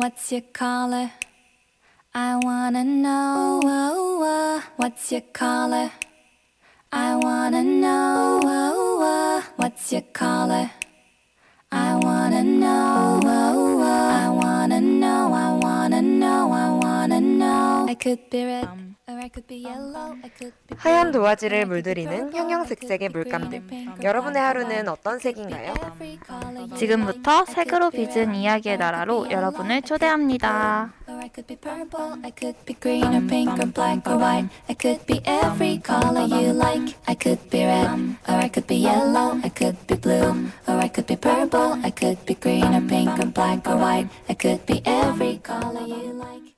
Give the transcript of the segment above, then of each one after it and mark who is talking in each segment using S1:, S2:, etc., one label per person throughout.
S1: What's your color? I wanna know. What's your color? I wanna know. What's your color? I wanna know.
S2: 하얀 도화지를
S1: I could be
S2: 물들이는
S1: purple, I
S2: 형형색색의
S1: could be green
S2: 물감들.
S1: or pink or
S2: 여러분의
S1: black or
S2: 하루는
S1: white.
S2: 어떤 색인가요?
S1: Every color you
S3: 지금부터
S1: like. I
S3: 색으로
S1: could be
S3: 빚은
S1: red,
S3: 이야기의
S1: or I could
S3: 나라로
S1: be yellow,
S3: 여러분을
S1: I could be
S3: 초대합니다.
S1: blue, or I could be purple, I could be green or pink or black or white. I could be every color you like.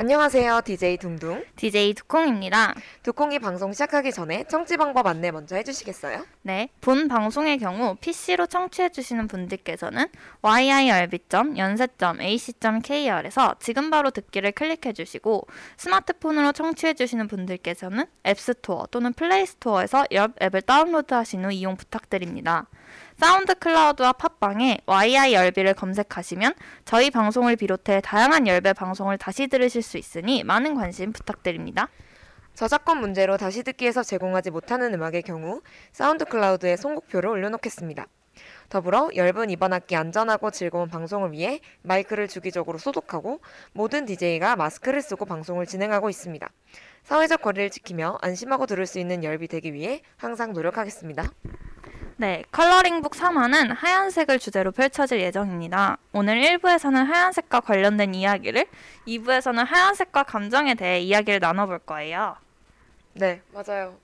S2: 안녕하세요. DJ 둥둥.
S3: DJ 두콩입니다.
S2: 두콩이 방송 시작하기 전에 청취 방법 안내 먼저 해주시겠어요?
S3: 네, 본 방송의 경우 PC로 청취해주시는 분들께서는 yirb.연세.ac.kr에서 지금 바로 듣기를 클릭해주시고 스마트폰으로 청취해주시는 분들께서는 앱스토어 또는 플레이스토어에서 엽 앱을 다운로드하신 후 이용 부탁드립니다. 사운드 클라우드와 팟빵에 YI열비를 검색하시면 저희 방송을 비롯해 다양한 열배 방송을 다시 들으실 수 있으니 많은 관심 부탁드립니다.
S2: 저작권 문제로 다시 듣기에서 제공하지 못하는 음악의 경우 사운드 클라우드에 선곡표를 올려놓겠습니다. 더불어 열분 이번 학기 안전하고 즐거운 방송을 위해 마이크를 주기적으로 소독하고 모든 DJ가 마스크를 쓰고 방송을 진행하고 있습니다. 사회적 거리를 지키며 안심하고 들을 수 있는 열비 되기 위해 항상 노력하겠습니다.
S3: 네, 컬러링북 3화는 하얀색을 주제로 펼쳐질 예정입니다. 오늘 1부에서는 하얀색과 관련된 이야기를, 2부에서는 하얀색과 감정에 대해 이야기를 나눠볼 거예요.
S2: 네, 맞아요.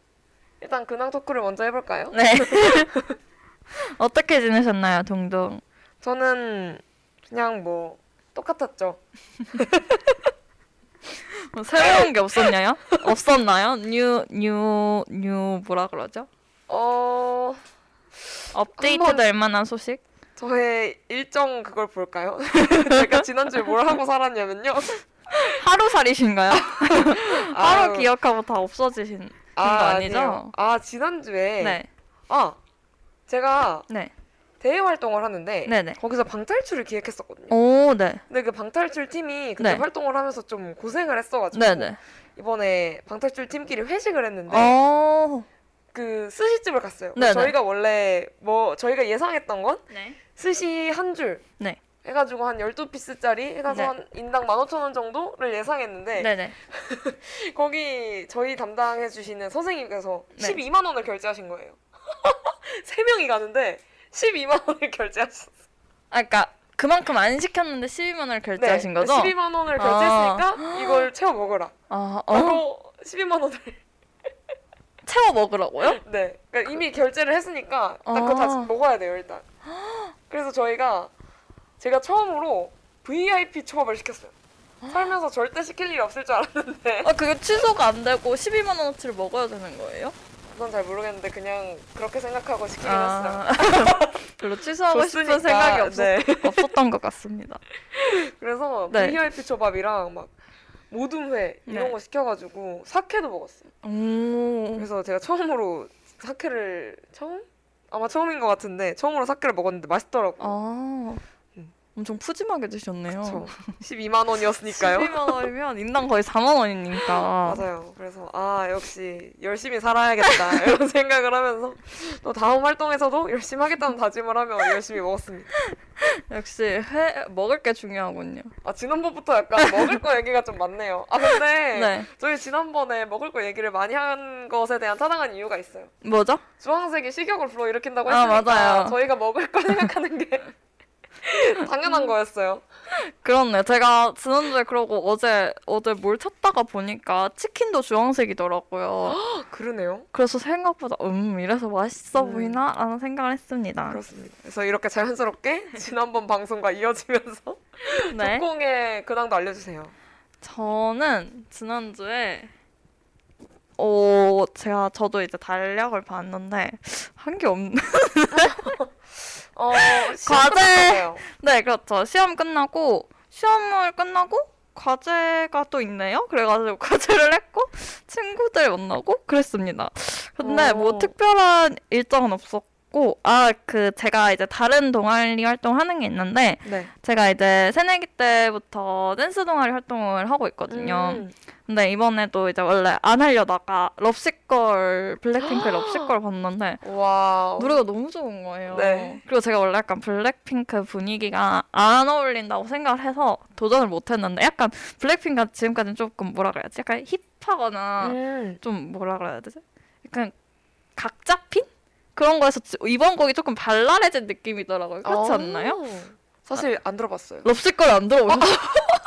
S2: 일단 근황 토크를 먼저 해볼까요?
S3: 네. 어떻게 지내셨나요, 동동?
S2: 저는 그냥 뭐 똑같았죠.
S3: 뭐 새로운 게 없었나요? 없었나요? new, new, new, 뭐라 그러죠?
S2: 어,
S3: 업데이트
S2: 한번-
S3: 될 만한 소식?
S2: 저의 일정 그걸 볼까요? 제가 지난주에 뭘 하고 살았냐면요.
S3: 하루살이신가요? 하루
S2: 아유,
S3: 기억하고 다 없어지신 거 아니죠?
S2: 아니에요. 아, 지난주에
S3: 네.
S2: 아, 제가
S3: 네.
S2: 대외 활동을 하는데
S3: 네네.
S2: 거기서 방탈출을 기획했었거든요.
S3: 오, 네.
S2: 근데 그 방탈출 팀이 그때
S3: 네.
S2: 활동을 하면서 좀 고생을 했어가지고
S3: 네네.
S2: 이번에 방탈출 팀끼리 회식을 했는데
S3: 어.
S2: 그 스시집을 갔어요.
S3: 네네.
S2: 저희가 원래 뭐 저희가 예상했던 건
S3: 네.
S2: 스시 한 줄
S3: 네.
S2: 해가지고 한 12피스짜리 해가서
S3: 네.
S2: 한 인당 15,000원 정도를 예상했는데
S3: 네네.
S2: 거기 저희 담당해 주시는 선생님께서
S3: 네.
S2: 12만 원을 결제하신 거예요. 세 명이 가는데 12만 원을 결제하셨어요.
S3: 아, 그러니까 그만큼 안 시켰는데 12만 원을 결제하신 거죠?
S2: 12만 원을 결제했으니까 이걸 채워 먹어라.
S3: 아, 어?
S2: 바로 12만 원을
S3: 채워 먹으라고요?
S2: 네. 그러니까 이미 결제를 했으니까 딱 그거 다
S3: 아.
S2: 먹어야 돼요, 일단. 그래서 저희가 제가 처음으로 VIP 초밥을 시켰어요. 살면서 절대 시킬 일이 없을 줄 알았는데
S3: 아, 그게 취소가 안 되고 12만 원어치를 먹어야 되는 거예요?
S2: 그건 잘 모르겠는데 그냥 그렇게 생각하고 시키긴 했어요.
S3: 아, 별로 취소하고
S2: 줬으니까,
S3: 싶은 생각이 없었,
S2: 네.
S3: 없었던 것 같습니다.
S2: 그래서
S3: 네.
S2: VIP 초밥이랑 막 모둠회 이런
S3: 네.
S2: 거 시켜가지고 사케도 먹었어요.
S3: 오.
S2: 그래서 제가 처음으로 사케를 처음? 아마 처음인 것 같은데 처음으로 사케를 먹었는데 맛있더라고 요.
S3: 아.
S2: 음.
S3: 엄청 푸짐하게 드셨네요.
S2: 저 12만 원이었으니까요.
S3: 12만 원이면 인당 거의 4만 원이니까.
S2: 맞아요. 그래서 아 역시 열심히 살아야겠다 이런 생각을 하면서 또 다음 활동에서도 열심히 하겠다는 다짐을 하며 열심히 먹었습니다.
S3: 역시 회 먹을 게 중요하군요.
S2: 아 지난번부터 약간 먹을 거 얘기가 좀 많네요. 아 근데
S3: 네.
S2: 저희 지난번에 먹을 거 얘기를 많이 한 것에 대한 타당한 이유가 있어요.
S3: 뭐죠?
S2: 주황색이 식욕을 불러일으킨다고
S3: 아,
S2: 했으니까
S3: 맞아요.
S2: 저희가 먹을 거 생각하는 게 당연한 거였어요.
S3: 그렇네. 제가 지난주에 그러고 어제 어제 뭘 찾다가 보니까 치킨도 주황색이더라고요.
S2: 그러네요.
S3: 그래서 생각보다 음 이래서 맛있어
S2: 음.
S3: 보이나라는 생각을 했습니다.
S2: 그렇습니다. 그래서 이렇게 자연스럽게 지난번 방송과 이어지면서
S3: 네.
S2: 콩의 근황도 알려주세요.
S3: 저는 지난주에 어 제가 저도 이제 달력을 봤는데 한 게 없네.
S2: 어,
S3: 과제! 네, 그렇죠. 시험 끝나고 시험을 끝나고 과제가 또 있네요. 그래가지고 과제를 했고 친구들 만나고 그랬습니다. 근데 뭐
S2: 오.
S3: 특별한 일정은 없었 있었고 아 그 제가 이제 다른 동아리 활동하는 게 있는데
S2: 네.
S3: 제가 이제 새내기 때부터 댄스 동아리 활동을 하고 있거든요.
S2: 음.
S3: 근데 이번에도 이제 원래 안 하려다가 럽시걸 블랙핑크 럽시걸 봤는데
S2: 와.
S3: 노래가 너무 좋은 거예요.
S2: 네.
S3: 그리고 제가 원래 약간 블랙핑크 분위기가 안 어울린다고 생각을 해서 도전을 못 했는데 약간 블랙핑크가 지금까지는 조금 뭐라 그래야지? 약간 힙하거나
S2: 음.
S3: 좀 뭐라 그래야 되지? 약간 각 잡힌? 그런 거에서 지- 이번 곡이 조금 발랄해진 느낌이더라고요. 그렇지
S2: 어.
S3: 않나요?
S2: 사실 안 들어봤어요.
S3: 럽시걸 안 들어오셨어요?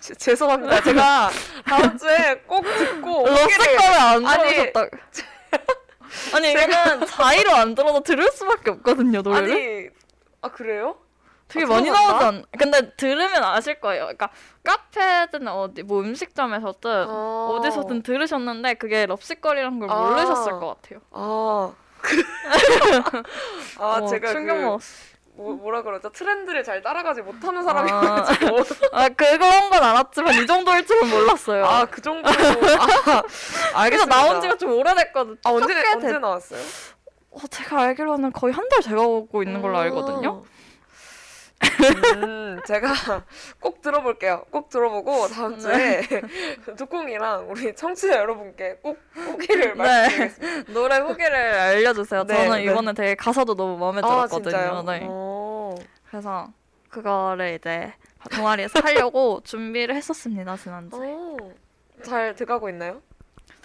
S2: 제- 죄송합니다. 제가 다음 주에 꼭 듣고
S3: 럽시걸을 안
S2: 아니,
S3: 들어오셨다. 아니 이거는 자의로 안 들어도 들을 수밖에 없거든요 노래를.
S2: 아니 아 그래요?
S3: 되게
S2: 아,
S3: 많이? 나오지 않... 근데 들으면 아실 거예요. 그러니까 카페든 어디 뭐 음식점에서든
S2: 어.
S3: 어디서든 들으셨는데 그게 럽시걸이라는 걸
S2: 아.
S3: 모르셨을 것 같아요.
S2: 아. 아
S3: 어,
S2: 제가
S3: 충격
S2: 그
S3: 먹었어.
S2: 뭐, 뭐라 그러죠? 트렌드를 잘 따라가지
S3: 아.
S2: 못하는 사람이어가지고
S3: 아 그런 건 알았지만 이 정도일 줄은 몰랐어요.
S2: 아 그 정도로 아,
S3: 그래서
S2: 알겠습니다.
S3: 나온 지가 좀 오래됐거든.
S2: 아 언제
S3: 꽤
S2: 언제
S3: 됐-
S2: 나왔어요?
S3: 어, 제가 알기로는 거의 한 달 제가 오고 있는 걸로 알거든요.
S2: 음, 제가 꼭 들어볼게요. 꼭 들어보고 다음 주에 두콩이랑 우리 청취자 여러분께 꼭 후기를
S3: 네.
S2: 말씀드리겠습니다.
S3: 노래 후기를 알려주세요.
S2: 네,
S3: 저는
S2: 네.
S3: 이번에 되게 가사도 너무 마음에
S2: 아
S3: 들었거든요. 네.
S2: 어.
S3: 그래서 그거를 이제 동아리에서 하려고 준비를 했었습니다 지난주.
S2: 어. 잘 돼가고 있나요?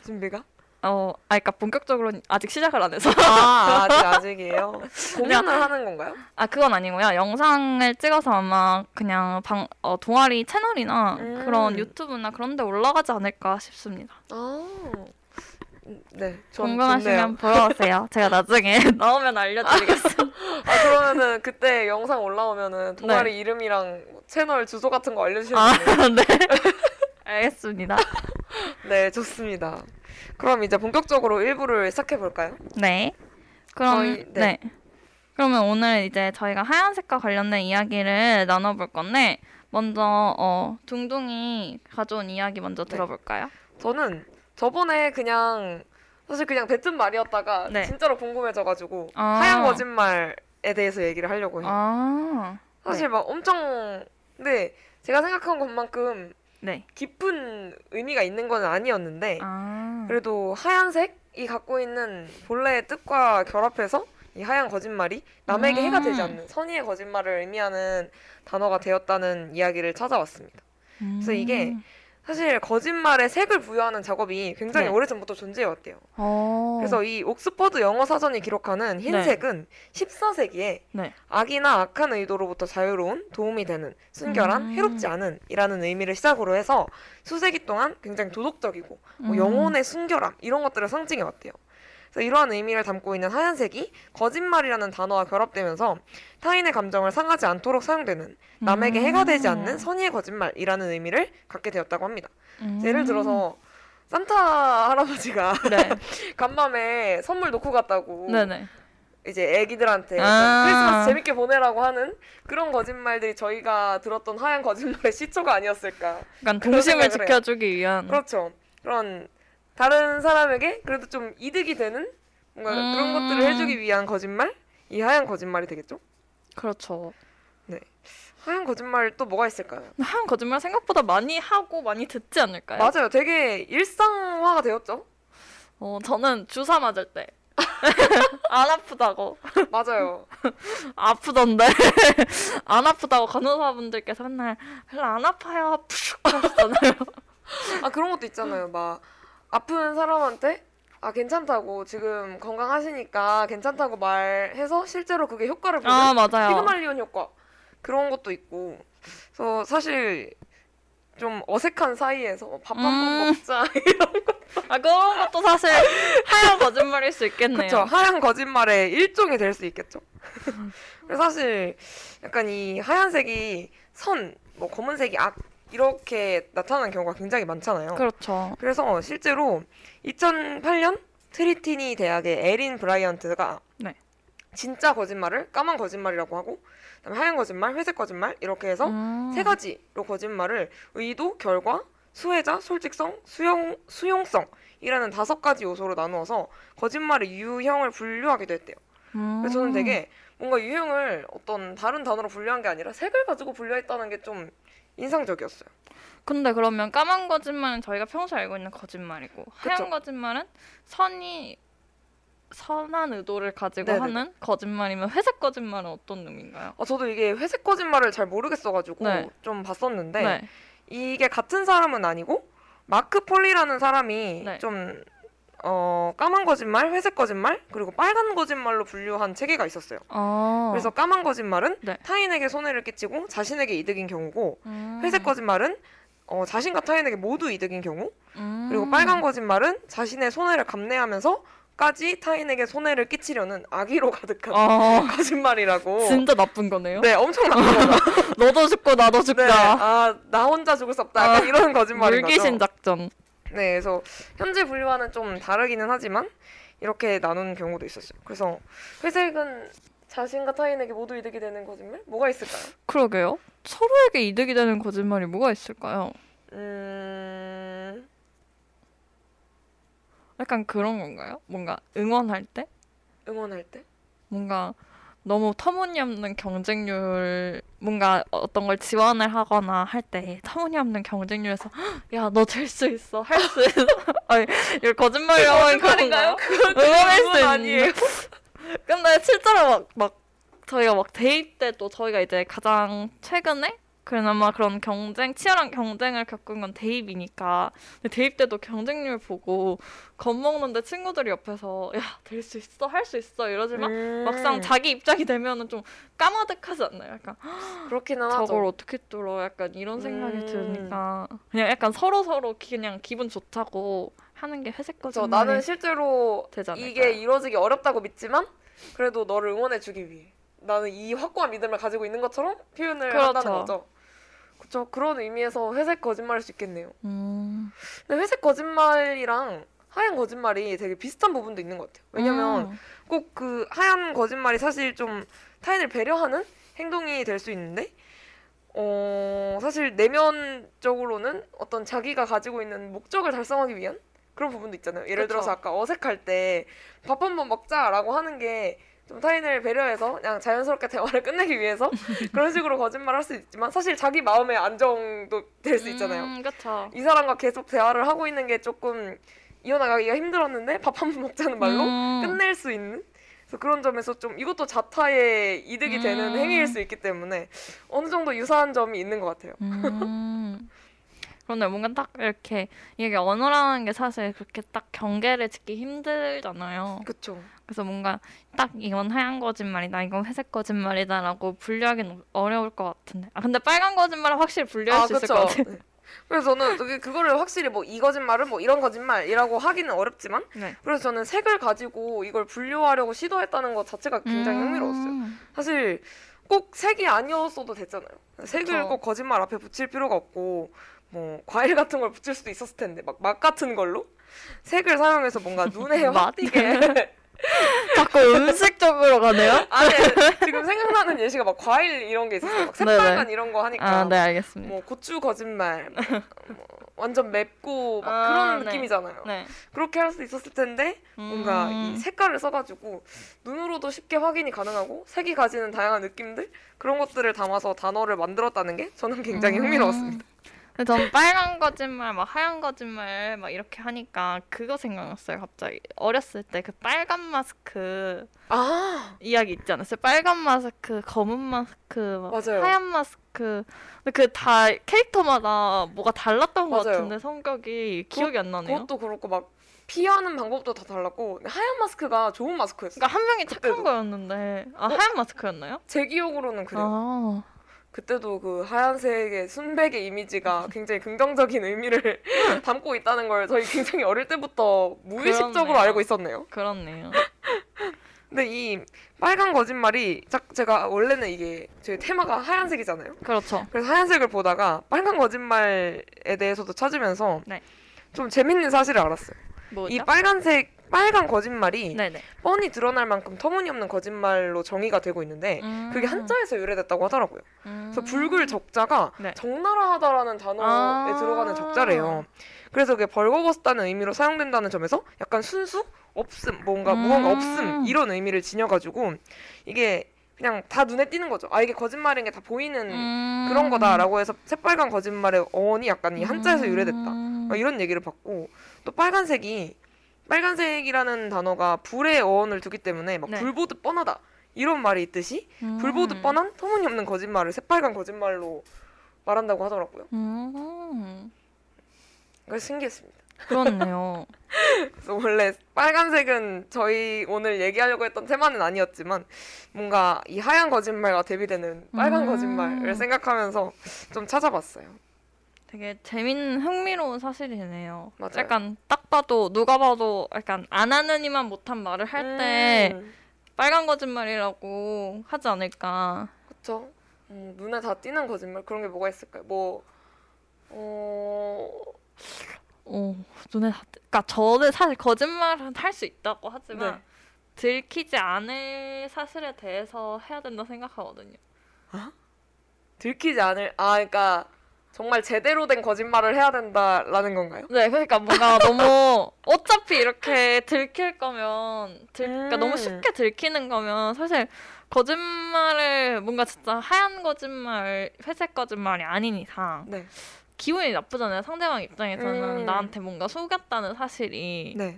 S2: 준비가?
S3: 어, 아, 그러니까 본격적으로 아직 시작을 안 해서.
S2: 아 아직 아직이에요. 공연을 하는 건가요?
S3: 아, 그건 아니고요. 영상을 찍어서 아마 그냥 방, 어, 동아리 채널이나
S2: 음.
S3: 그런 유튜브나 그런 데 올라가지 않을까 싶습니다.
S2: 아. 음, 네. 전
S3: 궁금하시면. 보러 오세요. 제가 나중에 나오면 알려드리겠습니다.
S2: 아 그러면은 그때 영상 올라오면은 동아리 이름이랑 채널 주소 같은 거 알려주시면
S3: 아,
S2: 돼요.
S3: 네. 알겠습니다.
S2: 네, 좋습니다. 그럼 이제 본격적으로 1부를 시작해 볼까요?
S3: 네. 그럼
S2: 저희-
S3: 네.
S2: 네.
S3: 그러면 오늘 이제 저희가 하얀색과 관련된 이야기를 나눠볼 건데 먼저 어 둥둥이 가져온 이야기 먼저
S2: 네.
S3: 들어볼까요?
S2: 저는 저번에 그냥 사실 그냥 뱉은 말이었다가
S3: 네.
S2: 진짜로 궁금해져가지고
S3: 아.
S2: 하얀 거짓말에 대해서 얘기를 하려고 해요.
S3: 아,
S2: 사실 막 엄청 근데 제가 생각한 것만큼
S3: 네.
S2: 깊은 의미가 있는 건 아니었는데
S3: 아,
S2: 그래도 하얀색이 갖고 있는 본래의 뜻과 결합해서 이 하얀 거짓말이 남에게 해가 되지
S3: 음.
S2: 않는 선의의 거짓말을 의미하는 단어가 되었다는 이야기를 찾아왔습니다. 그래서 이게
S3: 음.
S2: 사실 거짓말에 색을 부여하는 작업이 굉장히
S3: 네.
S2: 오래전부터 존재해왔대요.
S3: 어.
S2: 그래서 이 옥스퍼드 영어 사전이 기록하는 흰색은 14세기에
S3: 네.
S2: 악이나 악한 의도로부터 자유로운 도움이 되는 순결한
S3: 음.
S2: 해롭지 않은 이라는 의미를 시작으로 해서 수세기 동안 굉장히 도덕적이고 뭐
S3: 음.
S2: 영혼의 순결함 이런 것들을 상징해 왔대요. 이러한 의미를 담고 있는 하얀색이 거짓말이라는 단어와 결합되면서 타인의 감정을 상하지 않도록 사용되는 남에게 해가 되지 않는
S3: 음.
S2: 선의의 거짓말이라는 의미를 갖게 되었다고 합니다.
S3: 음.
S2: 예를 들어서 산타 할아버지가
S3: 네.
S2: 간밤에 선물 놓고 갔다고
S3: 네네.
S2: 이제 애기들한테
S3: 아.
S2: 크리스마스 재밌게 보내라고 하는 그런 거짓말들이 저희가 들었던 하얀 거짓말의 시초가 아니었을까.
S3: 약간 동심을. 지켜주기 위한.
S2: 그렇죠. 그런 다른 사람에게 그래도 좀 이득이 되는 뭔가
S3: 음.
S2: 그런 것들을 해주기 위한 거짓말? 이 하얀 거짓말이 되겠죠?
S3: 그렇죠.
S2: 하얀 거짓말 또 뭐가 있을까요?
S3: 한 거짓말 생각보다 많이 하고 많이 듣지 않을까요?
S2: 맞아요. 되게 일상화가 되었죠?
S3: 어, 저는 주사 맞을 때. 안 아프다고.
S2: 맞아요.
S3: 아프던데. 안 아프다고 간호사분들께서 맨날 별로 안 아파요. 푸슉 하시잖아요.
S2: 아 그런 것도 있잖아요. 막 아픈 사람한테? 아 괜찮다고. 지금 건강하시니까 괜찮다고 말해서 실제로 그게 효과를 보는
S3: 아, 맞아요.
S2: 피그말리온 효과. 그런 것도 있고. 그래서 사실 좀 어색한 사이에서 밥 한번
S3: 음.
S2: 먹자
S3: 아, 그런 것도 사실 하얀 거짓말일 수 있겠네요.
S2: 그쵸. 하얀 거짓말의 일종이 될 수 있겠죠. 그래서 사실 약간 이 하얀색이 선 뭐 검은색이 악 이렇게 나타나는 경우가 굉장히 많잖아요
S3: 그렇죠.
S2: 그래서 실제로 2008년 트리티니 대학의 에린 브라이언트가
S3: 네.
S2: 진짜 거짓말을 까만 거짓말이라고 하고 그다음에 하얀 거짓말, 회색 거짓말 이렇게 해서
S3: 음.
S2: 세 가지로 거짓말을 의도, 결과, 수혜자, 솔직성, 수용, 수용성이라는 다섯 가지 요소로 나누어서 거짓말의 유형을 분류하기도 했대요. 그래서 저는 되게 뭔가 유형을 어떤 다른 단어로 분류한 게 아니라 색을 가지고 분류했다는 게좀 인상적이었어요.
S3: 근데 그러면 까만 거짓말은 저희가 평소에 알고 있는 거짓말이고 하얀
S2: 그쵸.
S3: 거짓말은 선이 선한 의도를 가지고
S2: 네네.
S3: 하는 거짓말이면 회색 거짓말은 어떤 의미인가요?
S2: 아, 저도 이게 회색 거짓말을 잘 모르겠어가지고
S3: 네.
S2: 좀 봤었는데
S3: 네.
S2: 이게 같은 사람은 아니고 마크 폴리라는 사람이
S3: 네.
S2: 좀 어, 까만 거짓말, 회색 거짓말, 그리고 빨간 거짓말로 분류한 체계가 있었어요.
S3: 어.
S2: 그래서 까만 거짓말은
S3: 네.
S2: 타인에게 손해를 끼치고 자신에게 이득인 경우고
S3: 음.
S2: 회색 거짓말은 어, 자신과 타인에게 모두 이득인 경우
S3: 음.
S2: 그리고 빨간 거짓말은 자신의 손해를 감내하면서 까지 타인에게 손해를 끼치려는 악의로 가득한
S3: 어.
S2: 거짓말이라고.
S3: 진짜 나쁜 거네요.
S2: 네, 엄청 나쁜 거죠.
S3: 너도 죽고 나도
S2: 네,
S3: 죽자.
S2: 아, 나 혼자 죽을 수 없다.
S3: 아,
S2: 이런 거짓말인 거죠.
S3: 물귀신 작전.
S2: 네, 그래서 현재 분류와는 좀 다르기는 하지만 이렇게 나눈 경우도 있었어요. 그래서 회색은 자신과 타인에게 모두 이득이 되는 거짓말? 뭐가 있을까요?
S3: 그러게요. 서로에게 이득이 되는 거짓말이 뭐가 있을까요?
S2: 음,
S3: 약간 그런 건가요? 뭔가 응원할 때?
S2: 응원할 때?
S3: 뭔가 너무 터무니없는 경쟁률 뭔가 어떤 걸 지원을 하거나 할 때 터무니없는 경쟁률에서 야 너 될 수 있어 할 수 있어 아니 이거 거짓말이라고
S2: 거짓말인가요?
S3: 그런가요? 응원할
S2: 응원
S3: 수
S2: 아니에요.
S3: 근데 실제로 막, 막 저희가 막 대입 때또 저희가 이제 가장 최근에 그나마 그런 경쟁 치열한 경쟁을 겪은 건 대입이니까 근데 대입 때도 경쟁률 보고 겁먹는데 친구들이 옆에서 야 될 수 있어 할 수 있어 이러지만
S2: 음,
S3: 막상 자기 입장이 되면은 좀 까마득하지 않나요? 약간
S2: 그렇기는 하죠.
S3: 저걸 어떻게 뚫어? 약간 이런 생각이
S2: 음.
S3: 드니까 그냥 약간 서로 서로 그냥 기분 좋다고 하는 게 회색
S2: 저
S3: 거짓말이
S2: 나는 실제로? 이게 이루어지기 어렵다고 믿지만 그래도 너를 응원해주기 위해 나는 이 확고한 믿음을 가지고 있는 것처럼 표현을
S3: 그렇죠.
S2: 한다는 거죠. 그렇죠. 그런 의미에서 회색 거짓말일 수 있겠네요.
S3: 음.
S2: 근데 회색 거짓말이랑 하얀 거짓말이 되게 비슷한 부분도 있는 것 같아요. 왜냐면
S3: 음.
S2: 꼭그 하얀 거짓말이 사실 좀 타인을 배려하는 행동이 될 수 있는데 어 사실 내면적으로는 어떤 자기가 가지고 있는 목적을 달성하기 위한 그런 부분도 있잖아요. 예를
S3: 그쵸.
S2: 들어서 아까 어색할 때 밥 한번 먹자라고 하는 게 좀 타인을 배려해서 그냥 자연스럽게 대화를 끝내기 위해서 그런 식으로 거짓말을 할수 있지만 사실 자기 마음의 안정도 될 수 있잖아요.
S3: 음, 그렇죠.
S2: 이 사람과 계속 대화를 하고 있는 게 조금 이어나가기가 힘들었는데 밥 한 번 먹자는 말로
S3: 음.
S2: 끝낼 수 있는 그래서 그런 점에서 좀 이것도 자타의 이득이 되는
S3: 음.
S2: 행위일 수 있기 때문에 어느 정도 유사한 점이 있는 것 같아요.
S3: 음. 그런데 뭔가 딱 이렇게 이게 언어라는 게 사실 그렇게 딱 경계를 짓기 힘들잖아요.
S2: 그렇죠.
S3: 그래서 뭔가 딱 이건 하얀 거짓말이다, 이건 회색 거짓말이다라고 분류하기는 어려울 것 같은데. 아 근데 빨간 거짓말은 확실히 분류할 수 있을 것 같아요.
S2: 네. 그래서 저는 그거를 확실히 뭐 이 거짓말은 뭐 이런 거짓말이라고 하기는 어렵지만
S3: 네.
S2: 그래서 저는 색을 가지고 이걸 분류하려고 시도했다는 것 자체가 굉장히 흥미로웠어요.
S3: 음.
S2: 사실 꼭 색이 아니었어도 됐잖아요. 색을
S3: 그쵸.
S2: 꼭 거짓말 앞에 붙일 필요가 없고 뭐 과일 같은 걸 붙일 수도 있었을 텐데 막맛 같은 걸로 색을 사용해서 뭔가 눈에 확
S3: 맛?
S2: 띄게
S3: 자꾸 음식적으로 가네요.
S2: 아니 지금 생각나는 예시가 막 과일 이런 게 있었어요. 막. 새빨간 이런 거 하니까
S3: 아, 네, 알겠습니다.
S2: 뭐 고추 거짓말 뭐 완전 맵고 막
S3: 아,
S2: 그런
S3: 네.
S2: 느낌이잖아요.
S3: 네.
S2: 그렇게 할 수 있었을 텐데 뭔가
S3: 음.
S2: 이 색깔을 써가지고 눈으로도 쉽게 확인이 가능하고 색이 가지는 다양한 느낌들 그런 것들을 담아서 단어를 만들었다는 게 저는 굉장히
S3: 음.
S2: 흥미로웠습니다.
S3: 전 빨간 거짓말, 막 하얀 거짓말 막 이렇게 하니까 그거 생각났어요. 갑자기 어렸을 때 그 빨간 마스크
S2: 아
S3: 이야기 있지 않았어요? 빨간 마스크, 검은 마스크, 막
S2: 맞아요.
S3: 하얀 마스크. 근데 그 다 캐릭터마다 뭐가 달랐던 것
S2: 맞아요.
S3: 같은데 성격이 기억이 안 나네요.
S2: 그것도 그렇고 막 피하는 방법도 다 달랐고 하얀 마스크가 좋은 마스크였어요.
S3: 그러니까 한 명이 착한
S2: 그때도.
S3: 거였는데 아 하얀 마스크였나요?
S2: 제 기억으로는 그래요.
S3: 아,
S2: 그때도 그 하얀색의 순백의 이미지가 굉장히 긍정적인 의미를 담고 있다는 걸 저희 굉장히 어릴 때부터 무의식적으로
S3: 그렇네요.
S2: 알고 있었네요.
S3: 그렇네요.
S2: 근데 이 빨간 거짓말이 짝- 제가 원래는 이게 저희 테마가 하얀색이잖아요.
S3: 그렇죠.
S2: 그래서 하얀색을 보다가 빨간 거짓말에 대해서도 찾으면서
S3: 네.
S2: 좀 재밌는 사실을 알았어요.
S3: 뭐죠?
S2: 이 빨간색 빨간 거짓말이
S3: 네네.
S2: 뻔히 드러날 만큼 터무니없는 거짓말로 정의가 되고 있는데
S3: 음.
S2: 그게 한자에서 유래됐다고 하더라고요.
S3: 음.
S2: 그래서 붉을 적자가
S3: 네.
S2: 적나라하다라는 단어에
S3: 아.
S2: 들어가는 적자래요. 그래서 그게 벌거벗었다는 의미로 사용된다는 점에서 약간 순수 없음 뭔가 무언가
S3: 음.
S2: 없음 이런 의미를 지녀가지고 이게 그냥 다 눈에 띄는 거죠. 아 이게 거짓말인 게 다 보이는
S3: 음.
S2: 그런 거다라고 해서 새빨간 거짓말의 어원이 약간 이 한자에서 유래됐다.
S3: 음.
S2: 막 이런 얘기를 받고 또 빨간색이 빨간색이라는 단어가 불의 어원을 두기 때문에 막
S3: 네.
S2: 불보듯 뻔하다 이런 말이 있듯이
S3: 음.
S2: 불보듯 뻔한 터무니없는 거짓말을 새빨간 거짓말로 말한다고 하더라고요.
S3: 음.
S2: 그래서 신기했습니다.
S3: 그렇네요.
S2: 그래서 원래 빨간색은 저희 오늘 얘기하려고 했던 테마는 아니었지만 뭔가 이 하얀 거짓말과 대비되는 빨간
S3: 음.
S2: 거짓말을 생각하면서 좀 찾아봤어요.
S3: 되게 재밌는 흥미로운 사실이네요.
S2: 맞아요.
S3: 약간 딱 봐도 누가 봐도 약간 안 하는 이만 못한 말을 할때
S2: 음,
S3: 빨간 거짓말이라고 하지 않을까.
S2: 그쵸? 음, 눈에 다 띄는 거짓말 그런 게 뭐가 있을까요? 뭐 어...
S3: 어, 눈에 다. 띄- 그러니까 저는 사실 거짓말은 할 수 있다고 하지만
S2: 네.
S3: 들키지 않을 사실에 대해서 해야 된다 생각하거든요.
S2: 들키지 않을 아 그러니까 정말 제대로 된 거짓말을 해야 된다라는 건가요?
S3: 네, 그러니까 뭔가 너무 어차피 이렇게 들킬 거면 들, 그러니까
S2: 음.
S3: 너무 쉽게 들키는 거면 사실 거짓말을 뭔가 진짜 하얀 거짓말, 회색 거짓말이 아닌 이상
S2: 네.
S3: 기분이 나쁘잖아요. 상대방 입장에서는
S2: 음.
S3: 나한테 뭔가 속였다는 사실이.
S2: 네.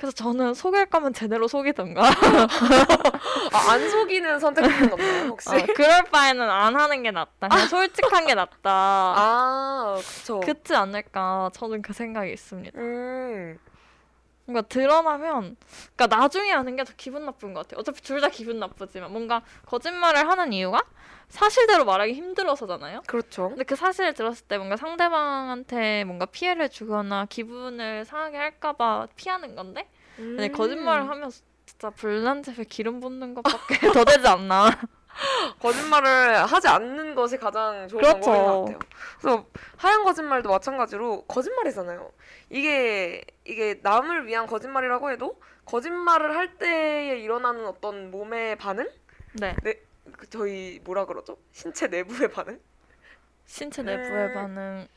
S3: 그래서 저는 속일 거면 제대로 속이던가.
S2: 아, 안 속이는 선택肢는 없나요 혹시?
S3: 어, 그럴 바에는 안 하는 게 낫다. 그냥 솔직한 게 낫다.
S2: 아 그쵸.
S3: 그렇지 않을까. 저는 그 생각이 있습니다.
S2: 음.
S3: 뭔가 드러나면, 그러니까 나중에 하는 게 더 기분 나쁜 것 같아요. 어차피 둘 다 기분 나쁘지만 뭔가 거짓말을 하는 이유가 사실대로 말하기 힘들어서잖아요.
S2: 그렇죠.
S3: 근데 그 사실을 들었을 때 뭔가 상대방한테 뭔가 피해를 주거나 기분을 상하게 할까봐 피하는 건데, 근데
S2: 음.
S3: 거짓말을 하면 진짜 불난 집에 기름 붓는 것밖에 더 되지 않나.
S2: 거짓말을 하지 않는 것이 가장 좋은
S3: 그렇죠.
S2: 방법인 것 같아요. 그래서 하얀 거짓말도 마찬가지로 거짓말이잖아요. 이게 이게 남을 위한 거짓말이라고 해도 거짓말을 할 때에 일어나는 어떤 몸의 반응,
S3: 네.
S2: 그 저희 뭐라 그러죠? 신체 내부의 반응,
S3: 신체 내부의
S2: 음.
S3: 반응.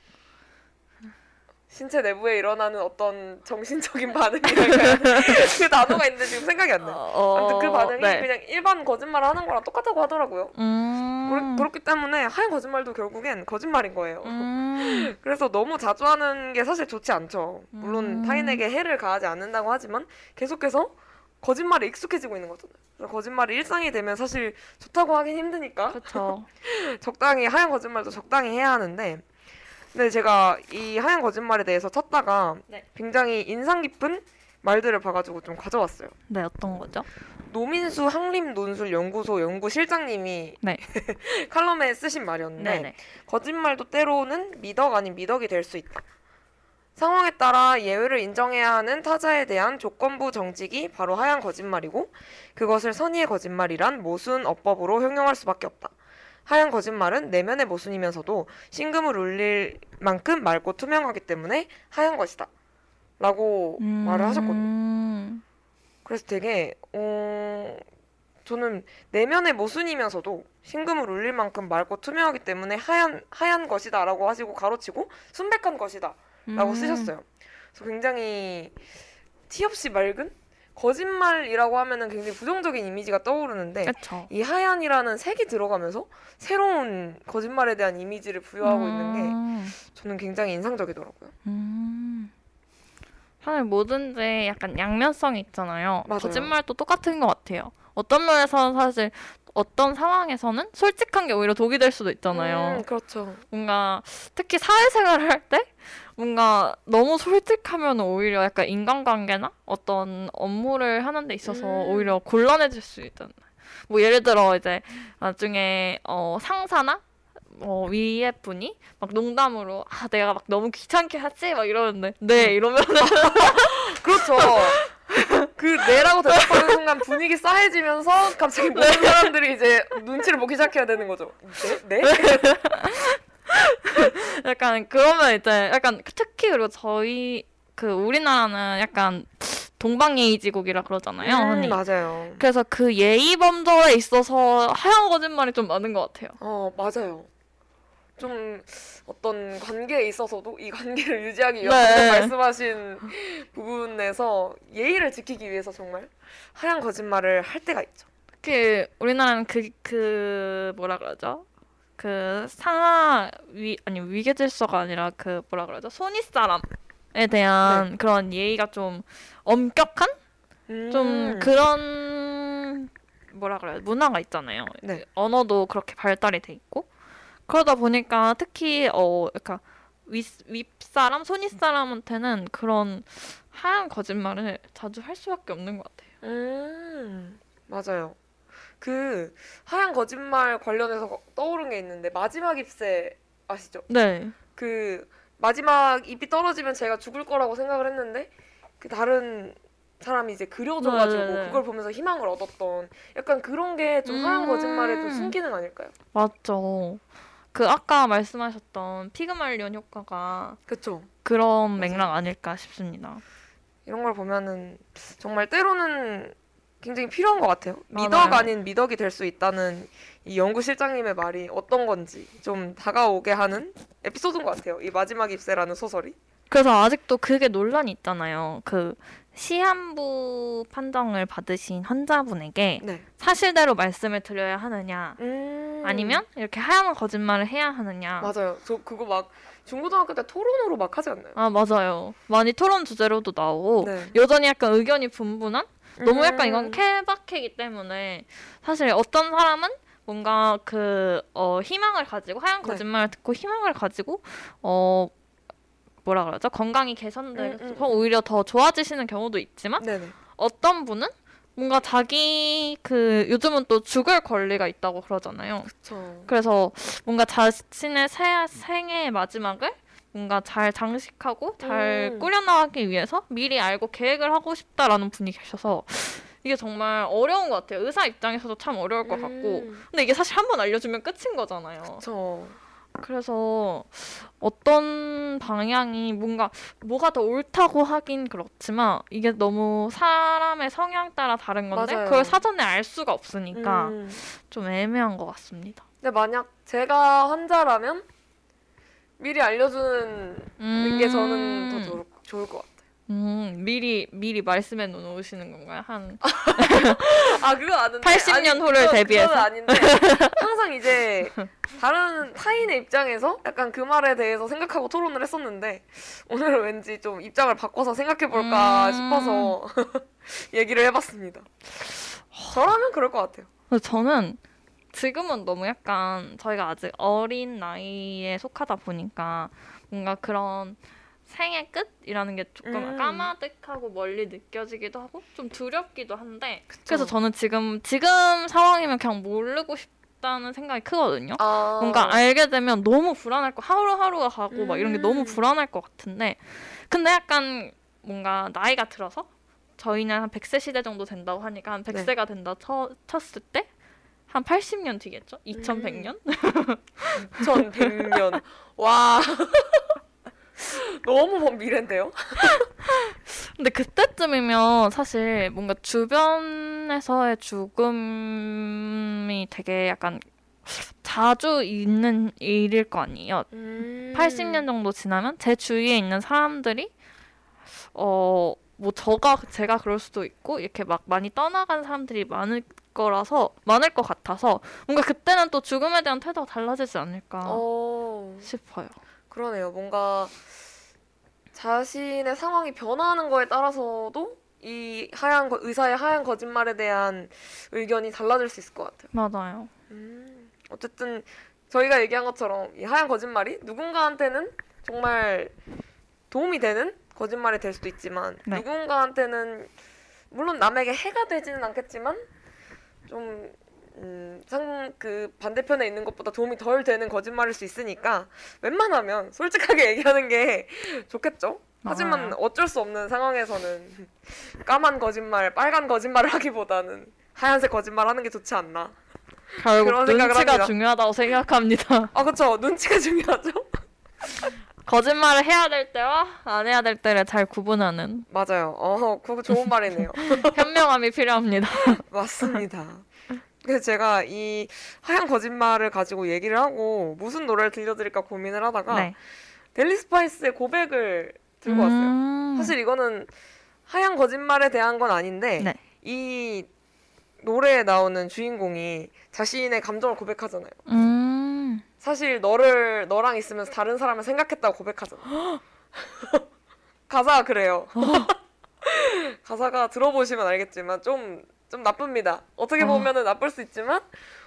S2: 신체 내부에 일어나는 어떤 정신적인 반응이랄까요? 그 단어가 있는데 지금 생각이 안 나요.
S3: 어,
S2: 아무튼 그 반응이
S3: 네.
S2: 그냥 일반 거짓말을 하는 거랑 똑같다고 하더라고요.
S3: 음.
S2: 그렇- 그렇 기 때문에 하얀 거짓말도 결국엔 거짓말인 거예요.
S3: 음.
S2: 그래서 너무 자주 하는 게 사실 좋지 않죠. 물론
S3: 음.
S2: 타인에게 해를 가하지 않는다고 하지만 계속해서 거짓말에 익숙해지고 있는 거잖아요. 그래서 거짓말이 일상이 되면 사실 좋다고 하긴 힘드니까. 적당히 하얀 거짓말도 적당히 해야 하는데 근데 제가 이 하얀 거짓말에 대해서 찾다가
S3: 네.
S2: 굉장히 인상 깊은 말들을 봐가지고 좀 가져왔어요.
S3: 네, 어떤 거죠?
S2: 노민수 항림논술 연구소 연구실장님이
S3: 네.
S2: 칼럼에 쓰신 말이었는데
S3: 네네.
S2: 거짓말도 때로는 미덕 아닌 미덕이 될 수 있다. 상황에 따라 예외를 인정해야 하는 타자에 대한 조건부 정직이 바로 하얀 거짓말이고 그것을 선의의 거짓말이란 모순 어법으로 형용할 수밖에 없다. 하얀 거짓말은 내면의 모순이면서도 신금을 울릴 만큼 맑고 투명하기 때문에 하얀 것이다. 라고 말을 하셨거든요.
S3: 음.
S2: 그래서 되게 어 저는 내면의 모순이면서도 신금을 울릴 만큼 맑고 투명하기 때문에 하얀 하얀 것이다 라고 하시고 가로치고 순백한 것이다 라고
S3: 음.
S2: 쓰셨어요. 그래서 굉장히 티 없이 맑은 거짓말이라고 하면은 굉장히 부정적인 이미지가 떠오르는데
S3: 그렇죠.
S2: 이 하얀이라는 색이 들어가면서 새로운 거짓말에 대한 이미지를 부여하고 있는 게
S3: 음.
S2: 저는 굉장히 인상적이더라고요.
S3: 음. 사실 뭐든지 약간 양면성이 있잖아요.
S2: 맞아요.
S3: 거짓말도 똑같은 것 같아요. 어떤 면에서는 사실 어떤 상황에서는 솔직한 게 오히려 독이 될 수도 있잖아요.
S2: 음, 그렇죠.
S3: 뭔가 특히 사회생활을 할 때 뭔가 너무 솔직하면 오히려 약간 인간관계나 어떤 업무를 하는 데 있어서
S2: 음.
S3: 오히려 곤란해질 수 있잖아요. 뭐 예를 들어 이제 나중에 어 상사나 어 위에 분이 막 농담으로 아 내가 막 너무 귀찮게 하지 막 이러는데 네 이러면
S2: 그렇죠. 그 네라고 대답하는 순간 분위기 싸해지면서 갑자기 모든 사람들이 이제 눈치를 보기 시작해야 되는 거죠. 네? 네?
S3: 약간 그러면 이제 약간 특히 그리고 저희 그 우리나라는 약간 동방예의지국이라 그러잖아요.
S2: 음, 맞아요.
S3: 그래서 그 예의 범절에 있어서 하얀 거짓말이 좀 많은 것 같아요.
S2: 어, 맞아요. 좀 어떤 관계에 있어서도 이 관계를 유지하기
S3: 네.
S2: 위해서 말씀하신 부분에서 예의를 지키기 위해서 정말 하얀 거짓말을 할 때가 있죠.
S3: 특히 우리나라는 그, 그 뭐라 그러죠? 그 상하 위 아니 위계 질서가 아니라 그 뭐라 그러죠? 손윗 사람에 대한
S2: 네.
S3: 그런 예의가 좀 엄격한 좀
S2: 음.
S3: 그런 뭐라 그래요? 문화가 있잖아요.
S2: 네.
S3: 언어도 그렇게 발달이 돼 있고 그러다 보니까 특히 어 그러니까 윗 윗사람 손윗 사람한테는 그런 하얀 거짓말을 자주 할 수밖에 없는 것 같아요.
S2: 음, 맞아요. 그 하얀 거짓말 관련해서 거- 떠오른 게 있는데 마지막 ip새 아시죠?
S3: 네.
S2: 그 마지막 잎이 떨어지면 제가 죽을 거라고 생각을 했는데 그 다른 사람이 이제 그려져가지고
S3: 네, 네, 네.
S2: 그걸 보면서 희망을 얻었던 약간 그런 게좀 하얀
S3: 음.
S2: 거짓말의 또 순기능 아닐까요?
S3: 맞죠. 그 아까 말씀하셨던 피그말리온 효과가
S2: 그쵸.
S3: 그런. 맥락 아닐까 싶습니다.
S2: 이런 걸 보면은 정말 때로는 굉장히 필요한 것 같아요.
S3: 맞아요.
S2: 미덕 아닌 미덕이 될 수 있다는 이 연구 실장님의 말이 어떤 건지 좀 다가오게 하는 에피소드인 것 같아요. 이 마지막 입새라는 소설이.
S3: 그래서 아직도 그게 논란이 있잖아요. 그 시한부 판정을 받으신 환자분에게
S2: 네.
S3: 사실대로 말씀을 드려야 하느냐,
S2: 음.
S3: 아니면 이렇게 하얀 거짓말을 해야 하느냐.
S2: 맞아요. 저 그거 막 중고등학교 때 토론으로 막 하지 않나요?
S3: 아 맞아요. 많이 토론 주제로도 나오고
S2: 네.
S3: 여전히 약간 의견이 분분한 너무 약간 이건
S2: 음.
S3: 케바케이기 때문에 사실 어떤 사람은 뭔가 그 어, 희망을 가지고 하얀
S2: 네.
S3: 거짓말을 듣고 희망을 가지고 어 뭐라 그러죠 건강이 개선돼서
S2: 음, 음.
S3: 오히려 더 좋아지시는 경우도 있지만
S2: 네네.
S3: 어떤 분은 뭔가 자기 그 요즘은 또 죽을 권리가 있다고 그러잖아요.
S2: 그쵸.
S3: 그래서 뭔가 자신의 새, 생의 마지막을 뭔가 잘 장식하고 잘
S2: 음.
S3: 꾸려나가기 위해서 미리 알고 계획을 하고 싶다라는 분이 계셔서 이게 정말 어려운 것 같아요. 의사 입장에서도 참 어려울 것 같고.
S2: 음.
S3: 근데 이게 사실 한 번 알려주면 끝인 거잖아요.
S2: 그쵸.
S3: 그래서 어떤 방향이 뭔가 뭐가 더 옳다고 하긴 그렇지만 이게 너무 사람의 성향 따라 다른 건데
S2: 맞아요.
S3: 그걸 사전에 알 수가 없으니까
S2: 음.
S3: 좀 애매한 것 같습니다.
S2: 근데 만약 제가 환자라면 미리 알려주는 게 저는 더 좋을, 좋을 것 같아요.
S3: 음, 미리 미리 말씀해 놓으시는 건가요? 한
S2: 아 그건 아는데
S3: 80년
S2: 아니,
S3: 후를
S2: 그건-
S3: 대비해서?
S2: 그건 아닌데 항상 이제 다른 타인의 입장에서 약간 그 말에 대해서 생각하고 토론을 했었는데 오늘은 왠지 좀 입장을 바꿔서 생각해 볼까
S3: 음.
S2: 싶어서 얘기를 해 봤습니다. 저라면 그럴 것 같아요.
S3: 그래서 저는 지금은 너무 약간 저희가 아직 어린 나이에 속하다 보니까 뭔가 그런 생의 끝이라는 게 조금
S2: 음.
S3: 까마득하고 멀리 느껴지기도 하고 좀 두렵기도 한데
S2: 그쵸.
S3: 그래서 저는 지금 지금 상황이면 그냥 모르고 싶다는 생각이 크거든요.
S2: 아,
S3: 뭔가 알게 되면 너무 불안할 거 하루하루가 가고 막 이런 게 너무
S2: 음.
S3: 불안할 것 같은데 근데 약간 뭔가 나이가 들어서 저희는 한 100세 시대 정도 된다고 하니까 한 100세가 된다 쳐, 쳤을 때한 80년 뒤겠죠? 2100년?
S2: 2100년. 와. 너무 먼 미래인데요?
S3: 근데 그때쯤이면 사실 뭔가 주변에서의 죽음이 되게 약간 자주 있는 일일 거 아니에요.
S2: 음.
S3: 80년 정도 지나면 제 주위에 있는 사람들이 어 뭐 저가 제가 그럴 수도 있고 이렇게 막 많이 떠나간 사람들이 많을 거라서 많을 것 같아서 뭔가 그때는 또 죽음에 대한 태도가 달라지지 않을까
S2: 어,
S3: 싶어요.
S2: 그러네요. 뭔가 자신의 상황이 변화하는 거에 따라서도 이 하얀 거, 의사의 하얀 거짓말에 대한 의견이 달라질 수 있을 것 같아요.
S3: 맞아요.
S2: 음, 어쨌든 저희가 얘기한 것처럼 이 하얀 거짓말이 누군가한테는 정말 도움이 되는 거짓말이 될 수도 있지만
S3: 네.
S2: 누군가한테는 물론 남에게 해가 되지는 않겠지만 좀 음, 상, 그 반대편에 있는 것보다 도움이 덜 되는 거짓말일 수 있으니까 웬만하면 솔직하게 얘기하는 게 좋겠죠. 하지만
S3: 맞아요.
S2: 어쩔 수 없는 상황에서는 까만 거짓말, 빨간 거짓말을 하기보다는 하얀색 거짓말 하는 게 좋지 않나.
S3: 결국 눈치가
S2: 합니다.
S3: 중요하다고 생각합니다.
S2: 아 그쵸 눈치가 중요하죠
S3: 거짓말을 해야 될 때와 안 해야 될 때를 잘 구분하는
S2: 맞아요 어 그거 좋은 말이네요
S3: 현명함이 필요합니다.
S2: 맞습니다 그래서 제가 이 하얀 거짓말을 가지고 얘기를 하고 무슨 노래를 들려드릴까 고민을 하다가
S3: 네.
S2: 델리 스파이스의 고백을 들고 왔어요.
S3: 음.
S2: 사실 이거는 하얀 거짓말에 대한 건 아닌데
S3: 네.
S2: 이 노래에 나오는 주인공이 자신의 감정을 고백하잖아요.
S3: 음.
S2: 사실 너를 너랑 있으면서 다른 사람을 생각했다고 고백하잖아. 가사가 그래요. 가사가 들어보시면 알겠지만 좀 좀 나쁩니다. 어떻게
S3: 어.
S2: 보면은 나쁠 수 있지만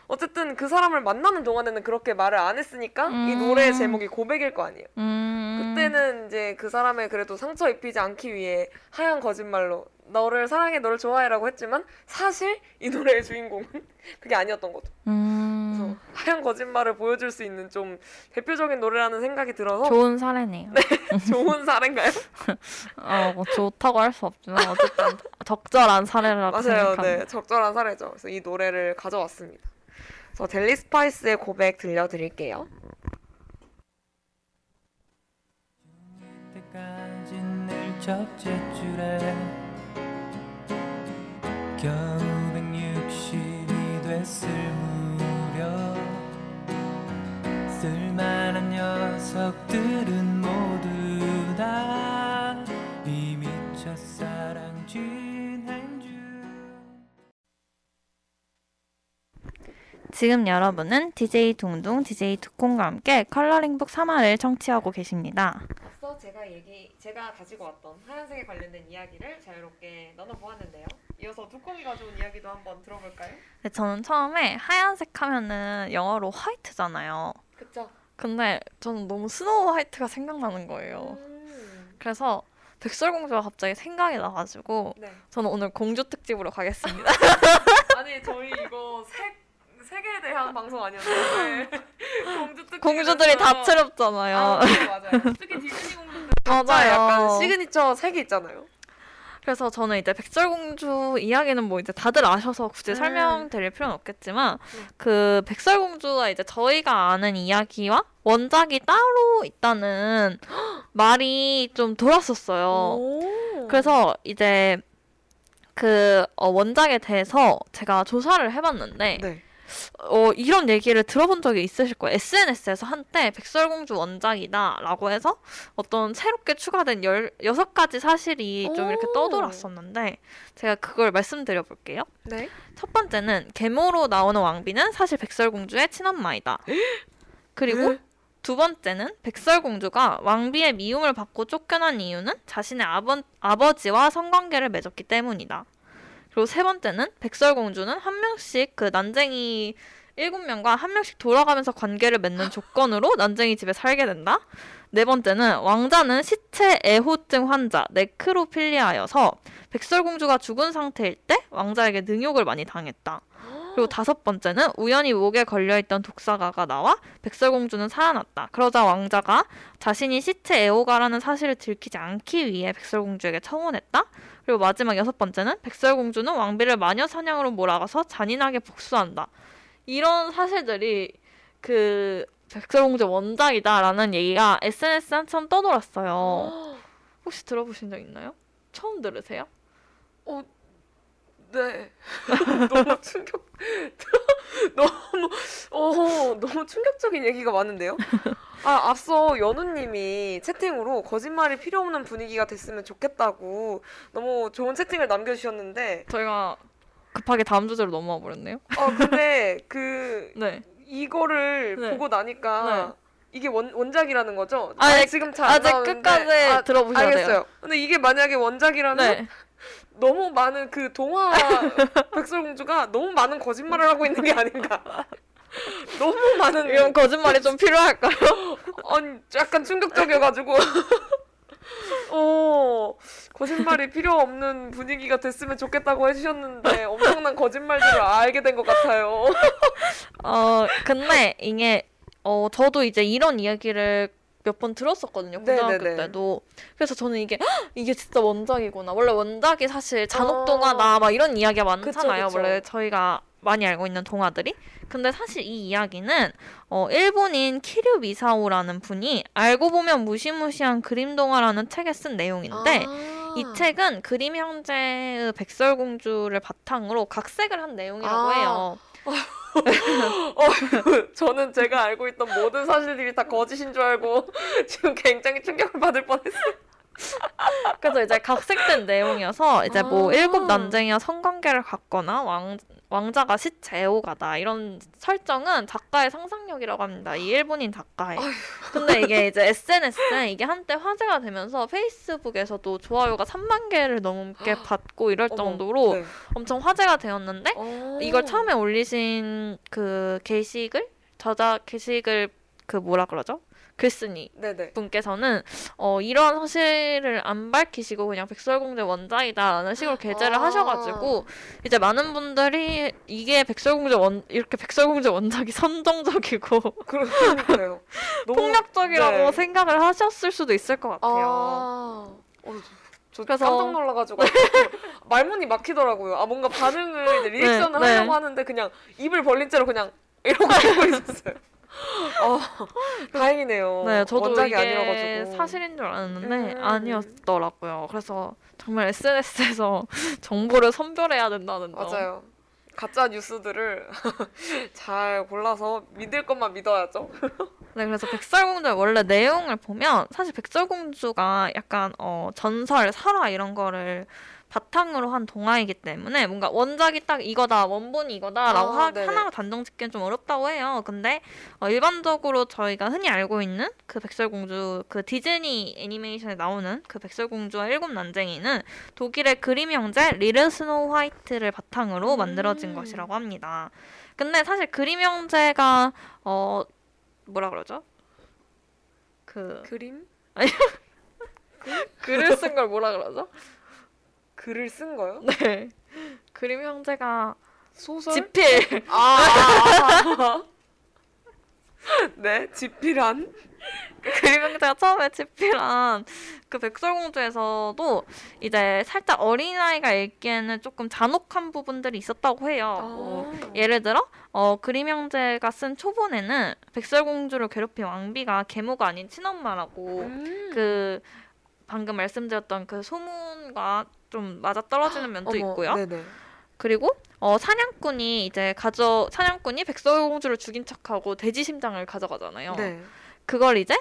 S2: 어쨌든 그 사람을 만나는 동안에는 그렇게 말을 안 했으니까 이
S3: 음.
S2: 노래의 제목이 고백일 거 아니에요.
S3: 음.
S2: 그때는 이제 그 사람의 그래도 상처 입히지 않기 위해 하얀 거짓말로 너를 사랑해 너를 좋아해라고 했지만 사실 이 노래의 주인공은 그게 아니었던 거죠.
S3: 음.
S2: 그래서 하얀 거짓말을 보여줄 수 있는 좀 대표적인 노래라는 생각이 들어서
S3: 좋은 사례네요.
S2: 좋은 사례인가요?
S3: 어, 뭐 좋다고 할 수 없지만 어쨌든 적절한 사례라고
S2: 맞아요.
S3: 생각합니다.
S2: 네, 적절한 사례죠. 그래서 이 노래를 가져왔습니다. 그래서 델리 스파이스의 고백 들려드릴게요.
S4: 때까지 늘 첫째 줄에 겨우 160이 됐을 쓸만한 녀석들은 모두 다 이미 첫 사랑 진행 중
S3: 지금 여러분은 DJ 둥둥, DJ 두콩과 함께 컬러링북 3화를 청취하고 계십니다.
S2: 앞서 제가 얘기 제가 가지고 왔던 하얀색에 관련된 이야기를 자유롭게 나눠보았는데요. 이어서 두콩이 가져온 이야기도 한번 들어볼까요?
S3: 근데 저는 처음에 하얀색 하면은 영어로 화이트잖아요. 근데 저는 너무 Snow White가 생각나는 거예요.
S2: 음,
S3: 그래서 백설공주가 갑자기 생각이 나가지고
S2: 네.
S3: 저는 오늘 공주 특집으로 가겠습니다.
S2: 아니 저희 이거 색 색에 대한 방송 아니었나요? 공주 특집
S3: 공주들이 다채롭잖아요.
S2: 아, 네, 맞아요. 특히 디즈니 공주들
S3: 맞아요.
S2: 약간 시그니처 색이 있잖아요.
S3: 그래서 저는 이제 백설공주 이야기는 뭐 이제 다들 아셔서 굳이
S2: 음.
S3: 설명드릴 필요는 없겠지만
S2: 음.
S3: 그 백설공주가 이제 저희가 아는 이야기와 원작이 따로 있다는 말이 좀 돌았었어요.
S2: 오.
S3: 그래서 이제 그 어, 원작에 대해서 제가 조사를 해봤는데
S2: 네.
S3: 어, 이런 얘기를 들어본 적이 있으실 거예요. SNS에서 한때 백설공주 원작이다라고 해서 어떤 새롭게 추가된 열, 여섯 가지 사실이 좀 이렇게
S2: 오.
S3: 떠돌았었는데 제가 그걸 말씀드려 볼게요.
S2: 네.
S3: 첫 번째는 계모로 나오는 왕비는 사실 백설공주의 친엄마이다. 그리고
S2: 에?
S3: 두 번째는 백설공주가 왕비의 미움을 받고 쫓겨난 이유는 자신의 아버, 아버지와 성관계를 맺었기 때문이다. 그리고 세 번째는 백설공주는 한 명씩 그 난쟁이 일곱 명과 한 명씩 돌아가면서 관계를 맺는 조건으로 난쟁이 집에 살게 된다. 네 번째는 왕자는 시체 애호증 환자 네크로필리아여서 백설공주가 죽은 상태일 때 왕자에게 능욕을 많이 당했다. 그리고 다섯 번째는 우연히 목에 걸려있던 독사가가 나와 백설공주는 살아났다. 그러자 왕자가 자신이 시체 애호가라는 사실을 들키지 않기 위해 백설공주에게 청혼했다. 그리고 마지막 여섯 번째는 백설공주는 왕비를 마녀 사냥으로 몰아가서 잔인하게 복수한다. 이런 사실들이 그 백설공주 원작이다라는 얘기가 SNS에 한참 떠돌았어요. 혹시 들어보신 적 있나요? 처음 들으세요?
S2: 네. 너무 충격. 너무 어 너무 충격적인 얘기가 많은데요. 아 앞서 연우님이 채팅으로 거짓말이 필요 없는 분위기가 됐으면 좋겠다고 너무 좋은 채팅을 남겨주셨는데
S3: 저희가 급하게 다음 주제로 넘어와 버렸네요.
S2: 어 근데 그
S3: 네.
S2: 이거를
S3: 네.
S2: 보고 나니까 이게 원, 원작이라는 거죠?
S3: 아, 네,
S2: 지금 잘안
S3: 아직. 끝까지
S2: 아,
S3: 들어보셔야
S2: 알겠어요.
S3: 돼요.
S2: 근데 이게 만약에 원작이라면
S3: 네.
S2: 너무 많은 그 동화 백설공주가 너무 많은 거짓말을 하고 있는 게 아닌가. 너무 많은
S3: 이런 거짓말이 좀 필요할까요?
S2: 아니 약간 충격적이어가지고 어 거짓말이 필요 없는 분위기가 됐으면 좋겠다고 해주셨는데 엄청난 거짓말들을 알게 된 것 같아요.
S3: 어, 근데 이게 어, 저도 이제 이런 이야기를 몇 번 들었었거든요. 고등학교
S2: 네네네.
S3: 때도. 그래서 저는 이게 "헉, 이게 진짜 원작이구나. 원래 원작이 사실 잔혹동화다 막 이런 이야기가 많잖아요.
S2: 어. 그쵸.
S3: 원래 저희가 많이 알고 있는 동화들이. 근데 사실 이 이야기는 어, 일본인 키류 미사오라는 분이 알고 보면 무시무시한 그림 동화라는 책에 쓴 내용인데
S2: 아.
S3: 이 책은 그림 형제의 백설공주를 바탕으로 각색을 한 내용이라고
S2: 아.
S3: 해요.
S2: 어, 저는 제가 알고 있던 모든 사실들이 다 거짓인 줄 알고 지금 굉장히 충격을 받을 뻔했어요.
S3: 그래서 이제 각색된 내용이어서 이제 뭐
S2: 아.
S3: 일곱 난쟁이와 성관계를 갖거나 왕 왕자가 시체오가다 이런 설정은 작가의 상상력이라고 합니다. 이 일본인 작가의. 근데 이게 이제 SNS에 이게 한때 화제가 되면서 페이스북에서도 좋아요가 3만 개를 넘게 받고 이럴 정도로
S2: 네.
S3: 엄청 화제가 되었는데
S2: 어.
S3: 이걸 처음에 올리신 그 게시글 저작 게시글 그 뭐라 그러죠? 글쓴이
S2: 네네.
S3: 분께서는 어, 이런 사실을 안 밝히시고 그냥 백설공주 원작이다라는 식으로 게재를
S2: 아.
S3: 하셔가지고 이제 많은 분들이 이게 백설공주 원 이렇게 백설공주 원작이 선정적이고 폭력적이라고
S2: 네.
S3: 생각을 하셨을 수도 있을 것 같아요.
S2: 아, 어, 저, 저
S3: 그래서-
S2: 깜짝 놀라가지고 말문이 막히더라고요. 아 뭔가 반응을 이제 리액션을
S3: 네, 네.
S2: 하려고 하는데 그냥 입을 벌린 채로 그냥 이러고 있었어요. 어, 다행이네요.
S3: 네, 저도 이게
S2: 아니라가지고
S3: 사실인 줄 알았는데
S2: 음.
S3: 아니었더라고요. 그래서 정말 SNS에서 정보를 선별해야 된다는 점.
S2: 맞아요. 가짜 뉴스들을 잘 골라서 믿을 것만 믿어야죠.
S3: 네, 그래서 백설공주의 원래 내용을 보면 사실 백설공주가 약간 어, 전설, 설화 이런 거를 바탕으로 한 동화이기 때문에 뭔가 원작이 딱 이거다, 원본이 이거다라고
S2: 아,
S3: 하. 하나로 단정 짓기는 좀 어렵다고 해요. 근데 어, 일반적으로 저희가 흔히 알고 있는 그 백설공주, 그 디즈니 애니메이션에 나오는 그 백설공주와 일곱 난쟁이는 독일의 그림 형제 Little Snow White를 바탕으로
S2: 음.
S3: 만들어진 것이라고 합니다. 근데 사실 그림 형제가 어 뭐라 그러죠? 그
S2: 그림?
S3: 글을 쓴 걸 뭐라 그러죠?
S2: 글을 쓴 거요?
S3: 네. 그림 형제가
S2: 소설?
S3: 지필.
S2: 아, 아, 아. 네, 지필한.
S3: 그림 형제가 처음에 지필한 그 백설공주에서도 이제 살짝 어린아이가 읽기에는 조금 잔혹한 부분들이 있었다고 해요. 뭐
S2: 아.
S3: 예를 들어 어, 그림 형제가 쓴 초본에는 백설공주를 괴롭힌 왕비가 계모가 아닌 친엄마라고
S2: 음.
S3: 그 방금 말씀드렸던 그 소문과 좀 맞아 떨어지는 면도 있고요.
S2: 네네.
S3: 그리고 어, 사냥꾼이 이제 가져 사냥꾼이 백설 공주를 죽인 척하고 돼지 심장을 가져가잖아요.
S2: 네.
S3: 그걸 이제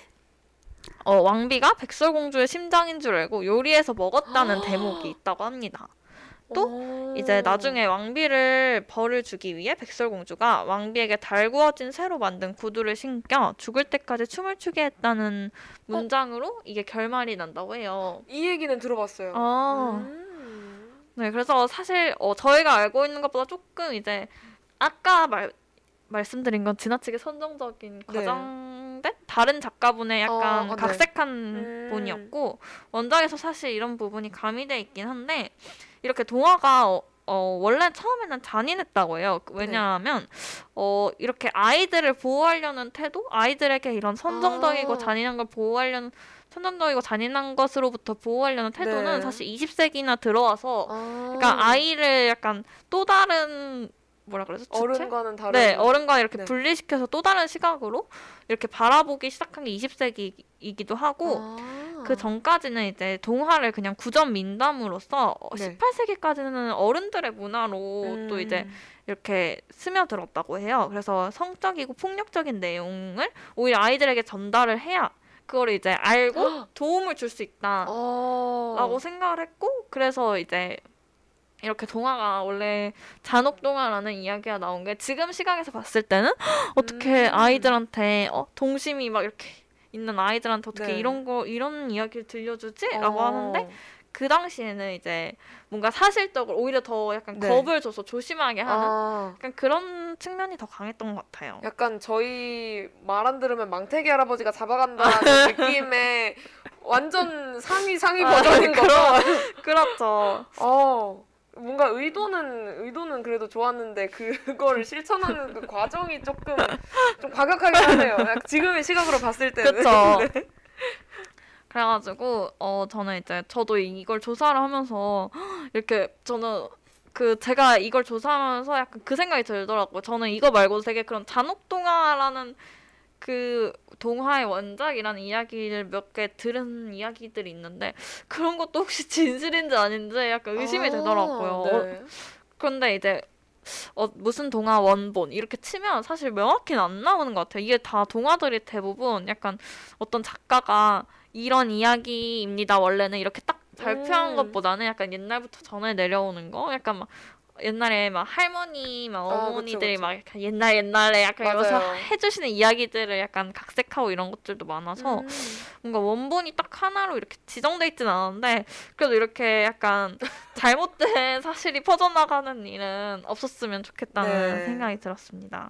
S3: 어, 왕비가 백설 공주의 심장인 줄 알고 요리해서 먹었다는 대목이 있다고 합니다. 또
S2: 오.
S3: 이제 나중에 왕비를 벌을 주기 위해 백설공주가 왕비에게 달구어진 새로 만든 구두를 신겨 죽을 때까지 춤을 추게 했다는 문장으로 이게 결말이 난다고 해요.
S2: 이 얘기는 들어봤어요.
S3: 아,
S2: 음.
S3: 네, 그래서 사실 어, 저희가 알고 있는 것보다 조금 이제 아까 말 말씀드린 건 지나치게 선정적인
S2: 네.
S3: 과장된 다른 작가분의 약간
S2: 어, 어, 네.
S3: 각색한
S2: 음.
S3: 본이었고 원작에서 사실 이런 부분이 가미돼 있긴 한데 이렇게 동화가 어, 어, 원래 처음에는 잔인했다고 해요. 그 왜냐하면 어, 이렇게 아이들을 보호하려는 태도, 아이들에게 이런 선정적이고
S2: 아.
S3: 잔인한 걸 보호하려는 선정적이고 잔인한 것으로부터 보호하려는 태도는
S2: 네.
S3: 사실 20세기나 들어와서
S2: 아.
S3: 그러니까 아이를 약간 또 다른 뭐라 그러죠? 주체?
S2: 어른과는 다른.
S3: 네, 어른과 이렇게
S2: 네.
S3: 분리시켜서 또 다른 시각으로 이렇게 바라보기 시작한 게 20세기이기도 하고
S2: 아.
S3: 그 전까지는 이제 동화를 그냥 구전 민담으로서 어,
S2: 네.
S3: 18세기까지는 어른들의 문화로 또
S2: 음.
S3: 이제 이렇게 스며들었다고 해요. 그래서 성적이고 폭력적인 내용을 오히려 아이들에게 전달을 해야 그걸 이제 알고 도움을 줄 수 있다.
S2: 어.
S3: 라고 생각을 했고 그래서 이제 이렇게 동화가 원래 잔혹 동화라는 이야기가 나온 게 지금 시각에서 봤을 때는 어떻게
S2: 음.
S3: 아이들한테 어, 동심이 막 이렇게 있는 아이들한테 어떻게
S2: 네.
S3: 이런 거 이런 이야기를 들려주지?라고
S2: 어.
S3: 하는데 그 당시에는 이제 뭔가 사실적으로 오히려 더 약간
S2: 네.
S3: 겁을 줘서 조심하게 하는
S2: 아.
S3: 약간 그런 측면이 더 강했던 것 같아요.
S2: 약간 저희 말 안 들으면 망태기 할아버지가 잡아간다는 느낌의 완전 상위 상위
S3: 아,
S2: 버전인 거죠.
S3: 그렇죠.
S2: 어. 뭔가 의도는 의도는 그래도 좋았는데 그걸 실천하는 그 과정이 조금 좀 과격하긴 하네요. 지금의 시각으로 봤을 때는.
S3: 그쵸.
S2: 네.
S3: 그래가지고 어 저는 이제 저도 이걸 조사를 하면서 이렇게 저는 그 제가 이걸 조사하면서 약간 그 생각이 들더라고요. 저는 이거 말고 되게 그런 잔혹 동화라는 그 동화의 원작이라는 이야기를 몇 개 들은 이야기들이 있는데 그런 것도 혹시 진실인지 아닌지 약간 의심이
S2: 아,
S3: 되더라고요.
S2: 네.
S3: 그런데 이제 어, 무슨 동화 원본 이렇게 치면 사실 명확히는 안 나오는 것 같아요. 이게 다 동화들이 대부분 약간 어떤 작가가 이런 이야기입니다. 원래는 이렇게 딱 발표한
S2: 음.
S3: 것보다는 약간 옛날부터 전해 내려오는 거, 약간 막 옛날에 막 할머니, 막
S2: 아, 그쵸,
S3: 어머니들이
S2: 그쵸.
S3: 막 약간 옛날 옛날에 약간 이러면서
S2: 맞아요.
S3: 해주시는 이야기들을 약간 각색하고 이런 것들도 많아서
S2: 음.
S3: 뭔가 원본이 딱 하나로 이렇게 지정돼 있진 않았는데 그래도 이렇게 약간 잘못된 사실이 퍼져나가는 일은 없었으면 좋겠다는
S2: 네.
S3: 생각이 들었습니다.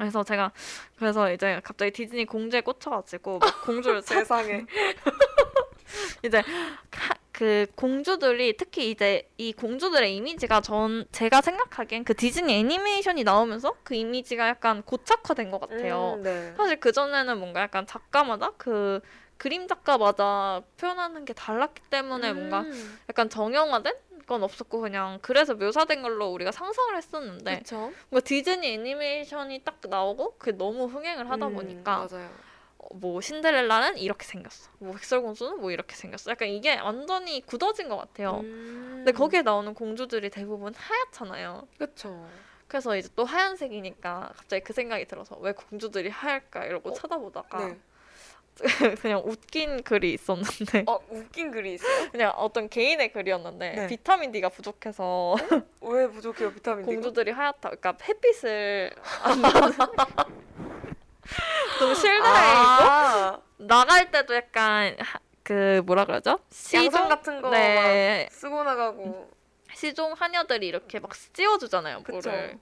S3: 그래서 제가 그래서 이제 갑자기 디즈니 공주에 꽂혀가지고 막 공주를 찾-
S2: 세상에.
S3: 이제 카- 그 공주들이 특히 이제 이 공주들의 이미지가 전 제가 생각하기엔 그 디즈니 애니메이션이 나오면서 그 이미지가 약간 고착화된 것 같아요.
S2: 음, 네.
S3: 사실 그 전에는 뭔가 약간 작가마다 그 그림 작가마다 표현하는 게 달랐기 때문에 뭔가
S2: 음,
S3: 약간 정형화된 건 없었고 그냥 그래서 묘사된 걸로 우리가 상상을 했었는데
S2: 그쵸.
S3: 뭔가 디즈니 애니메이션이 딱 나오고 그게 너무 흥행을 하다
S2: 음,
S3: 보니까
S2: 맞아요.
S3: 어, 뭐 신데렐라는 이렇게 생겼어 뭐 백설공주는 뭐 이렇게 생겼어 약간 이게 완전히 굳어진 것 같아요
S2: 음,
S3: 근데 거기에 나오는 공주들이 대부분 하얗잖아요
S2: 그쵸.
S3: 그래서 이제 또 하얀색이니까 갑자기 그 생각이 들어서 왜 공주들이 하얄까 이러고
S2: 어?
S3: 쳐다보다가
S2: 네.
S3: 그냥 웃긴 글이 있었는데
S2: 어 웃긴 글이 있어요.
S3: 그냥 어떤 개인의 글이었는데
S2: 네.
S3: 비타민 D가 부족해서
S2: 왜 부족해요 비타민 D?
S3: 공주들이 하얗다. 그러니까 햇빛을 안 받는 좀 실내에
S2: 아,
S3: 있고 나갈 때도 약간 하- 그 뭐라 그러죠?
S2: 양산 같은 거네막 쓰고 나가고.
S3: 시종 하녀들이 이렇게 막 씌워주잖아요
S2: 그쵸.
S3: 물을. 그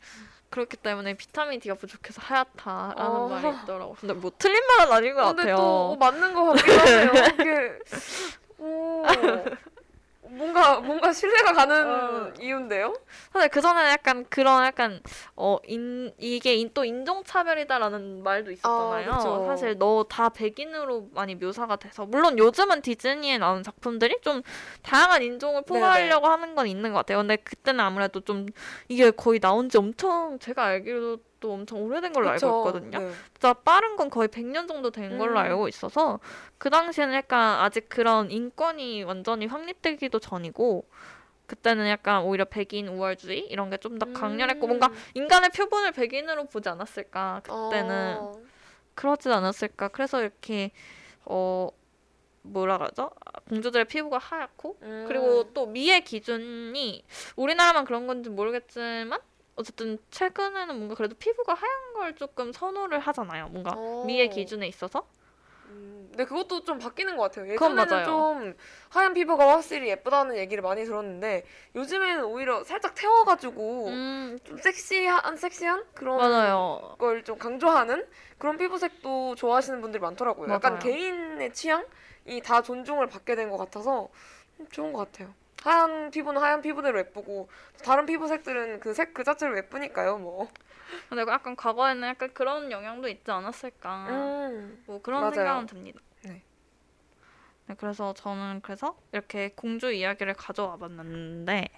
S3: 렇기 때문에 비타민 D가 부족해서 하얗다라는
S2: 어.
S3: 말이 있더라고. 근데 뭐 틀린 말은 아닌 것
S2: 근데
S3: 같아요.
S2: 또 어, 맞는 거 같긴 하네요. 이게 오, 뭔가 뭔가 신뢰가 가는
S3: 어.
S2: 이유인데요.
S3: 사실 그 전에 약간 그런 약간 어 인 이게 인, 또 인종 차별이다라는 말도 있었잖아요.
S2: 아.
S3: 사실 너 다 백인으로 많이 묘사가 돼서 물론 요즘은 디즈니에 나오는 작품들이 좀 다양한 인종을 포괄하려고 하는 건 있는 것 같아요. 근데 그때는 아무래도 좀 이게 거의 나온 지 엄청 제가 알기로 도또 엄청 오래된 걸로
S2: 그쵸?
S3: 알고 있거든요.
S2: 네.
S3: 진짜 빠른 건 거의 100년 정도 된 걸로
S2: 음.
S3: 알고 있어서 그 당시에는 약간 아직 그런 인권이 완전히 확립되기도 전이고 그때는 약간 오히려 백인 우월주의 이런 게 좀 더 강렬했고
S2: 음.
S3: 뭔가 인간의 표본을 백인으로 보지 않았을까 그때는
S2: 어,
S3: 그러지 않았을까 그래서 이렇게 어 뭐라 그러죠 아, 공주들의 피부가 하얗고
S2: 음.
S3: 그리고 또 미의 기준이 우리나라만 그런 건지 모르겠지만 어쨌든 최근에는 뭔가 그래도 피부가 하얀 걸 조금 선호를 하잖아요. 뭔가
S2: 어.
S3: 미의 기준에 있어서.
S2: 음, 근데 그것도 좀 바뀌는 것 같아요. 예전에는. 좀 하얀 피부가 확실히 예쁘다는 얘기를 많이 들었는데 요즘에는 오히려 살짝 태워가지고
S3: 음,
S2: 좀 섹시한 섹시한 그런. 걸 좀 강조하는 그런 피부색도 좋아하시는 분들이 많더라고요. 약간
S3: 맞아요.
S2: 개인의 취향이 다 존중을 받게 된 것 같아서 음, 좋은 것 같아요. 하얀 피부는 하얀 피부대로 예쁘고 다른 피부색들은 그 색 그 자체로 예쁘니까요. 뭐.
S3: 근데 약간 과거에는 약간 그런 영향도 있지 않았을까.
S2: 음.
S3: 뭐 그런
S2: 맞아요.
S3: 생각은 듭니다.
S2: 네.
S3: 네, 그래서 저는 그래서 이렇게 공주 이야기를 가져와 봤는데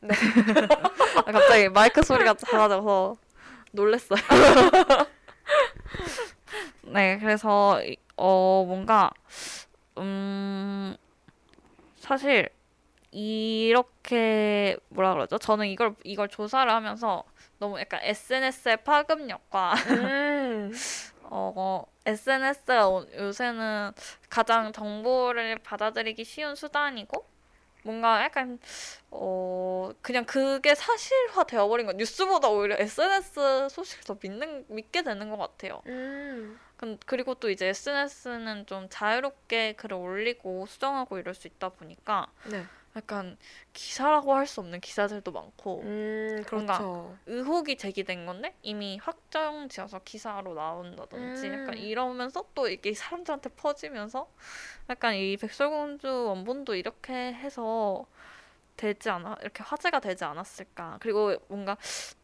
S2: 네.
S3: 아, 갑자기 마이크 소리가 작아져서 놀랬어요. 네, 그래서 이- 어 뭔가 음 사실 이렇게 뭐라 그러죠? 저는 이걸 이걸 조사를 하면서 너무 약간 SNS의 파급력과
S2: 음.
S3: 어, SNS가 요새는 가장 정보를 받아들이기 쉬운 수단이고 뭔가 약간 어 그냥 그게 사실화 되어버린 거 뉴스보다 오히려 SNS 소식을 더 믿는 믿게 되는 것 같아요.
S2: 음.
S3: 근- 그리고 또 이제 SNS는 좀 자유롭게 글을 올리고 수정하고 이럴 수 있다 보니까
S2: 네.
S3: 약간 기사라고 할 수 없는 기사들도 많고
S2: 음, 그렇죠.
S3: 의혹이 제기된 건데 이미 확정지어서 기사로 나온다든지
S2: 음.
S3: 약간 이러면서 또 이게 사람들한테 퍼지면서 약간 이 백설공주 원본도 이렇게 해서 되지 않아 이렇게 화제가 되지 않았을까 그리고 뭔가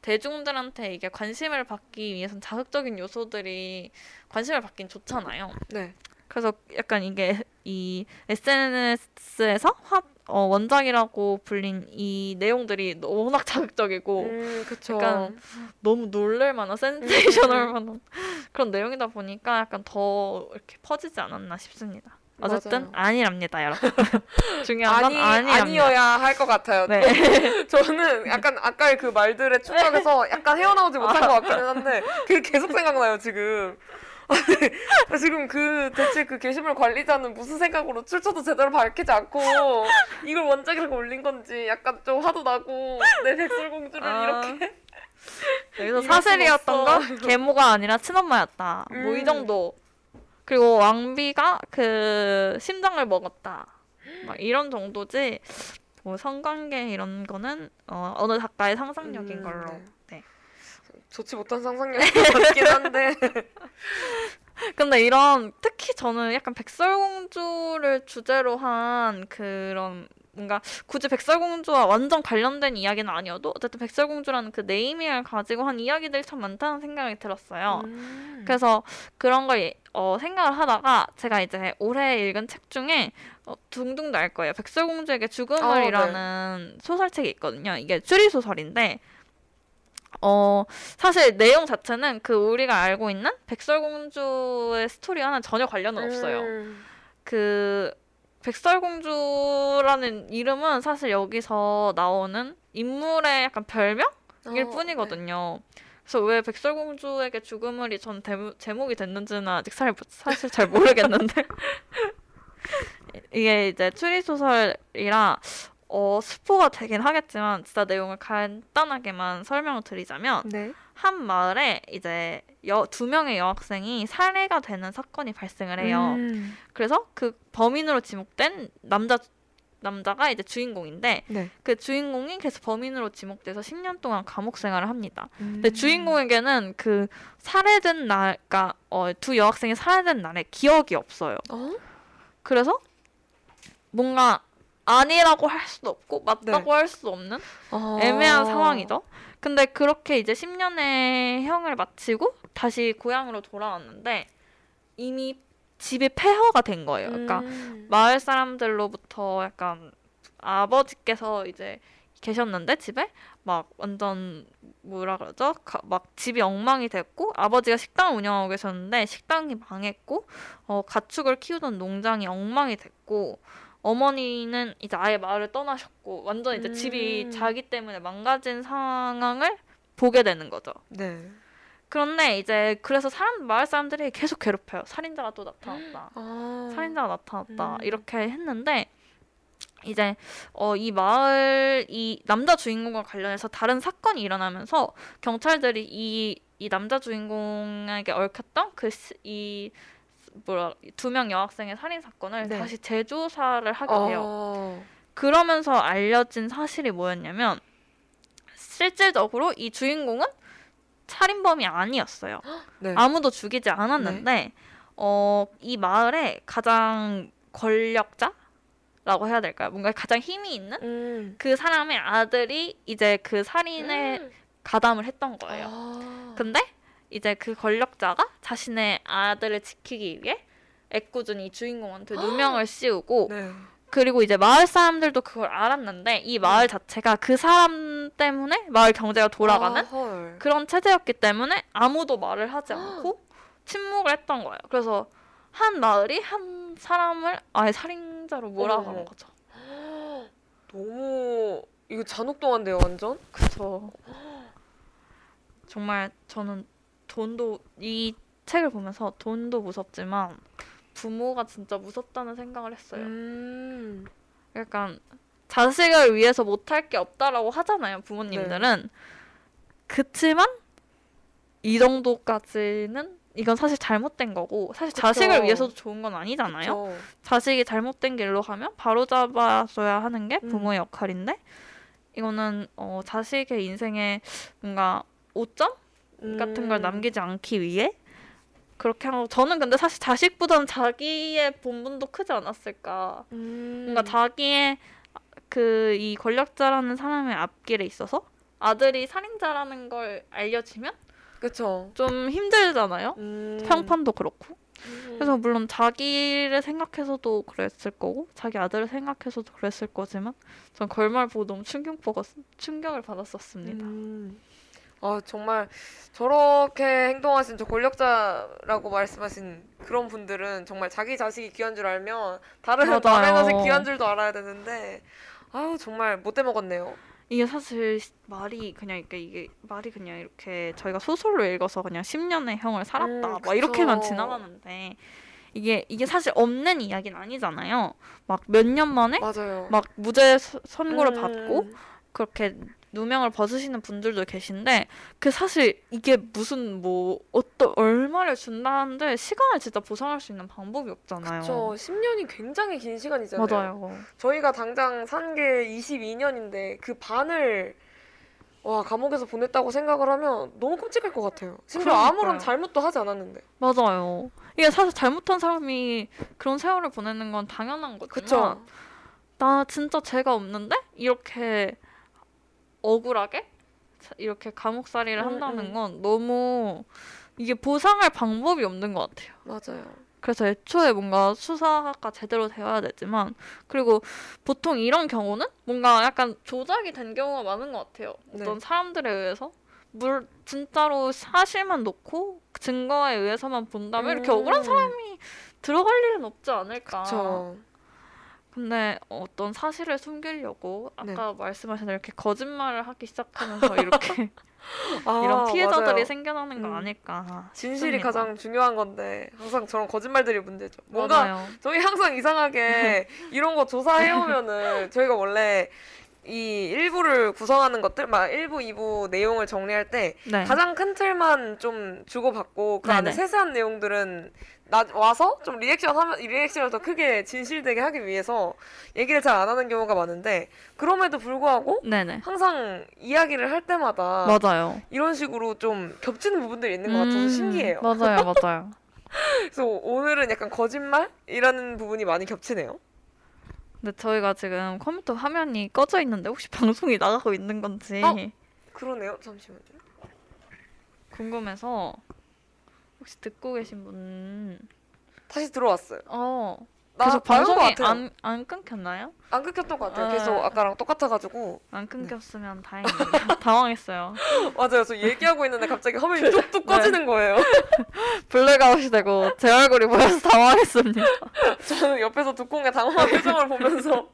S3: 대중들한테 이게 관심을 받기 위해선 자극적인 요소들이 관심을 받긴 좋잖아요.
S2: 네.
S3: 그래서 약간 이게 이 SNS에서 화, 어, 원작이라고 불린 이 내용들이 워낙 자극적이고
S2: 음.
S3: 약간 너무 놀랄 만한 센세이셔널 만한 그런 내용이다 보니까 약간 더 이렇게 퍼지지 않았나 싶습니다. 어쨌든
S2: 맞아요.
S3: 아니랍니다, 여러분. 중요한 건
S2: 아니
S3: 아니랍니다.
S2: 아니어야 할 것 같아요.
S3: 네.
S2: 저는 약간 아까의 그 말들에 충격해서 약간 헤어나오지 못한 것 같기는 한데 그게 계속 생각나요 지금. 아니, 지금 그 대체 그 게시물 관리자는 무슨 생각으로 출처도 제대로 밝히지 않고 이걸 원작이라고 올린 건지 약간 좀 화도 나고 내 백설공주를
S3: 아.
S2: 이렇게
S3: 여기서 사슬이었던 순건 계모가 아니라 친엄마였다. 뭐이
S2: 음.
S3: 정도. 그리고 왕비가 그 심장을 먹었다. 막 이런 정도지. 뭐 성관계 이런 거는 어, 어느 작가의 상상력인
S2: 음,
S3: 걸로.
S2: 네.
S3: 네.
S2: 좋지 못한 상상력이 같긴 한데
S3: 근데 이런 특히 저는 약간 백설공주를 주제로 한 그런 뭔가 굳이 백설공주와 완전 관련된 이야기는 아니어도 어쨌든 백설공주라는 그 naming을 가지고 한 이야기들이 참 많다는 생각이 들었어요.
S2: 음.
S3: 그래서 그런 걸 예- 어, 생각을 하다가 제가 이제 올해 읽은 책 중에 어, 둥둥도 알 거예요. 백설공주에게
S2: 아,
S3: 죽음을이라는 소설책이 있거든요. 이게 추리 소설인데 어 사실 내용 자체는 그 우리가 알고 있는 백설공주의 스토리와는 전혀 관련은 없어요.
S2: 음.
S3: 그 백설공주라는 이름은 사실 여기서 나오는 인물의 약간 별명일
S2: 어,
S3: 뿐이거든요. 그래서 왜 백설공주에게 죽음을이 전 제목이 됐는지는 아직 살, 사실 잘 모르겠는데 이게 이제 추리 소설이라 어 스포가 되긴 하겠지만 진짜 내용을 간단하게만 설명을 드리자면
S2: 네.
S3: 한 마을에 이제 여, 두 명의 여학생이 살해가 되는 사건이 발생을 해요.
S2: 음.
S3: 그래서 그 범인으로 지목된 남자 남자가 이제 주인공인데
S2: 네.
S3: 그 주인공이 그래서 범인으로 지목돼서 10년 동안 감옥 생활을 합니다.
S2: 음.
S3: 근데 주인공에게는 그 살해된 날, 그러니까 어, 두 여학생이 살해된 날에 기억이 없어요.
S2: 어?
S3: 그래서 뭔가 아니라고 할 수도 없고 맞다고 할 수도 없는
S2: 아.
S3: 애매한 상황이죠. 근데 그렇게 이제 10년의 형을 마치고 다시 고향으로 돌아왔는데 이미 집이 폐허가 된 거예요. 그러니까
S2: 음.
S3: 마을 사람들로부터 약간 아버지께서 이제 계셨는데 집에 막 완전 뭐라 그러죠? 가- 막 집이 엉망이 됐고 아버지가 식당을 운영하고 계셨는데 식당이 망했고 어, 가축을 키우던 농장이 엉망이 됐고 어머니는 이제 아예 마을을 떠나셨고 완전 이제 집이
S2: 음.
S3: 자기 때문에 망가진 상황을 보게 되는 거죠.
S2: 네.
S3: 그런데 이제 그래서 사람 마을 사람들이 계속 괴롭혀요. 살인자가 또 나타났다.
S2: 아.
S3: 살인자가 나타났다
S2: 음.
S3: 이렇게 했는데 이제 어 이 마을 이 남자 주인공과 관련해서 다른 사건이 일어나면서 경찰들이 이 이 남자 주인공에게 얽혔던 그이 뭐라 두 명 여학생의 살인 사건을
S2: 네.
S3: 다시 재조사를 하게 돼요.
S2: 어.
S3: 그러면서 알려진 사실이 뭐였냐면 실질적으로 이 주인공은 살인범이 아니었어요.
S2: 네.
S3: 아무도 죽이지 않았는데 어, 이 마을의 가장 권력자 라고 해야 될까요? 뭔가 가장 힘이 있는
S2: 음.
S3: 그 사람의 아들이 이제 그 살인에 가담을 했던 거예요.
S2: 아.
S3: 근데 이제 그 권력자가 자신의 아들을 지키기 위해 애꿎은 이 주인공한테 누명을 씌우고
S2: 네.
S3: 그리고 이제 마을 사람들도 그걸 알았는데 이 마을 자체가 그 사람 때문에 마을 경제가 돌아가는
S2: 아, 헐.
S3: 그런 체제였기 때문에 아무도 말을 하지 않고 침묵을 했던 거예요. 그래서 한 마을이 한 사람을 아예 살인자로 몰아간
S2: 어머.
S3: 거죠.
S2: 너무 이거 잔혹동한데요, 완전?
S3: 그쵸. 정말 저는 돈도 이 책을 보면서 돈도 무섭지만 부모가 진짜 무섭다는 생각을 했어요.
S2: 음.
S3: 약간 자식을 위해서 못할 게 없다라고 하잖아요, 부모님들은. 그치만 이 정도까지는 이건 사실 잘못된 거고 사실
S2: 그쵸.
S3: 자식을 위해서도 좋은 건 아니잖아요.
S2: 그쵸.
S3: 자식이 잘못된 길로 가면 바로 잡아줘야 하는 게
S2: 음.
S3: 부모의 역할인데 이거는 어, 자식의 인생에 뭔가 오점 같은 걸
S2: 음.
S3: 남기지 않기 위해 그렇게 하고 저는 근데 사실 자식보다는 자기의 본분도 크지 않았을까.
S2: 음.
S3: 뭔가 자기의 그 이 권력자라는 사람의 앞길에 있어서 아들이 살인자라는 걸 알려지면
S2: 그쵸.
S3: 좀 힘들잖아요.
S2: 음.
S3: 평판도 그렇고. 그래서 물론 자기를 생각해서도 그랬을 거고 자기 아들을 생각해서도 그랬을 거지만 전 걸말 보고 너무 충격 충격을 받았었습니다.
S2: 음. 아 정말 저렇게 행동하신 저 권력자라고 말씀하신 그런 분들은 정말 자기 자식이 귀한 줄 알면 다른
S3: 맞아요.
S2: 남의 자식 귀한 줄도 알아야 되는데 아유 정말 못돼 먹었네요.
S3: 이게 사실 시- 말이 그냥 이게 이게 말이 그냥 이렇게 저희가 소설로 읽어서 그냥 10년의 형을 살았다
S2: 음,
S3: 막 이렇게만. 지나가는데 이게 이게 사실 없는 이야기는 아니잖아요. 막 몇 년 만에
S2: 맞아요.
S3: 막 무죄 서- 선고를
S2: 음,
S3: 받고 그렇게 누명을 벗으시는 분들도 계신데 그 사실 이게 무슨 뭐 어떤 얼마를 준다는데 시간을 진짜 보상할 수 있는 방법이 없잖아요.
S2: 저 10년이 굉장히 긴 시간이잖아요.
S3: 맞아요.
S2: 저희가 당장 산 게 22년인데 그 반을 와 감옥에서 보냈다고 생각을 하면 너무 끔찍할 것 같아요. 심지어
S3: 그러니까요.
S2: 아무런 잘못도 하지 않았는데.
S3: 맞아요. 이게 사실 잘못한 사람이 그런 세월을 보내는 건 당연한 거지만
S2: 그쵸?
S3: 나 진짜 죄가 없는데 이렇게 억울하게 자- 이렇게 감옥살이를
S2: 음,
S3: 한다는
S2: 음.
S3: 건 너무 이게 보상할 방법이 없는 것 같아요.
S2: 맞아요.
S3: 그래서 애초에 뭔가 수사가 제대로 되어야 되지만 그리고 보통 이런 경우는 뭔가 약간 조작이 된 경우가 많은 것 같아요. 어떤
S2: 네.
S3: 사람들에 의해서 물 진짜로 사실만 놓고 증거에 의해서만 본다면 이렇게 억울한 사람이 들어갈 일은 없지 않을까.
S2: 저
S3: 근데 어떤 사실을 숨기려고
S2: 네.
S3: 아까 말씀하신 대로 이렇게 거짓말을 하기 시작하면서 이렇게
S2: 아,
S3: 이런 피해자들이
S2: 맞아요.
S3: 생겨나는 거
S2: 음.
S3: 아닐까.
S2: 진실이
S3: 싶습니다.
S2: 가장 중요한 건데 항상 저런 거짓말들이 문제죠. 뭔가
S3: 맞아요.
S2: 저희 항상 이상하게 이런 거 조사해 오면은 저희가 원래 이 일부를 구성하는 것들, 막 일부, 이부 내용을 정리할 때
S3: 네.
S2: 가장 큰 틀만 좀 주고받고 그 안에. 세세한 내용들은 나 와서 좀 리액션 하면 리액션을 더 크게 진실되게 하기 위해서 얘기를 잘 안 하는 경우가 많은데 그럼에도 불구하고
S3: 네네.
S2: 항상 이야기를 할 때마다
S3: 맞아요.
S2: 이런 식으로 좀 겹치는 부분들이 있는 것 같아서
S3: 음,
S2: 신기해요.
S3: 맞아요, 맞아요.
S2: 그래서 오늘은 약간 거짓말이라는 부분이 많이 겹치네요.
S3: 근데 저희가 지금 컴퓨터 화면이 꺼져 있는데 혹시 방송이 나가고 있는 건지
S2: 어? 그러네요. 잠시만요.
S3: 궁금해서 혹시 듣고 계신 분,
S2: 다시 들어왔어요.
S3: 어,
S2: 나
S3: 계속 방송이
S2: 같아요. 안,
S3: 안, 안 끊겼나요?
S2: 끊겼던 것 같아요.
S3: 아.
S2: 계속 아까랑 똑같아가지고
S3: 안 끊겼으면 다행입니다. 당황했어요.
S2: 맞아요. 저 얘기하고 있는데 갑자기 화면이
S3: 네.
S2: 뚝뚝 꺼지는 거예요.
S3: 블랙아웃이 되고 제 얼굴이 보여서 당황했습니다.
S2: 저는 옆에서 두콩의 당황한 표정을 보면서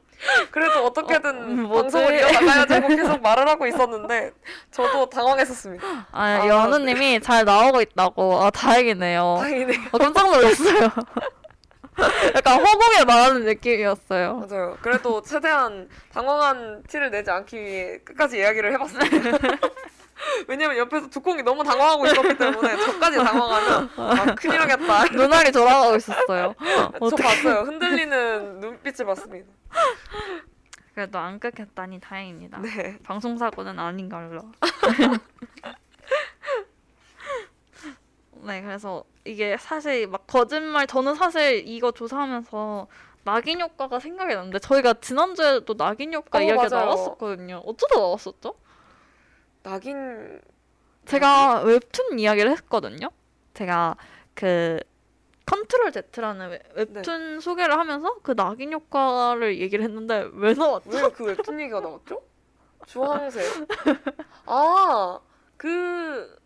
S2: 그래도 어떻게든
S3: 어, 음, 뭐지?
S2: 방송을 이어나가야지 계속 말을 하고 있었는데 저도 당황했었습니다.
S3: 아,
S2: 아,
S3: 연우님이 잘 나오고 있다고. 아, 다행이네요.
S2: 다행이네요.
S3: 아, 깜짝 놀랐어요. 약간 허공에 말하는 느낌이었어요.
S2: 맞아요. 그래도 최대한 당황한 티를 내지 않기 위해 끝까지 이야기를 해봤습니다. 왜냐면 옆에서 두콩이 너무 당황하고 있었기 때문에 저까지 당황하면 아, 큰일 나겠다.
S3: 눈알이 돌아가고 있었어요.
S2: 저. 봤어요. 흔들리는 눈빛을 봤습니다.
S3: 그래도 안 끊겼다니 다행입니다.
S2: 네.
S3: 방송 사고는 아닌 걸로. 네, 그래서 이게 사실 막 거짓말 저는 사실 이거 조사하면서 낙인 효과가 생각이 나는데 저희가 지난주에도 낙인 효과
S2: 어,
S3: 이야기가
S2: 맞아요.
S3: 나왔었거든요. 어쩌다 나왔었죠?
S2: 낙인
S3: 제가 웹툰 이야기를 했거든요. 제가 그 컨트롤 Z라는 웹- 웹툰 소개를 하면서 그 낙인 효과를 얘기를 했는데 왜 나왔죠?
S2: 왜 그 웹툰 얘기가 나왔죠? 주황색. 아, 그,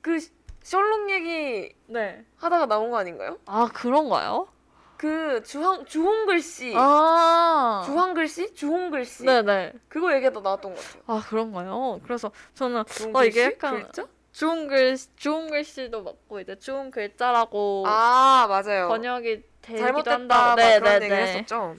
S2: 그 셜록 얘기
S3: 네.
S2: 하다가 나온 거 아닌가요?
S3: 아 그런가요?
S2: 그 주황 주홍 글씨,
S3: 아.
S2: 주황 글씨, 주홍 글씨.
S3: 네네.
S2: 그거 얘기하다 나왔던 것 같아요.
S3: 아 그런가요? 그래서 저는
S2: 주홍
S3: 어, 이게? 약간-
S2: 글자?
S3: 좋은 글 좋은 글씨도 맞고 이제 좋은 글자라고
S2: 아 맞아요.
S3: 번역이 되기도
S2: 잘못됐다
S3: 한다.
S2: 막
S3: 네,
S2: 그런
S3: 네,
S2: 얘기를
S3: 네.
S2: 했었죠.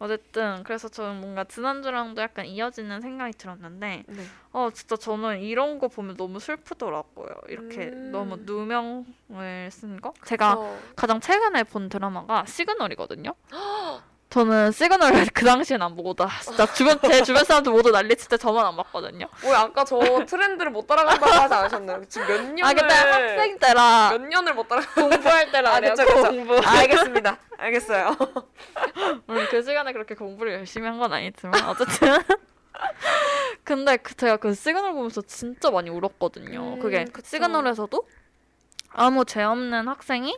S3: 어쨌든 그래서 저는 뭔가 지난주랑도 약간 이어지는 생각이 들었는데
S2: 네.
S3: 어 진짜 저는 이런 거 보면 너무 슬프더라고요. 이렇게
S2: 음.
S3: 너무 누명을 쓴 거. 제가
S2: 저-
S3: 가장 최근에 본 드라마가 시그널이거든요. 저는 시그널을 그 당시엔 안 보고 나 진짜 주변 제 주변 사람들 모두 난리칠 때 저만 안 봤거든요.
S2: 왜 아까 저 트렌드를 못 따라간다고 하지 않으셨나요? 지금 몇 년을
S3: 아 그때 학생 때라
S2: 몇 년을 못 따라.
S3: 공부할 때라
S2: 아. 그쵸, 그쵸.
S3: 공부.
S2: 아, 알겠습니다. 알겠어요.
S3: 물론 그 시간에 그렇게 공부를 열심히 한 건 아니지만 어쨌든 근데 그 제가 그 시그널 보면서 진짜 많이 울었거든요.
S2: 음,
S3: 그게
S2: 그쵸.
S3: 시그널에서도 아무 죄 없는 학생이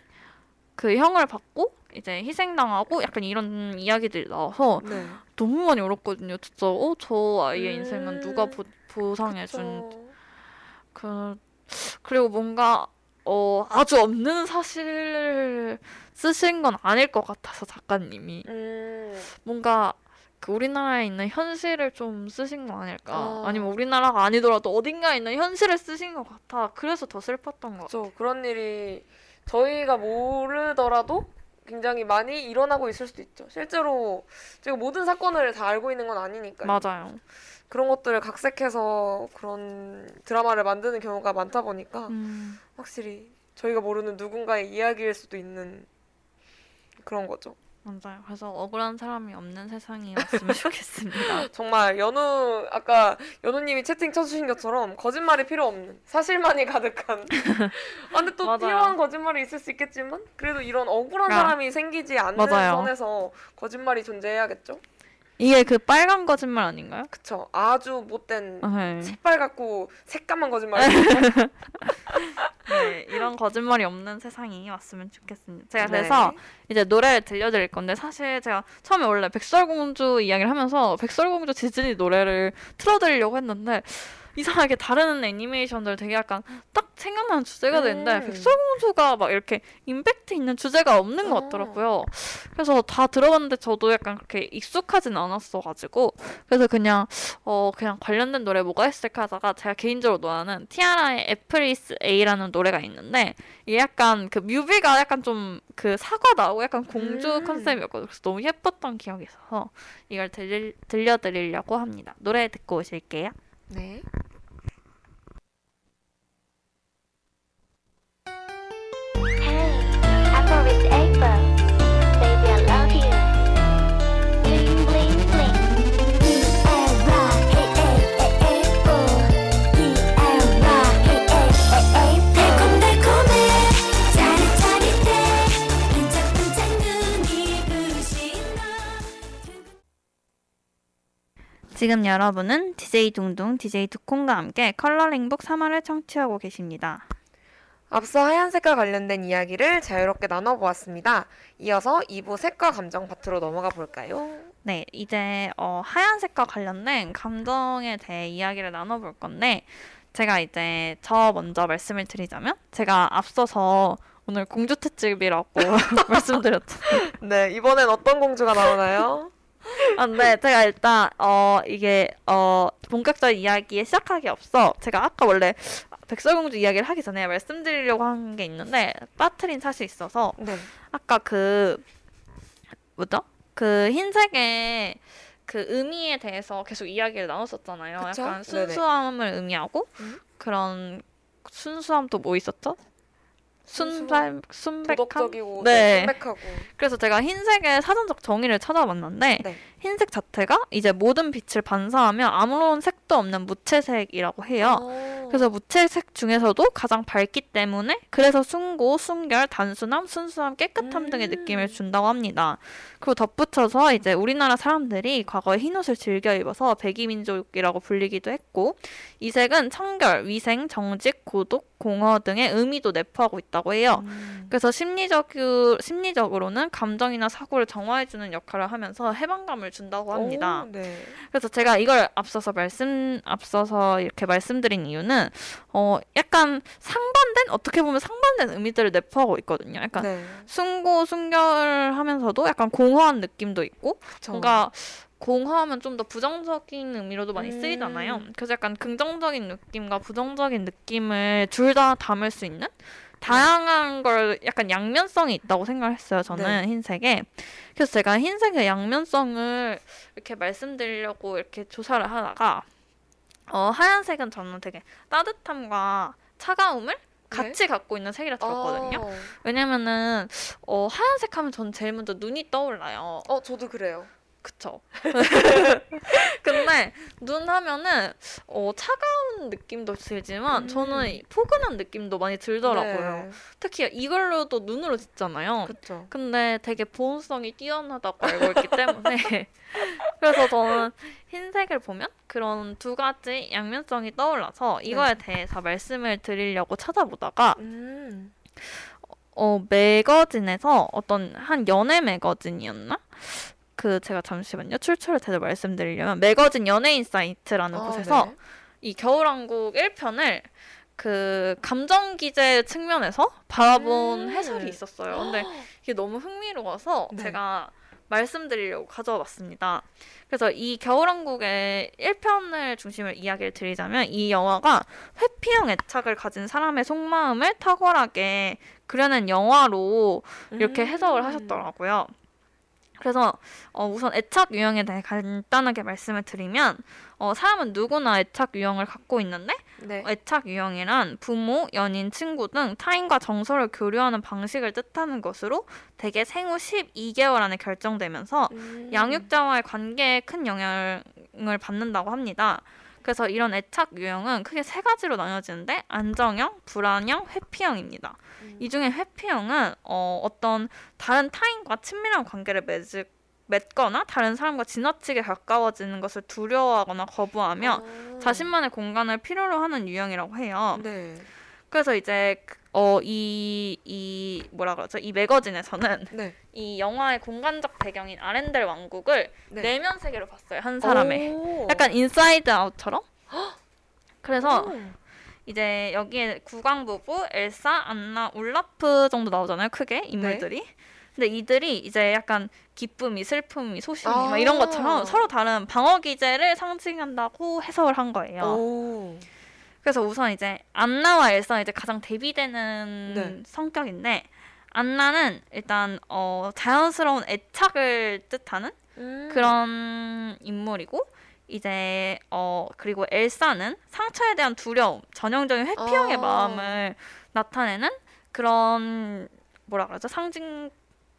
S3: 그 형을 받고 이제 희생당하고 약간 이런 이야기들이 나와서
S2: 네.
S3: 너무 많이 울었거든요. 진짜 어 저 아이의
S2: 음.
S3: 인생은 누가 보, 보상해준.
S2: 그
S3: 그리고 뭔가 어 아주 없는 사실을 쓰신 건 아닐 것 같아서 작가님이
S2: 음.
S3: 뭔가 그 우리나라에 있는 현실을 좀 쓰신 거 아닐까
S2: 아.
S3: 아니면 우리나라가 아니더라도 어딘가에 있는 현실을 쓰신 것 같아 그래서 더 슬펐던 것 같아.
S2: 그런 일이 저희가 모르더라도 굉장히 많이 일어나고 있을 수도 있죠. 실제로 제가 모든 사건을 다 알고 있는 건 아니니까요.
S3: 맞아요
S2: 그런 것들을 각색해서 그런 드라마를 만드는 경우가 많다 보니까
S3: 음,
S2: 확실히 저희가 모르는 누군가의 이야기일 수도 있는 그런 거죠.
S3: 맞아요 그래서 억울한 사람이 없는 세상이 왔으면 좋겠습니다
S2: 정말 연우 아까 연우님이 채팅 쳐주신 것처럼 거짓말이 필요 없는 사실만이 가득한. 아, 근데 또
S3: 맞아요.
S2: 필요한 거짓말이 있을 수 있겠지만 그래도 이런 억울한
S3: 아.
S2: 사람이 생기지 않는
S3: 맞아요.
S2: 선에서 거짓말이 존재해야겠죠.
S3: 이게 그 빨간 거짓말 아닌가요?
S2: 그쵸. 아주 못된
S3: 네.
S2: 색깔 갖고 색감한 거짓말.
S3: 네, 이런 거짓말이 없는 세상이 왔으면 좋겠습니다. 제가
S2: 네.
S3: 그래서 이제 노래를 들려드릴 건데 사실 제가 처음에 원래 백설공주 이야기를 하면서 백설공주 디즈니 노래를 틀어드리려고 했는데 이상하게 다른 애니메이션들 되게 약간 딱 생각나는 주제가 되는데
S2: 음.
S3: 백설공주가 막 이렇게 임팩트 있는 주제가 없는 것
S2: 어.
S3: 같더라고요. 그래서 다 들어봤는데 저도 약간 그렇게 익숙하진 않았어가지고 그래서 그냥 어 그냥 관련된 노래 뭐가 있을까 하다가 제가 개인적으로 좋아하는 티아라의 애플리스 A라는 노래가 있는데 이게 약간 그 뮤비가 약간 좀 그 사과 나오고 약간 공주
S2: 음.
S3: 컨셉이었거든요. 그래서 너무 예뻤던 기억이 있어서 이걸 들릴, 들려드리려고 합니다. 노래 듣고 오실게요.
S2: 네.
S3: 지금 여러분은 DJ 둥둥, DJ 두콩과 함께 컬러링북 3화를 청취하고 계십니다.
S2: 앞서 하얀색과 관련된 이야기를 자유롭게 나눠보았습니다. 이어서 2부 색과 감정 파트로 넘어가 볼까요?
S3: 네, 이제 어, 하얀색과 관련된 감정에 대해 이야기를 나눠볼 건데 제가 이제 저 먼저 말씀을 드리자면 제가 앞서서 오늘 공주 특집이라고 말씀드렸죠.
S2: 네, 이번엔 어떤 공주가 나오나요?
S3: 아, 근데 제가 일단 어 이게 어 본격적인 이야기에 시작하기 앞서 제가 아까 원래 백설공주 이야기를 하기 전에 말씀드리려고 한 게 있는데 빠트린 사실 있어서
S2: 네.
S3: 아까 그 뭐죠? 그 흰색의 그 의미에 대해서 계속 이야기를 나눴었잖아요.
S2: 그쵸?
S3: 약간
S2: 네네.
S3: 순수함을 의미하고
S2: 음.
S3: 그런 순수함 또 뭐 있었죠? 순발 순백함. 네.
S2: 순백하고
S3: 그래서 제가 흰색의 사전적 정의를 찾아봤는데
S2: 네.
S3: 흰색 자체가 이제 모든 빛을 반사하며 아무런 색도 없는 무채색이라고 해요.
S2: 어.
S3: 그래서 무채색 중에서도 가장 밝기 때문에 그래서 순고, 순결, 단순함, 순수함, 깨끗함 등의
S2: 음.
S3: 느낌을 준다고 합니다. 그리고 덧붙여서 이제 우리나라 사람들이 과거에 흰옷을 즐겨 입어서 백이민족이라고 불리기도 했고 이 색은 청결, 위생, 정직, 고독, 공허 등의 의미도 내포하고 있다고 해요.
S2: 음.
S3: 그래서 심리적, 심리적으로는 감정이나 사고를 정화해주는 역할을 하면서 해방감을 준다고 합니다.
S2: 오, 네.
S3: 그래서 제가 이걸 앞서서 말씀 앞서서 이렇게 말씀드린 이유는 어 약간 상반된 어떻게 보면 상반된 의미들을 내포하고 있거든요. 약간
S2: 네.
S3: 순고 순결하면서도 약간 공허한 느낌도 있고
S2: 그쵸.
S3: 뭔가 공허하면 좀 더 부정적인 의미로도 많이
S2: 음.
S3: 쓰이잖아요. 그래서 약간 긍정적인 느낌과 부정적인 느낌을 둘 다 담을 수 있는 다양한 걸 약간 양면성이 있다고 생각했어요. 저는
S2: 네.
S3: 흰색에. 그래서 제가 흰색의 양면성을 이렇게 말씀드리려고 이렇게 조사를 하다가 어, 하얀색은 저는 되게 따뜻함과 차가움을 같이 갖고 있는 색이라 들었거든요.
S2: 어.
S3: 왜냐면은 어, 하얀색 하면 저는 제일 먼저 눈이 떠올라요.
S2: 어, 저도 그래요.
S3: 그쵸. 근데 눈 하면은 어, 차가운 느낌도 들지만
S2: 음.
S3: 저는 이 포근한 느낌도 많이 들더라고요.
S2: 네.
S3: 특히 이걸로도 눈으로 짓잖아요.
S2: 그쵸.
S3: 근데 되게 보온성이 뛰어나다고 알고 있기 때문에 그래서 저는 흰색을 보면 그런 두 가지 양면성이 떠올라서 이거에 대해서 말씀을 드리려고 찾아보다가
S2: 음.
S3: 어 매거진에서 어떤 한 연애 매거진이었나? 그 제가 잠시만요 출처를 제대로 말씀드리려면 매거진 연예인 사이트라는
S2: 아,
S3: 곳에서
S2: 네.
S3: 이 겨울왕국 1편을 그 감정 기제 측면에서 바라본
S2: 음.
S3: 해설이 있었어요. 근데 이게 너무 흥미로워서
S2: 네.
S3: 제가 말씀드리려고 가져와 봤습니다. 그래서 이 겨울왕국의 1편을 중심으로 이야기를 드리자면 이 영화가 회피형 애착을 가진 사람의 속마음을 탁월하게 그려낸 영화로 이렇게 해석을
S2: 음.
S3: 하셨더라고요. 그래서 어, 우선 애착 유형에 대해 간단하게 말씀을 드리면 어, 사람은 누구나 애착 유형을 갖고 있는데
S2: 네.
S3: 애착 유형이란 부모, 연인, 친구 등 타인과 정서를 교류하는 방식을 뜻하는 것으로 대개 생후 12개월 안에 결정되면서
S2: 음.
S3: 양육자와의 관계에 큰 영향을 받는다고 합니다. 그래서 이런 애착 유형은 크게 세 가지로 나뉘어지는데 안정형, 불안형, 회피형입니다.
S2: 음.
S3: 이 중에 회피형은 어, 어떤 다른 타인과 친밀한 관계를 맺을 맺거나 다른 사람과 지나치게 가까워지는 것을 두려워하거나 거부하며
S2: 아.
S3: 자신만의 공간을 필요로 하는 유형이라고 해요.
S2: 네.
S3: 그래서 이제 어, 이, 이 뭐라 그러죠? 이 매거진에서는
S2: 네.
S3: 이 영화의 공간적 배경인 아렌델 왕국을
S2: 네.
S3: 내면 세계로 봤어요. 한 사람의.
S2: 오.
S3: 약간 Inside Out처럼. 그래서
S2: 오.
S3: 이제 여기에 국왕 부부, 엘사, 안나, 울라프 정도 나오잖아요. 크게 인물들이. 근데 이들이 이제 약간 기쁨이, 슬픔이, 소심이 막 이런
S2: 아.
S3: 것처럼 서로 다른 방어 기제를 상징한다고 해석을 한 거예요.
S2: 오.
S3: 그래서 우선 이제 안나와 엘사는 이제 가장 대비되는
S2: 네.
S3: 성격인데 안나는 일단 어 자연스러운 애착을 뜻하는
S2: 음.
S3: 그런 인물이고 이제 어 그리고 엘사는 상처에 대한 두려움, 전형적인 회피형의
S2: 아.
S3: 마음을 나타내는 그런 뭐라 그러죠 상징물이라고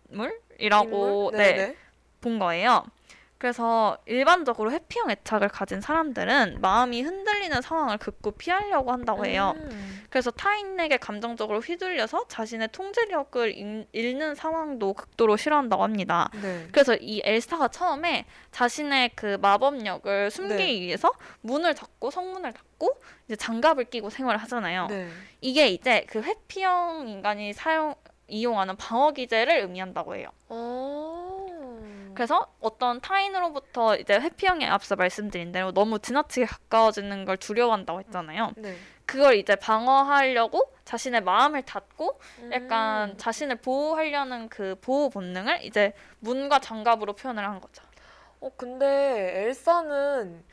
S2: 인물?
S3: 네,
S2: 네네.
S3: 본 거예요. 그래서 일반적으로 회피형 애착을 가진 사람들은 마음이 흔들리는 상황을 극구 피하려고 한다고 해요.
S2: 음.
S3: 그래서 타인에게 감정적으로 휘둘려서 자신의 통제력을 잃- 잃는 상황도 극도로 싫어한다고 합니다.
S2: 네.
S3: 그래서 이 엘사가 처음에 자신의 그 마법력을 숨기기
S2: 네.
S3: 위해서 문을 닫고 성문을 닫고 이제 장갑을 끼고 생활을 하잖아요.
S2: 네.
S3: 이게 이제 그 회피형 인간이 사용 이용하는 방어 기제를 의미한다고 해요.
S2: 어.
S3: 그래서 어떤 타인으로부터 이제 회피형에 앞서 말씀드린 대로 너무 지나치게 가까워지는 걸 두려워한다고 했잖아요.
S2: 네.
S3: 그걸 이제 방어하려고 자신의 마음을 닫고 약간
S2: 음.
S3: 자신을 보호하려는 그 보호 본능을 이제 문과 장갑으로 표현을 한 거죠.
S2: 어 근데 엘사는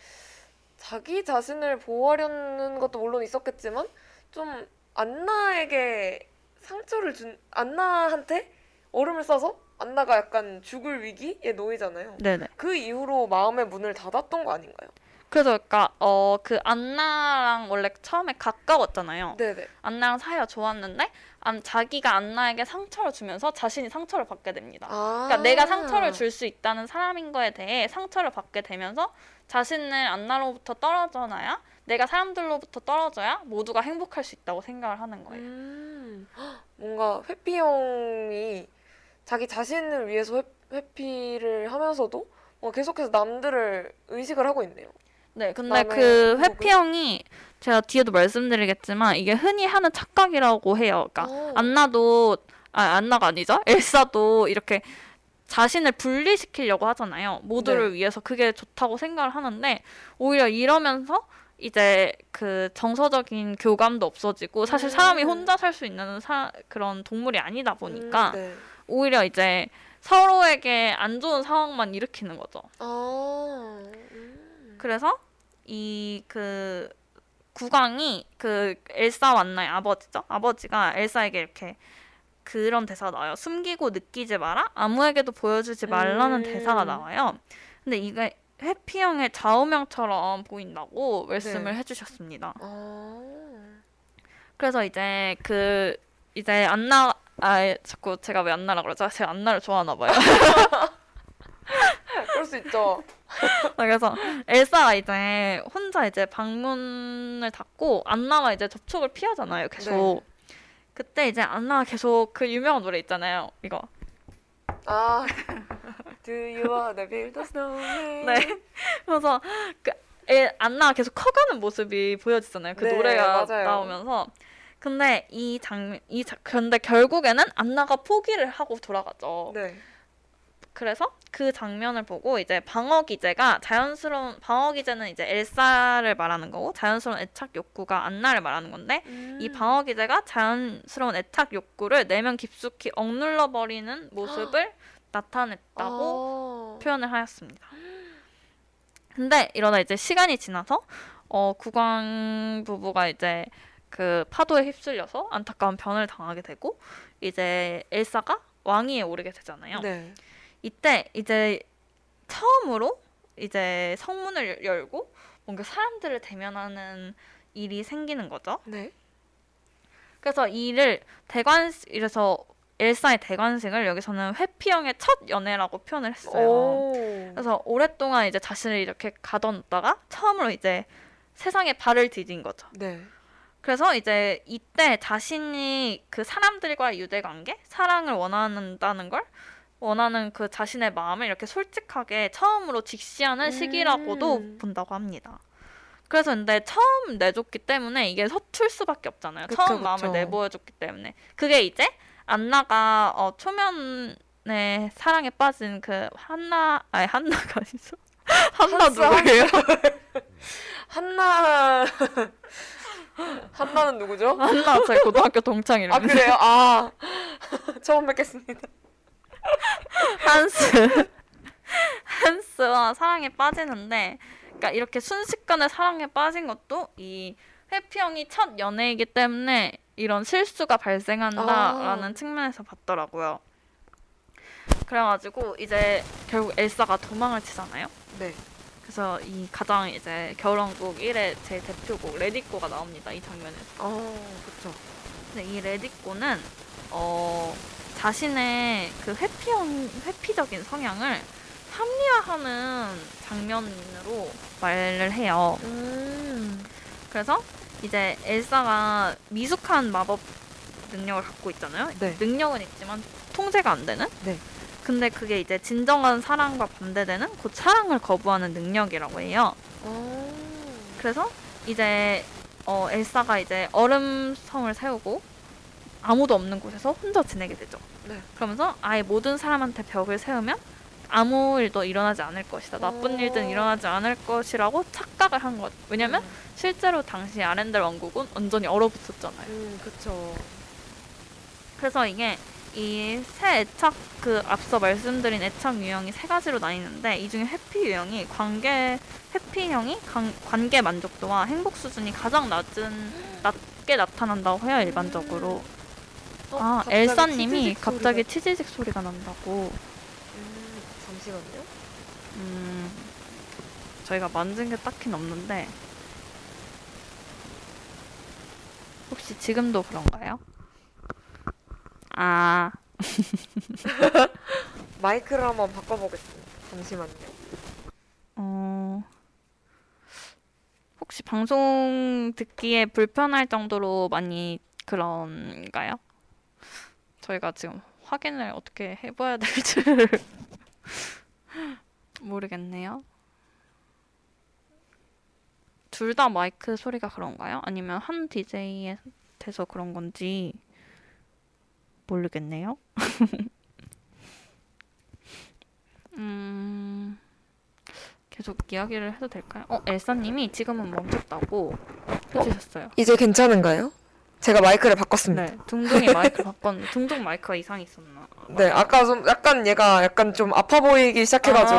S2: 자기 자신을 보호하려는 것도 물론 있었겠지만 좀 안나에게 상처를 준 안나한테 얼음을 싸서 안나가 약간 죽을 위기에 놓이잖아요.
S3: 네네.
S2: 그 이후로 마음의 문을 닫았던 거 아닌가요?
S3: 그래서 그러니까 어 그 안나랑 원래 처음에 가까웠잖아요.
S2: 네네.
S3: 안나랑 사이가 좋았는데 안, 자기가 안나에게 상처를 주면서 자신이 상처를 받게 됩니다.
S2: 아.
S3: 그러니까 내가 상처를 줄 수 있다는 사람인 거에 대해 상처를 받게 되면서 자신을 안나로부터 떨어져놔야 내가 사람들로부터 떨어져야 모두가 행복할 수 있다고 생각을 하는 거예요.
S2: 음. 헉, 뭔가 회피형이 자기 자신을 위해서 회, 회피를 하면서도 뭐 계속해서 남들을 의식을 하고 있네요.
S3: 네, 근데 그? 회피형이 제가 뒤에도 말씀드리겠지만 이게 흔히 하는 착각이라고 해요. 그러니까
S2: 어.
S3: 안나도 아 안나가 아니죠? 엘사도 이렇게 자신을 분리시키려고 하잖아요. 모두를
S2: 네.
S3: 위해서 그게 좋다고 생각을 하는데 오히려 이러면서 이제 그 정서적인 교감도 없어지고 사실 사람이
S2: 음.
S3: 혼자 살 수 있는 사, 그런 동물이 아니다 보니까
S2: 음, 네.
S3: 오히려 이제 서로에게 안 좋은 상황만 일으키는 거죠.
S2: 아. 음.
S3: 그래서 이 그 국왕이 그 엘사 완나의 아버지죠. 아버지가 엘사에게 이렇게 그런 대사가 나와요. 숨기고 느끼지 마라. 아무에게도 보여주지 말라는
S2: 음.
S3: 대사가 나와요. 근데 이게 회피형의 좌우명처럼 보인다고 말씀을
S2: 네.
S3: 해주셨습니다.
S2: 아.
S3: 그래서 이제 그 이제 안나 아 자꾸 제가 왜 안나라 그러죠? 제가 안나를 좋아하나 봐요.
S2: 그럴 수 있죠.
S3: 그래서 엘사가 이제 혼자 이제 방문을 닫고 안나와 이제 접촉을 피하잖아요. 계속.
S2: 네.
S3: 그때 이제 안나가 계속 그 유명한 노래 있잖아요. 이거.
S2: 아. Do you wanna build a snowman?
S3: 네. 그래서 그 애, 안나가 계속 커가는 모습이 보여지잖아요. 그
S2: 네,
S3: 노래가
S2: 맞아요.
S3: 나오면서 근데 이 장면 이 자, 그런데 결국에는 안나가 포기를 하고 돌아가죠.
S2: 네.
S3: 그래서 그 장면을 보고 이제 방어 기제가 자연스러운 방어 기제는 이제 엘사를 말하는 거고 자연스러운 애착 욕구가 안나를 말하는 건데 이
S2: 음.
S3: 방어 기제가 자연스러운 애착 욕구를 내면 깊숙이 억눌러 버리는 모습을 나타냈다고
S2: 아.
S3: 표현을 하였습니다. 근데 이러다 이제 시간이 지나서 어 국왕 부부가 이제 그 파도에 휩쓸려서 안타까운 변을 당하게 되고 이제 엘사가 왕위에 오르게 되잖아요.
S2: 네.
S3: 이때 이제 처음으로 이제 성문을 열- 열고 뭔가 사람들을 대면하는 일이 생기는 거죠.
S2: 네.
S3: 그래서 이를 대관 이래서 엘사의 대관식을 여기서는 회피형의 첫 연애라고 표현을 했어요.
S2: 오.
S3: 그래서 오랫동안 이제 자신을 이렇게 가둬놓다가 처음으로 이제 세상에 발을 디딘 거죠.
S2: 네.
S3: 그래서 이제 이때 자신이 그 사람들과의 유대 관계, 사랑을 원한다는 걸 원하는 그 자신의 마음을 이렇게 솔직하게 처음으로 직시하는 시기라고도
S2: 음.
S3: 본다고 합니다. 그래서 근데 처음 내줬기 때문에 이게 서툴 수밖에 없잖아요.
S2: 그쵸,
S3: 처음 마음을
S2: 그쵸.
S3: 내보여줬기 때문에 그게 이제 안나가 어, 초면에 사랑에 빠진 그 한나 아니 한나가 아니죠. 한나 누구예요?
S2: 한나 한나는 누구죠?
S3: 한나 제 고등학교 동창 이름.
S2: 아 그래요? 아 처음 뵙겠습니다.
S3: 한스 한스와 사랑에 빠지는데 그러니까 이렇게 순식간에 사랑에 빠진 것도 이 회피형이 첫 연애이기 때문에 이런 실수가 발생한다라는
S2: 아.
S3: 측면에서 봤더라고요. 그래가지고 이제 결국 엘사가 도망을 치잖아요.
S2: 네.
S3: 그래서 이 가장 이제 겨울왕국 1의 제 대표곡 레디꼬가 나옵니다. 이 장면에서.
S2: 아 그렇죠.
S3: 근데 이 레디꼬는 어 자신의 그 회피형 회피적인 성향을 합리화하는 장면으로 말을 해요.
S2: 음.
S3: 그래서 이제 엘사가 미숙한 마법 능력을 갖고 있잖아요.
S2: 네.
S3: 능력은 있지만 통제가 안 되는.
S2: 네.
S3: 근데 그게 이제 진정한 사랑과 반대되는 곧 사랑을 거부하는 능력이라고 해요.
S2: 아.
S3: 그래서 이제 어, 엘사가 이제 얼음성을 세우고 아무도 없는 곳에서 혼자 지내게 되죠.
S2: 네.
S3: 그러면서 아예 모든 사람한테 벽을 세우면 아무 일도 일어나지 않을 것이다. 나쁜
S2: 오.
S3: 일든 일어나지 않을 것이라고 착각을 한 것. 왜냐면 실제로 당시 아렌델 왕국은 완전히 얼어붙었잖아요.
S2: 음 그쵸.
S3: 그래서 이게 이세 애착 그 앞서 말씀드린 애착 유형이 세 가지로 나뉘는데 이 중에 해피 유형이 관계 해피형이 관, 관계 만족도와 행복 수준이 가장 낮은 낮게 나타난다고 해요 일반적으로.
S2: 어,
S3: 아
S2: 갑자기
S3: 엘사님이
S2: 치즈직
S3: 갑자기
S2: 소리가-
S3: 치즈직 소리가 난다고.
S2: 음, 잠시만요.
S3: 음 저희가 만진 게 딱히 없는데 혹시 지금도 그런가요? 아
S2: 마이크를 한번 바꿔보겠습니다. 잠시만요.
S3: 어, 혹시 방송 듣기에 불편할 정도로 많이 그런가요? 저희가 지금 확인을 어떻게 해봐야 될지를 모르겠네요. 둘 다 마이크 소리가 그런가요? 아니면 한 DJ에 돼서 그런 건지 모르겠네요. 음... 계속 이야기를 해도 될까요? 어, 엘사님이 지금은 멈췄다고 해주셨어요.
S2: 이제 괜찮은가요? 제가 마이크를 바꿨습니다.
S3: 네, 둥둥이 마이크 바꿨는데 둥둥 마이크가 이상이 있었나?
S2: 네, 아까 좀 약간 얘가 약간 좀 아파 보이기 시작해가지고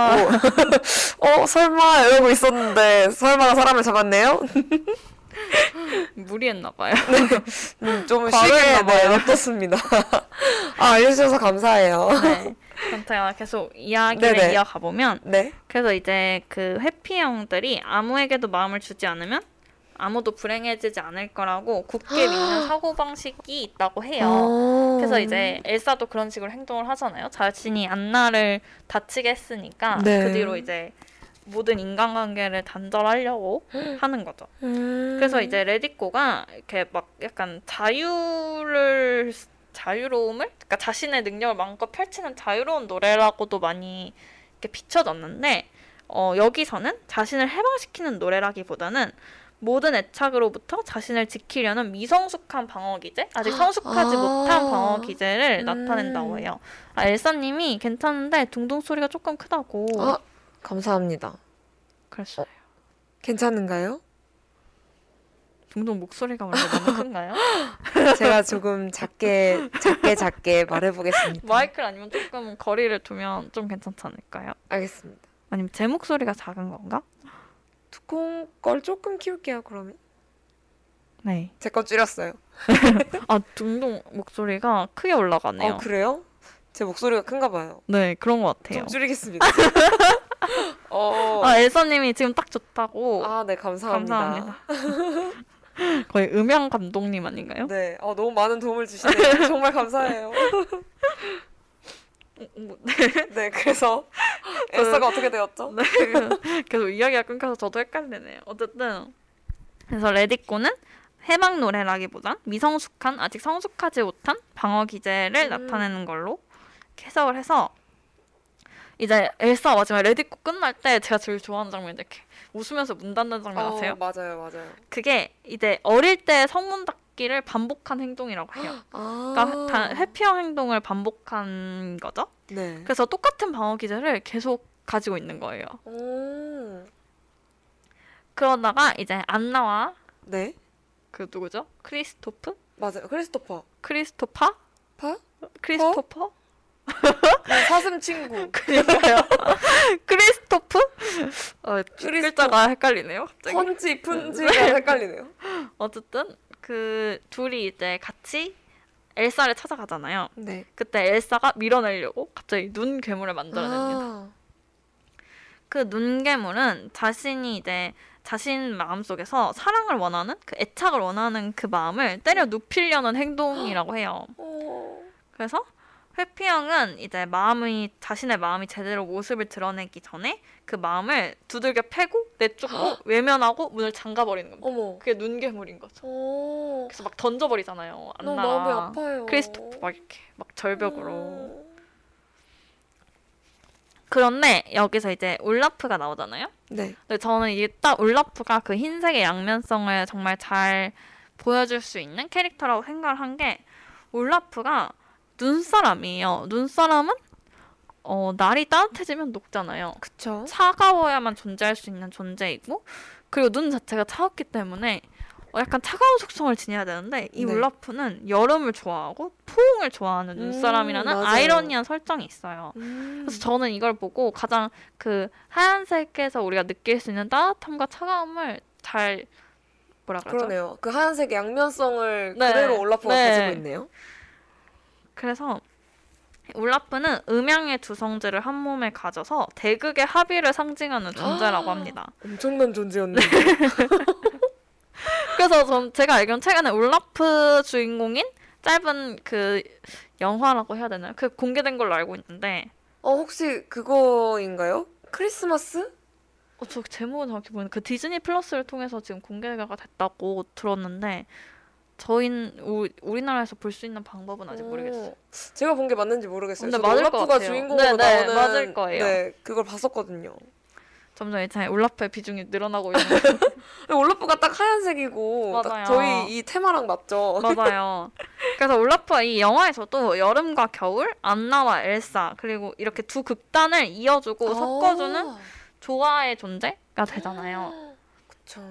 S2: 어 설마 이러고 있었는데 설마가 사람을 잡았네요.
S3: 무리했나 봐요.
S2: 음, 좀
S3: 과로했나
S2: 쉬게 네, 냅뒀습니다. 아 알려주셔서 감사해요.
S3: 네. 그럼 제가 계속 이야기를
S2: 네네.
S3: 이어가 보면
S2: 네.
S3: 그래서 이제 그 회피형들이 아무에게도 마음을 주지 않으면 아무도 불행해지지 않을 거라고 굳게 믿는 사고방식이 있다고 해요.
S2: 어.
S3: 그래서 이제 엘사도 그런 식으로 행동을 하잖아요. 자신이 안나를 다치게 했으니까
S2: 네.
S3: 그 뒤로 이제 모든 인간관계를 단절하려고 하는 거죠.
S2: 음.
S3: 그래서 이제 레디코가 이렇게 막 약간 자유를 자유로움을 그러니까 자신의 능력을 마음껏 펼치는 자유로운 노래라고도 많이 이렇게 비춰졌는데 어, 여기서는 자신을 해방시키는 노래라기보다는 모든 애착으로부터 자신을 지키려는 미성숙한 방어 기제, 아직 성숙하지
S2: 아.
S3: 못한 방어 기제를
S2: 음.
S3: 나타낸다고 해요. 아, 엘사님이 괜찮은데 둥둥 소리가 조금 크다고
S2: 아, 감사합니다.
S3: 그랬어요.
S2: 괜찮은가요?
S3: 둥둥 목소리가 원래 너무 큰가요?
S2: 제가 조금 작게 작게 작게 말해보겠습니다.
S3: 마이크를 아니면 조금 거리를 두면 좀 괜찮지 않을까요?
S2: 알겠습니다.
S3: 아니면 제 목소리가 작은 건가?
S2: 두콩 걸 조금 키울게요. 그러면
S3: 네.
S2: 제 거 줄였어요.
S3: 아 둥둥 목소리가 크게 올라가네요.
S2: 어 그래요? 제 목소리가 큰가 봐요.
S3: 네 그런 것 같아요.
S2: 좀 줄이겠습니다. 어.
S3: 아 엘사님이 지금 딱 좋다고
S2: 아, 네, 감사합니다.
S3: 감사합니다. 거의 음향 감독님 아닌가요?
S2: 네, 어, 너무 많은 도움을 주시네요. 정말 감사해요.
S3: 뭐,
S2: 네, 그래서 에스가 어떻게 되었죠?
S3: 네, 계속 이야기가 끊겨서 저도 헷갈리네요. 어쨌든 그래서 Let It Go는 해방 노래라기보단 미성숙한 아직 성숙하지 못한 방어 기제를
S2: 음.
S3: 나타내는 걸로 해석을 해서 이제 엘사 마지막 Let It Go 끝날 때 제가 제일 좋아하는 장면 이렇게 웃으면서 문 닫는 장면 아세요?
S2: 어, 맞아요, 맞아요.
S3: 그게 이제 어릴 때 성문 닫기를 반복한 행동이라고 해요.
S2: 아,
S3: 그러니까 다- 회피형 행동을 반복한 거죠.
S2: 네.
S3: 그래서 똑같은 방어 기제를 계속 가지고 있는 거예요.
S2: 오,
S3: 그러다가 이제 안나와
S2: 네,
S3: 그 누구죠? 크리스토프?
S2: 맞아요. 크리스토퍼.
S3: 크리스토파?
S2: 파?
S3: 크리스토퍼?
S2: 네, 사슴 친구.
S3: 그니까요. 크리스토프? 어,
S2: 크리스토-
S3: 글자가 헷갈리네요. 갑자기.
S2: 펀지, 픈지가 헷갈리네요.
S3: 어쨌든 그 둘이 이제 같이 엘사를 찾아가잖아요.
S2: 네.
S3: 그때 엘사가 밀어내려고 갑자기 눈 괴물을 만들어냅니다.
S2: 아,
S3: 그 눈 괴물은 자신이 이제 자신 마음 속에서 사랑을 원하는 그 애착을 원하는 그 마음을 때려 눕히려는 행동이라고 해요.
S2: 어,
S3: 그래서 회피형은 이제 마음이 자신의 마음이 제대로 모습을 드러내기 전에 그 마음을 두들겨 패고 내쫓고 외면하고 문을 잠가버리는 겁니다.
S2: 어머.
S3: 그게 눈괴물인 거죠.
S2: 어,
S3: 그래서 막 던져버리잖아요. 안나가
S2: 마음이 아파요.
S3: 크리스토프 막 이렇게 막 절벽으로.
S2: 음.
S3: 그런데 여기서 이제 울라프가 나오잖아요.
S2: 네.
S3: 근데 저는 딱 울라프가 그 흰색의 양면성을 정말 잘 보여줄 수 있는 캐릭터라고 생각을 한 게 울라프가 눈사람이에요. 눈사람은 어, 날이 따뜻해지면 녹잖아요.
S2: 그쵸.
S3: 차가워야만 존재할 수 있는 존재이고 그리고 눈 자체가 차갑기 때문에 어, 약간 차가운 속성을 지녀야 되는데 이
S2: 네.
S3: 울라프는 여름을 좋아하고 포옹을 좋아하는
S2: 음,
S3: 눈사람이라는
S2: 맞아요.
S3: 아이러니한 설정이 있어요.
S2: 음.
S3: 그래서 저는 이걸 보고 가장 그 하얀색에서 우리가 느낄 수 있는 따뜻함과 차가움을 잘 뭐라 그러죠?
S2: 그러네요. 그 하얀색 양면성을
S3: 네.
S2: 그대로 올라프가
S3: 네.
S2: 가지고 있네요.
S3: 그래서 울라프는 음양의 두 성질을 한 몸에 가져서 대극의 합의를 상징하는 존재라고
S2: 아.
S3: 합니다.
S2: 엄청난 존재였네.
S3: 그래서 전 제가 알기로는 최근에 울라프 주인공인 짧은 그 영화라고 해야 되나요? 그 공개된 걸로 알고 있는데
S2: 어 혹시 그거인가요? 크리스마스?
S3: 어, 저 제목은 정확히 모르는데 그 디즈니 플러스를 통해서 지금 공개가 됐다고 들었는데 저희 우리, 우리나라에서 볼 수 있는 방법은 아직 모르겠어요.
S2: 어, 제가 본 게 맞는지 모르겠어요.
S3: 근데 맞을 것
S2: 올라프가
S3: 같아요.
S2: 주인공으로
S3: 네, 네,
S2: 나오는
S3: 맞을 거예요.
S2: 네, 그걸 봤었거든요.
S3: 점점 이제 울라프의 비중이 늘어나고 있는
S2: 올라프가 딱 하얀색이고 딱. 저희 이 테마랑 맞죠?
S3: 맞아요. 그래서 울라프가 이 영화에서도 여름과 겨울, 안나와 엘사 그리고 이렇게 두 극단을 이어주고 섞어주는
S2: 아,
S3: 조화의 존재가 되잖아요.
S2: 그쵸.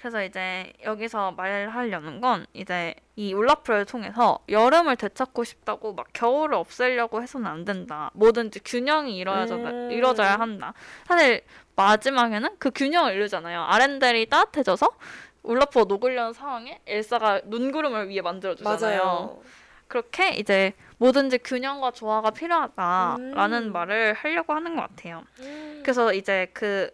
S3: 그래서 이제 여기서 말하려는 건 이제 이 울라프를 통해서 여름을 되찾고 싶다고 막 겨울을 없애려고 해서는 안 된다. 뭐든지 균형이 이루어져
S2: 음.
S3: 이루어져야 한다. 사실 마지막에는 그 균형을 이루잖아요. 아렌델이 따뜻해져서 울라프가 녹으려는 상황에 엘사가 눈구름을 위에 만들어주잖아요.
S2: 맞아요.
S3: 그렇게 이제 뭐든지 균형과 조화가 필요하다라는
S2: 음.
S3: 말을 하려고 하는 것 같아요.
S2: 음.
S3: 그래서 이제 그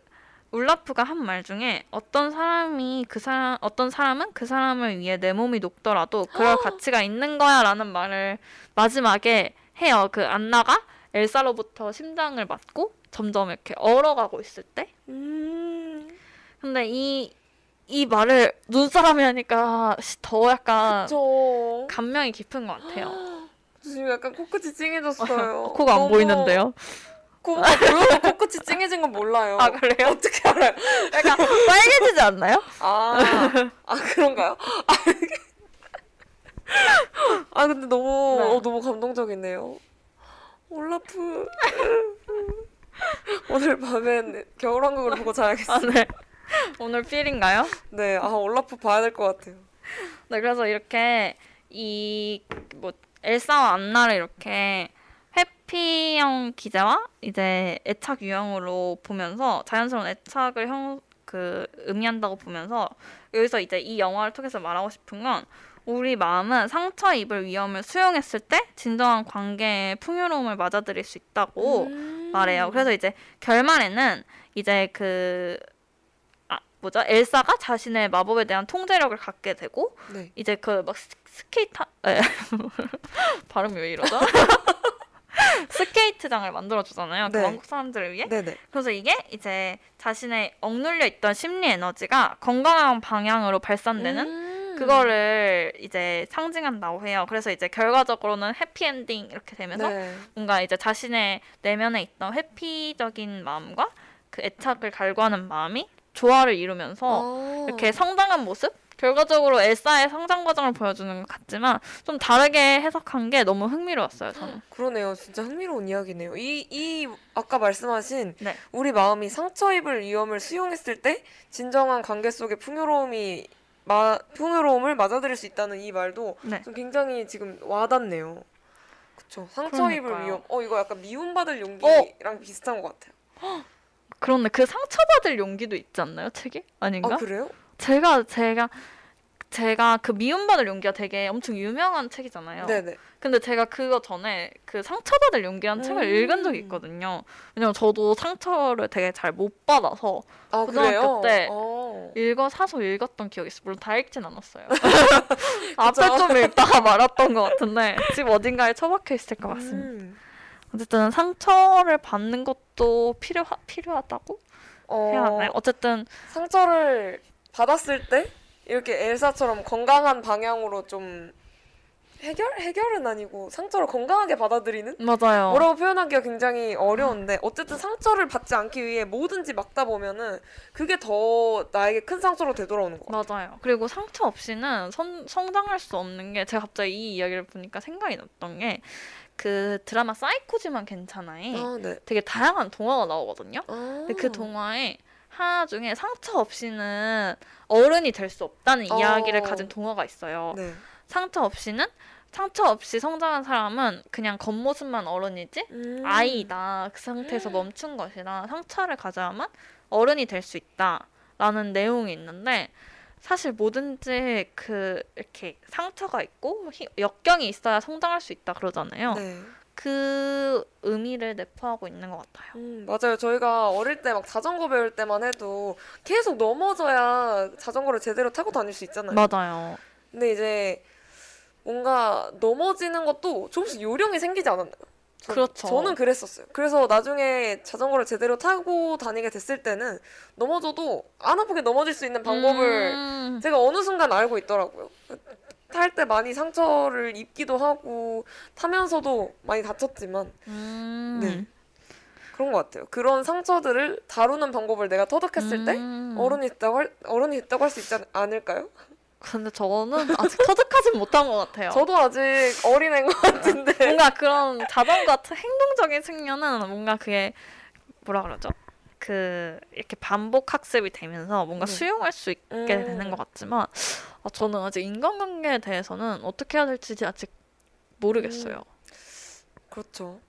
S3: 울라프가 한 말 중에 어떤 사람이 그 사람 어떤 사람은 그 사람을 위해 내 몸이 녹더라도 그럴 가치가 있는 거야라는 말을 마지막에 해요. 그 안나가 엘사로부터 심장을 맞고 점점 이렇게 얼어가고 있을 때.
S2: 음.
S3: 근데 이이 말을 눈사람이 하니까 시- 더 약간
S2: 저
S3: 감명이 깊은 것 같아요.
S2: 지금 약간 코끝이 찡해졌어요.
S3: 코가 안
S2: 너무-
S3: 보이는데요.
S2: 코가 보여도 코끝이 찡해진 건 몰라요.
S3: 아 그래요?
S2: 어떻게 알아요?
S3: 약간 빨개지지 않나요?
S2: 아, 아 그런가요? 아 근데 너무
S3: 네.
S2: 어, 너무 감동적이네요. 올라프 오늘 밤엔 겨울왕국을 보고 자야겠어.
S3: 아 네. 오늘 필인가요?
S2: 네, 아 올라프 봐야 될 것 같아요.
S3: 네, 그래서 이렇게 이 뭐 엘사와 안나를 이렇게 회피형 기제와 이제 애착 유형으로 보면서 자연스러운 애착을 형 그 의미한다고 보면서 여기서 이제 이 영화를 통해서 말하고 싶은 건 우리 마음은 상처 입을 위험을 수용했을 때 진정한 관계의 풍요로움을 맞아들일 수 있다고
S2: 음.
S3: 말해요. 그래서 이제 결말에는 이제 그 아, 뭐죠? 엘사가 자신의 마법에 대한 통제력을 갖게 되고
S2: 네.
S3: 이제 그 막 스케이트 에 발음이 왜 이러죠? 스케이트장을 만들어 주잖아요. 그
S2: 네.
S3: 왕국 사람들을 위해.
S2: 네네.
S3: 그래서 이게 이제 자신의 억눌려 있던 심리 에너지가 건강한 방향으로 발산되는
S2: 음.
S3: 그거를 이제 상징한다고 해요. 그래서 이제 결과적으로는 해피엔딩 이렇게 되면서
S2: 네.
S3: 뭔가 이제 자신의 내면에 있던 회피적인 마음과 그 애착을 갈구하는 마음이 조화를 이루면서
S2: 어.
S3: 이렇게 성장한 모습? 결과적으로 엘사의 성장 과정을 보여주는 것 같지만 좀 다르게 해석한 게 너무 흥미로웠어요, 저는.
S2: 그러네요. 진짜 흥미로운 이야기네요. 이, 이 아까 말씀하신
S3: 네.
S2: 우리 마음이 상처 입을 위험을 수용했을 때 진정한 관계 속의 풍요로움이 마, 풍요로움을 맞아들일 수 있다는 이 말도
S3: 네.
S2: 좀 굉장히 지금 와닿네요. 그쵸. 상처 입을. 위험. 어 이거 약간 미움받을 용기랑 비슷한 것 같아요.
S3: 그런데 그 상처받을 용기도 있지 않나요, 책이? 아닌가?
S2: 아 그래요?
S3: 제가 제가 제가 그 미움받을 용기가 되게 엄청 유명한 책이잖아요.
S2: 네네.
S3: 근데 제가 그거 전에 그 상처받을 책을
S2: 음.
S3: 읽은 적이 있거든요. 왜냐면 저도 상처를 되게 잘 못 받아서
S2: 아
S3: 고등학교
S2: 그래요?
S3: 때
S2: 어.
S3: 읽어 사서 읽었던 기억이 있어요. 물론 다 읽진 않았어요. 앞에 좀 읽다가 말았던 것 같은데 집 어딘가에 처박혀 있을 것 같습니다.
S2: 음.
S3: 어쨌든 상처를 받는 것도 필요 필요하다고
S2: 어,
S3: 해야 하나요? 어쨌든
S2: 상처를 받았을 때 이렇게 엘사처럼 건강한 방향으로 좀 해결 해결은 아니고 상처를 건강하게 받아들이는
S3: 맞아요.
S2: 뭐라고 표현하기가 굉장히 어려운데 어쨌든 상처를 받지 않기 위해 뭐든지 막다 보면은 그게 더 나에게 큰 상처로 되돌아오는 거 같아요.
S3: 맞아요. 그리고 상처 없이는 선, 성장할 수 없는 게 제가 갑자기 이 이야기를 보니까 생각이 났던 게 그 드라마 사이코지만 괜찮아에
S2: 아, 네.
S3: 되게 다양한 동화가 나오거든요.
S2: 아.
S3: 근데 그 동화에 하나 중에 상처 없이는 어른이 될 수 없다는
S2: 어.
S3: 이야기를 가진 동화가 있어요.
S2: 네.
S3: 상처 없이는 상처 없이 성장한 사람은 그냥 겉모습만 어른이지
S2: 음.
S3: 아이다. 그 상태에서 멈춘 것이다. 상처를 가져야만 어른이 될 수 있다라는 내용이 있는데 사실 뭐든지 그 이렇게 상처가 있고 히- 역경이 있어야 성장할 수 있다 그러잖아요.
S2: 네.
S3: 그 의미를 내포하고 있는 것 같아요.
S2: 음, 맞아요. 저희가 어릴 때 막 자전거 배울 때만 해도 계속 넘어져야 자전거를 제대로 타고 다닐 수 있잖아요.
S3: 맞아요.
S2: 근데 이제 뭔가 넘어지는 것도 조금씩 요령이 생기지 않았나요? 저-
S3: 그렇죠.
S2: 저는 그랬었어요. 그래서 나중에 자전거를 제대로 타고 다니게 됐을 때는 넘어져도 안 아프게 넘어질 수 있는 방법을
S3: 음,
S2: 제가 어느 순간 알고 있더라고요. 탈 때 많이 상처를 입기도 하고 타면서도 많이 다쳤지만
S3: 음.
S2: 네. 그런 것 같아요. 그런 상처들을 다루는 방법을 내가 터득했을 때
S3: 음.
S2: 어른이 됐다고 할, 어른이 됐다고 할 수 있지 않- 않을까요?
S3: 근데 저는 아직 터득하진 못한 것 같아요.
S2: 저도 아직 어린애인 것 같은데.
S3: 뭔가 그런 자전거 같은 행동적인 측면은 뭔가 그게 뭐라 그러죠? 그 이렇게 반복 학습이 되면서 뭔가
S2: 네.
S3: 수용할 수 있게
S2: 음.
S3: 되는 것 같지만 아, 저는 아직 인간관계에 대해서는 어떻게 해야 될지 아직 모르겠어요.
S2: 그렇죠.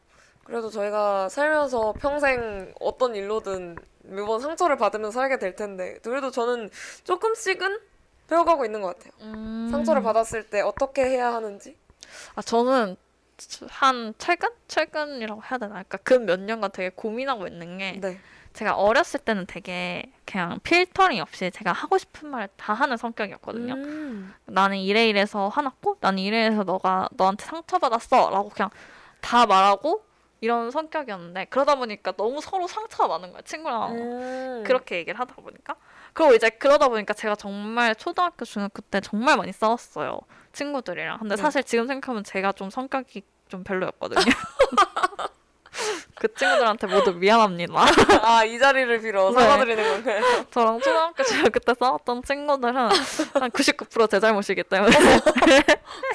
S2: 그래도 저희가 살면서 평생 어떤 일로든 매번 상처를 받으면 살게 될 텐데 그래도 저는 조금씩은 배워가고 있는 것 같아요.
S3: 음.
S2: 상처를 받았을 때 어떻게 해야 하는지.
S3: 아 저는 한 최근 최근이라고 해야 되나? 그러니까 근 몇 년간 되게 고민하고 있는 게
S2: 네.
S3: 제가 어렸을 때는 되게 그냥 필터링 없이 제가 하고 싶은 말 다 하는 성격이었거든요.
S2: 음.
S3: 나는 이래 이래서 화났고 나는 이래 이래서 너가 너한테 상처받았어 라고 그냥 다 말하고 이런 성격이었는데 그러다 보니까 너무 서로 상처가 많은 거야 친구랑
S2: 음.
S3: 그렇게 얘기를 하다 보니까 그리고 이제 그러다 보니까 제가 정말 초등학교 중학교 때 정말 많이 싸웠어요 친구들이랑 근데
S2: 네.
S3: 사실 지금 생각하면 제가 좀 성격이 좀 별로였거든요 그 친구들한테 모두 미안합니다.
S2: 아, 이 자리를 빌어
S3: 네.
S2: 사과드리는 건가요?
S3: 저랑 초등학교 중학교 때 싸웠던 친구들은 한 99%제 잘못이기 때문에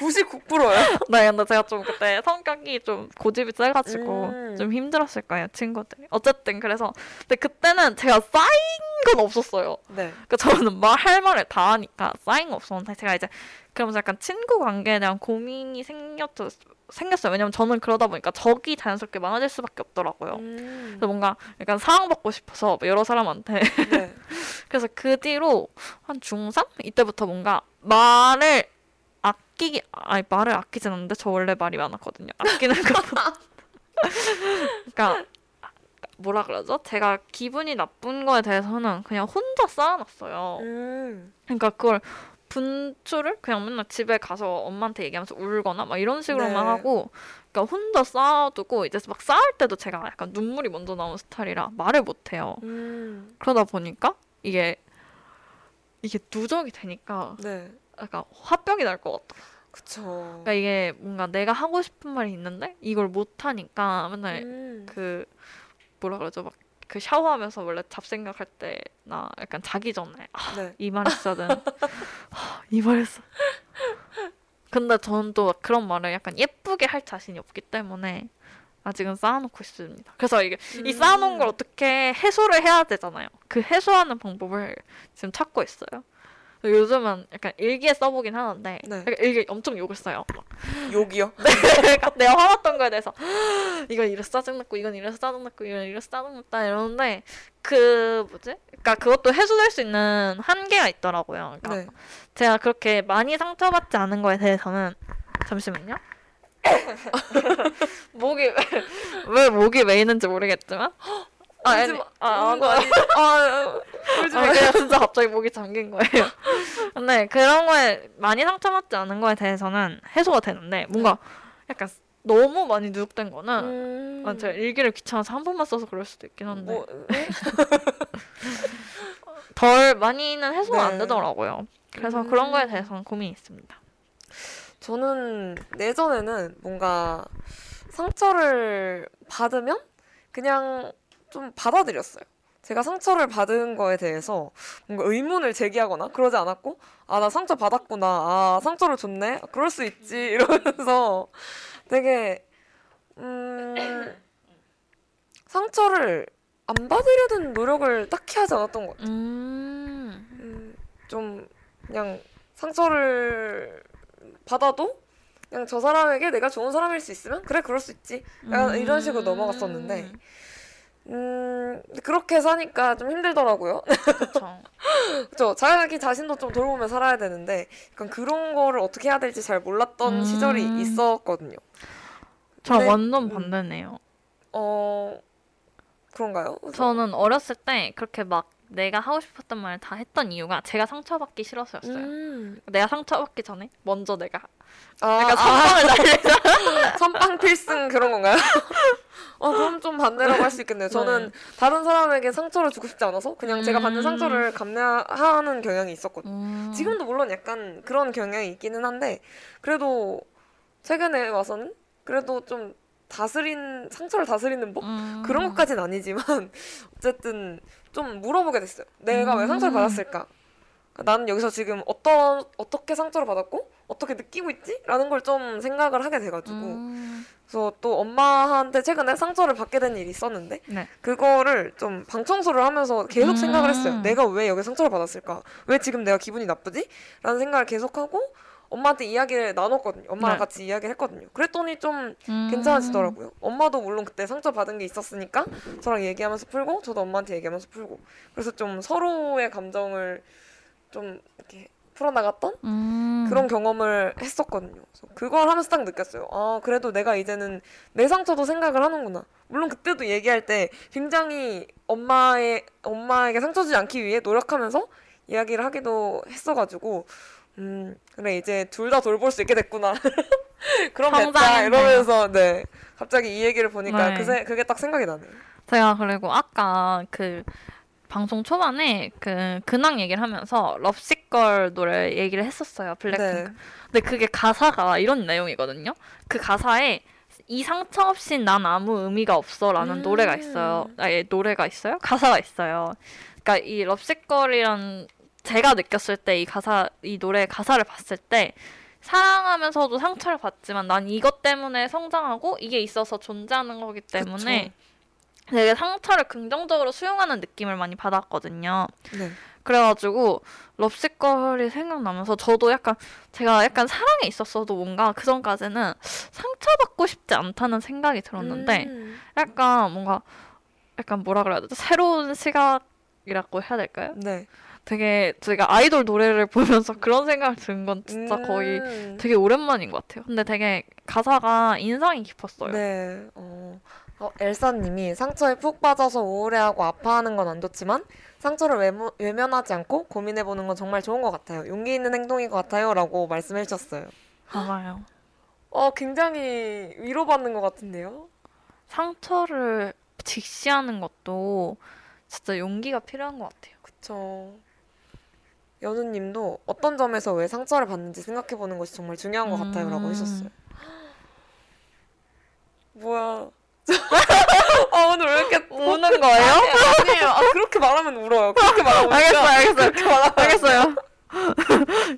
S2: 99%요?
S3: 네, 근데 제가 좀 그때 성격이 좀 고집이 세가지고
S2: 음.
S3: 좀 힘들었을 거예요, 친구들이. 어쨌든 그래서 근데 그때는 제가 쌓인 건 없었어요.
S2: 네.
S3: 그러니까 저는 말할 말을 다 하니까 쌓인 거 없었는데 제가 이제 그러면서 약간 친구 관계에 대한 고민이 생겼죠. 생겼어요. 왜냐면 저는 그러다 보니까 적이 자연스럽게 많아질 수밖에 없더라고요.
S2: 음.
S3: 그래서 뭔가 약간 사랑받고 싶어서 여러 사람한테
S2: 네.
S3: 그래서 그 뒤로 한 중3 이때부터 뭔가 말을 아끼기 아니 말을 아끼진 않는데 저 원래 말이 많았거든요. 아끼는 것보다 그러니까 뭐라 그러죠? 제가 기분이 나쁜 거에 대해서는 그냥 혼자 쌓아놨어요.
S2: 음.
S3: 그러니까 그걸 분출을 그냥 맨날 집에 가서 엄마한테 얘기하면서 울거나 막 이런 식으로만
S2: 네.
S3: 하고 그러니까 혼자 쌓아두고 이제 막 쌓을 때도 제가 약간 눈물이 먼저 나오는 스타일이라 말을 못해요.
S2: 음.
S3: 그러다 보니까 이게 이게 누적이 되니까
S2: 네.
S3: 약간 화병이 날 것 같아.
S2: 그쵸.
S3: 그러니까 이게 뭔가 내가 하고 싶은 말이 있는데 이걸 못 하니까 맨날
S2: 음.
S3: 그 뭐라 그러죠 막 그 샤워하면서 원래 잡생각할 때나 약간 자기 전에 아,
S2: 네.
S3: 이말 했어야 아, 이말 했어. 근데 저는 또 그런 말을 약간 예쁘게 할 자신이 없기 때문에 아직은 쌓아놓고 있습니다. 그래서 이게 이 쌓아놓은 걸 어떻게 해소를 해야 되잖아요. 그 해소하는 방법을 지금 찾고 있어요. 요즘은 약간 일기에 써보긴 하는데
S2: 네.
S3: 일기에 엄청 욕을 써요. 막
S2: 욕이요?
S3: 그러니까 내가 화났던 거에 대해서 이건 이래서 짜증났고 이건 이래서 짜증났고 이건 이래서 짜증났다 이러는데 그 뭐지? 그러니까 그것도 해소될 수 있는 한계가 있더라고요. 그러니까
S2: 네.
S3: 제가 그렇게 많이 상처받지 않은 거에 대해서는 잠시만요. 목이 왜, 왜 목이 메이는지 모르겠지만 아,
S2: 울지
S3: 아니,
S2: 마.
S3: 아,
S2: 거
S3: 아,
S2: 아니죠? 아, 울지
S3: 아,
S2: 마.
S3: 그냥 진짜 갑자기 목이 잠긴 거예요. 근데 그런 거에 많이 상처받지 않은 거에 대해서는 해소가 되는데 뭔가 약간 너무 많이 누적된 거는
S2: 음.
S3: 아, 제가 일기를 귀찮아서 한 번만 써서 그럴 수도 있긴 한데
S2: 뭐, 네?
S3: 덜 많이는 해소가 안
S2: 네.
S3: 되더라고요. 그래서
S2: 음.
S3: 그런 거에 대해서는 고민이 있습니다.
S2: 저는 예전에는 뭔가 상처를 받으면 그냥 좀 받아들였어요. 제가 상처를 받은 거에 대해서 뭔가 의문을 제기하거나 그러지 않았고, 아, 나 상처 받았구나. 아, 상처를 줬네. 아, 그럴 수 있지. 이러면서 되게, 음, 상처를 안 받으려는 노력을 딱히 하지 않았던 것 같아요.
S3: 음.
S2: 음, 좀 그냥 상처를 받아도 그냥 저 사람에게 내가 좋은 사람일 수 있으면 그래 그럴 수 있지 약간 이런 식으로 넘어갔었는데 음 그렇게 사니까 좀 힘들더라고요
S3: 그렇죠.
S2: 자기 자신도 좀 돌보며 살아야 되는데 약간 그런 거를 어떻게 해야 될지 잘 몰랐던
S3: 음.
S2: 시절이 있었거든요
S3: 저
S2: 근데,
S3: 완전
S2: 음.
S3: 반대네요.
S2: 어 그런가요?
S3: 저는 어렸을 때 그렇게 막 내가 하고 싶었던 말을 다 했던 이유가 제가 상처받기 싫어서였어요.
S2: 음.
S3: 내가 상처받기 전에 먼저 내가
S2: 아,
S3: 약간
S2: 아,
S3: 선빵을 날리자.
S2: 선빵 필승 그런 건가요? 어, 그럼 좀 반대라고 할 수 있겠네요. 저는 다른 사람에게 상처를 주고 싶지 않아서 그냥 제가 받는
S3: 음.
S2: 상처를 감내하는 경향이 있었거든요.
S3: 음.
S2: 지금도 물론 약간 그런 경향이 있기는 한데 그래도 최근에 와서는 그래도 좀 다스린 상처를 다스리는 법
S3: 음.
S2: 그런 것까진 아니지만 어쨌든 좀 물어보게 됐어요. 내가 왜 상처를
S3: 음.
S2: 받았을까? 그러니까 나는 여기서 지금 어떤 어떻게 상처를 받았고 어떻게 느끼고 있지?라는 걸 좀 생각을 하게 돼가지고
S3: 음.
S2: 그래서 또 엄마한테 최근에 상처를 받게 된 일이 있었는데
S3: 네.
S2: 그거를 좀 방청소를 하면서 계속
S3: 음.
S2: 생각을 했어요. 내가 왜 여기 상처를 받았을까? 왜 지금 내가 기분이 나쁘지? 라는 생각을 계속하고 엄마한테 이야기를 나눴거든요. 엄마랑
S3: 네.
S2: 같이 이야기를 했거든요. 그랬더니 좀
S3: 음.
S2: 괜찮아지더라고요. 엄마도 물론 그때 상처 받은 게 있었으니까 저랑 얘기하면서 풀고 저도 엄마한테 얘기하면서 풀고 그래서 좀 서로의 감정을 좀 이렇게 풀어나갔던
S3: 음.
S2: 그런 경험을 했었거든요. 그래서 그걸 하면서 딱 느꼈어요. 아, 그래도 내가 이제는 내 상처도 생각을 하는구나. 물론 그때도 얘기할 때 굉장히 엄마의, 엄마에게 상처 주지 않기 위해 노력하면서 이야기를 하기도 했어가지고, 음, 그래, 이제 둘 다 돌볼 수 있게 됐구나. 그럼 됐다. 이러면서, 네. 갑자기 이 얘기를 보니까
S3: 네.
S2: 그새, 그게 딱 생각이 나네요.
S3: 제가 그리고 아까 그 방송 초반에 그 근황 얘기를 하면서 럽시걸 노래 얘기를 했었어요 블랙핑크.
S2: 네.
S3: 근데 그게 가사가 이런 내용이거든요. 그 가사에 이 상처 없이 난 아무 의미가 없어라는
S2: 음.
S3: 노래가 있어요. 아예 노래가 있어요? 가사가 있어요. 그러니까 이 럽시걸이란 제가 느꼈을 때 이 가사 이 노래 가사를 봤을 때 사랑하면서도 상처를 받지만 난 이것 때문에 성장하고 이게 있어서 존재하는 거기 때문에 되게 상처를 긍정적으로 수용하는 느낌을 많이 받았거든요.
S2: 네.
S3: 그래가지고 럽시걸이 생각나면서 저도 약간 제가 약간 사랑에 있었어도 뭔가 그 전까지는 상처받고 싶지 않다는 생각이 들었는데
S2: 음.
S3: 약간 뭔가 약간 뭐라 그래야 되죠? 새로운 시각이라고 해야 될까요?
S2: 네.
S3: 되게 제가 아이돌 노래를 보면서 그런 생각을 든 건 진짜 거의
S2: 음.
S3: 되게 오랜만인 것 같아요. 근데 되게 가사가 인상이 깊었어요.
S2: 네. 어. 어, 엘사님이 상처에 푹 빠져서 우울해하고 아파하는 건 안 좋지만 상처를 외모, 외면하지 않고 고민해보는 건 정말 좋은 것 같아요. 용기 있는 행동인 것 같아요라고 말씀해 주셨어요.
S3: 맞아요.
S2: 어, 굉장히 위로받는 것 같은데요.
S3: 상처를 직시하는 것도 진짜 용기가 필요한 것 같아요.
S2: 그쵸. 연우님도 어떤 점에서 왜 상처를 받는지 생각해보는 것이 정말 중요한 것 같아요라고
S3: 음.
S2: 하셨어요. 뭐야? 아 오늘 왜 이렇게
S3: 우는 거예요?
S2: 아니, 아니에요. 아 그렇게 말하면 울어요. 그렇게 말하면
S3: 알겠어요. 알겠어요. 알겠어요.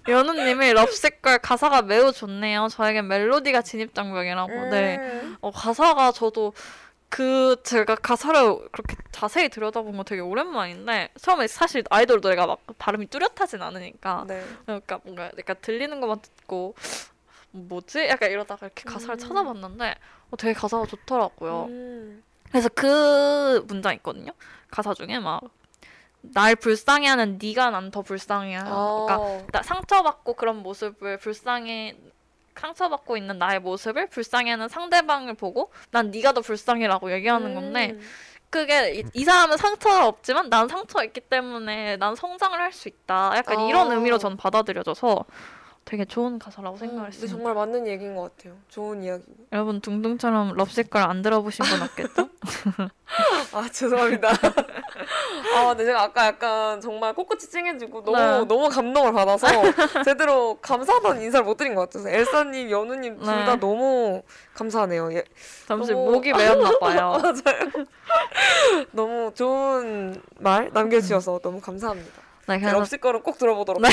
S3: 연우님이 럽시걸 가사가 매우 좋네요. 저에겐 멜로디가 진입장벽이라고. 네.
S2: 음.
S3: 어, 가사가 저도 그 제가 가사를 그렇게 자세히 들여다본 거 되게 오랜만인데 처음에 사실 아이돌 노래가 막 발음이 뚜렷하진 않으니까
S2: 네.
S3: 그러니까 뭔가 약간 들리는 것만 듣고 뭐지? 약간 이러다가 이렇게 가사를
S2: 음.
S3: 찾아봤는데 어, 되게 가사가 좋더라고요.
S2: 음.
S3: 그래서 그 문장 있거든요. 가사 중에 막 날 불쌍해하는 네가 난 더 불쌍해. 그러니까
S2: 아.
S3: 나 상처받고 그런 모습을 불쌍해 상처받고 있는 나의 모습을 불쌍해하는 상대방을 보고 난 네가 더 불쌍해라고 얘기하는 건데
S2: 음.
S3: 그게 이, 이 사람은 상처가 없지만 난 상처가 있기 때문에 난 성장을 할 수 있다. 약간 이런
S2: 아.
S3: 의미로 전 받아들여져서 되게 좋은 가사라고
S2: 근데
S3: 생각했어요.
S2: 정말 맞는 얘기인 것 같아요. 좋은 이야기.
S3: 여러분 둥둥처럼 럽시걸 안 들어보신 분 없겠죠?
S2: 아 죄송합니다. 아 근데 제가 아까 약간 정말 코끝이 찡해지고 너무
S3: 네.
S2: 너무 감동을 받아서 제대로 감사하다는 인사를 못 드린 것 같아서 엘사님, 연우님 둘다
S3: 네.
S2: 너무 감사하네요. 예,
S3: 잠시
S2: 너무-
S3: 목이 메었나 봐요.
S2: 맞아요. 너무 좋은 말 남겨주셔서 너무 감사합니다.
S3: 네, 그래서
S2: 럽시 거는 꼭 들어보도록
S3: 네.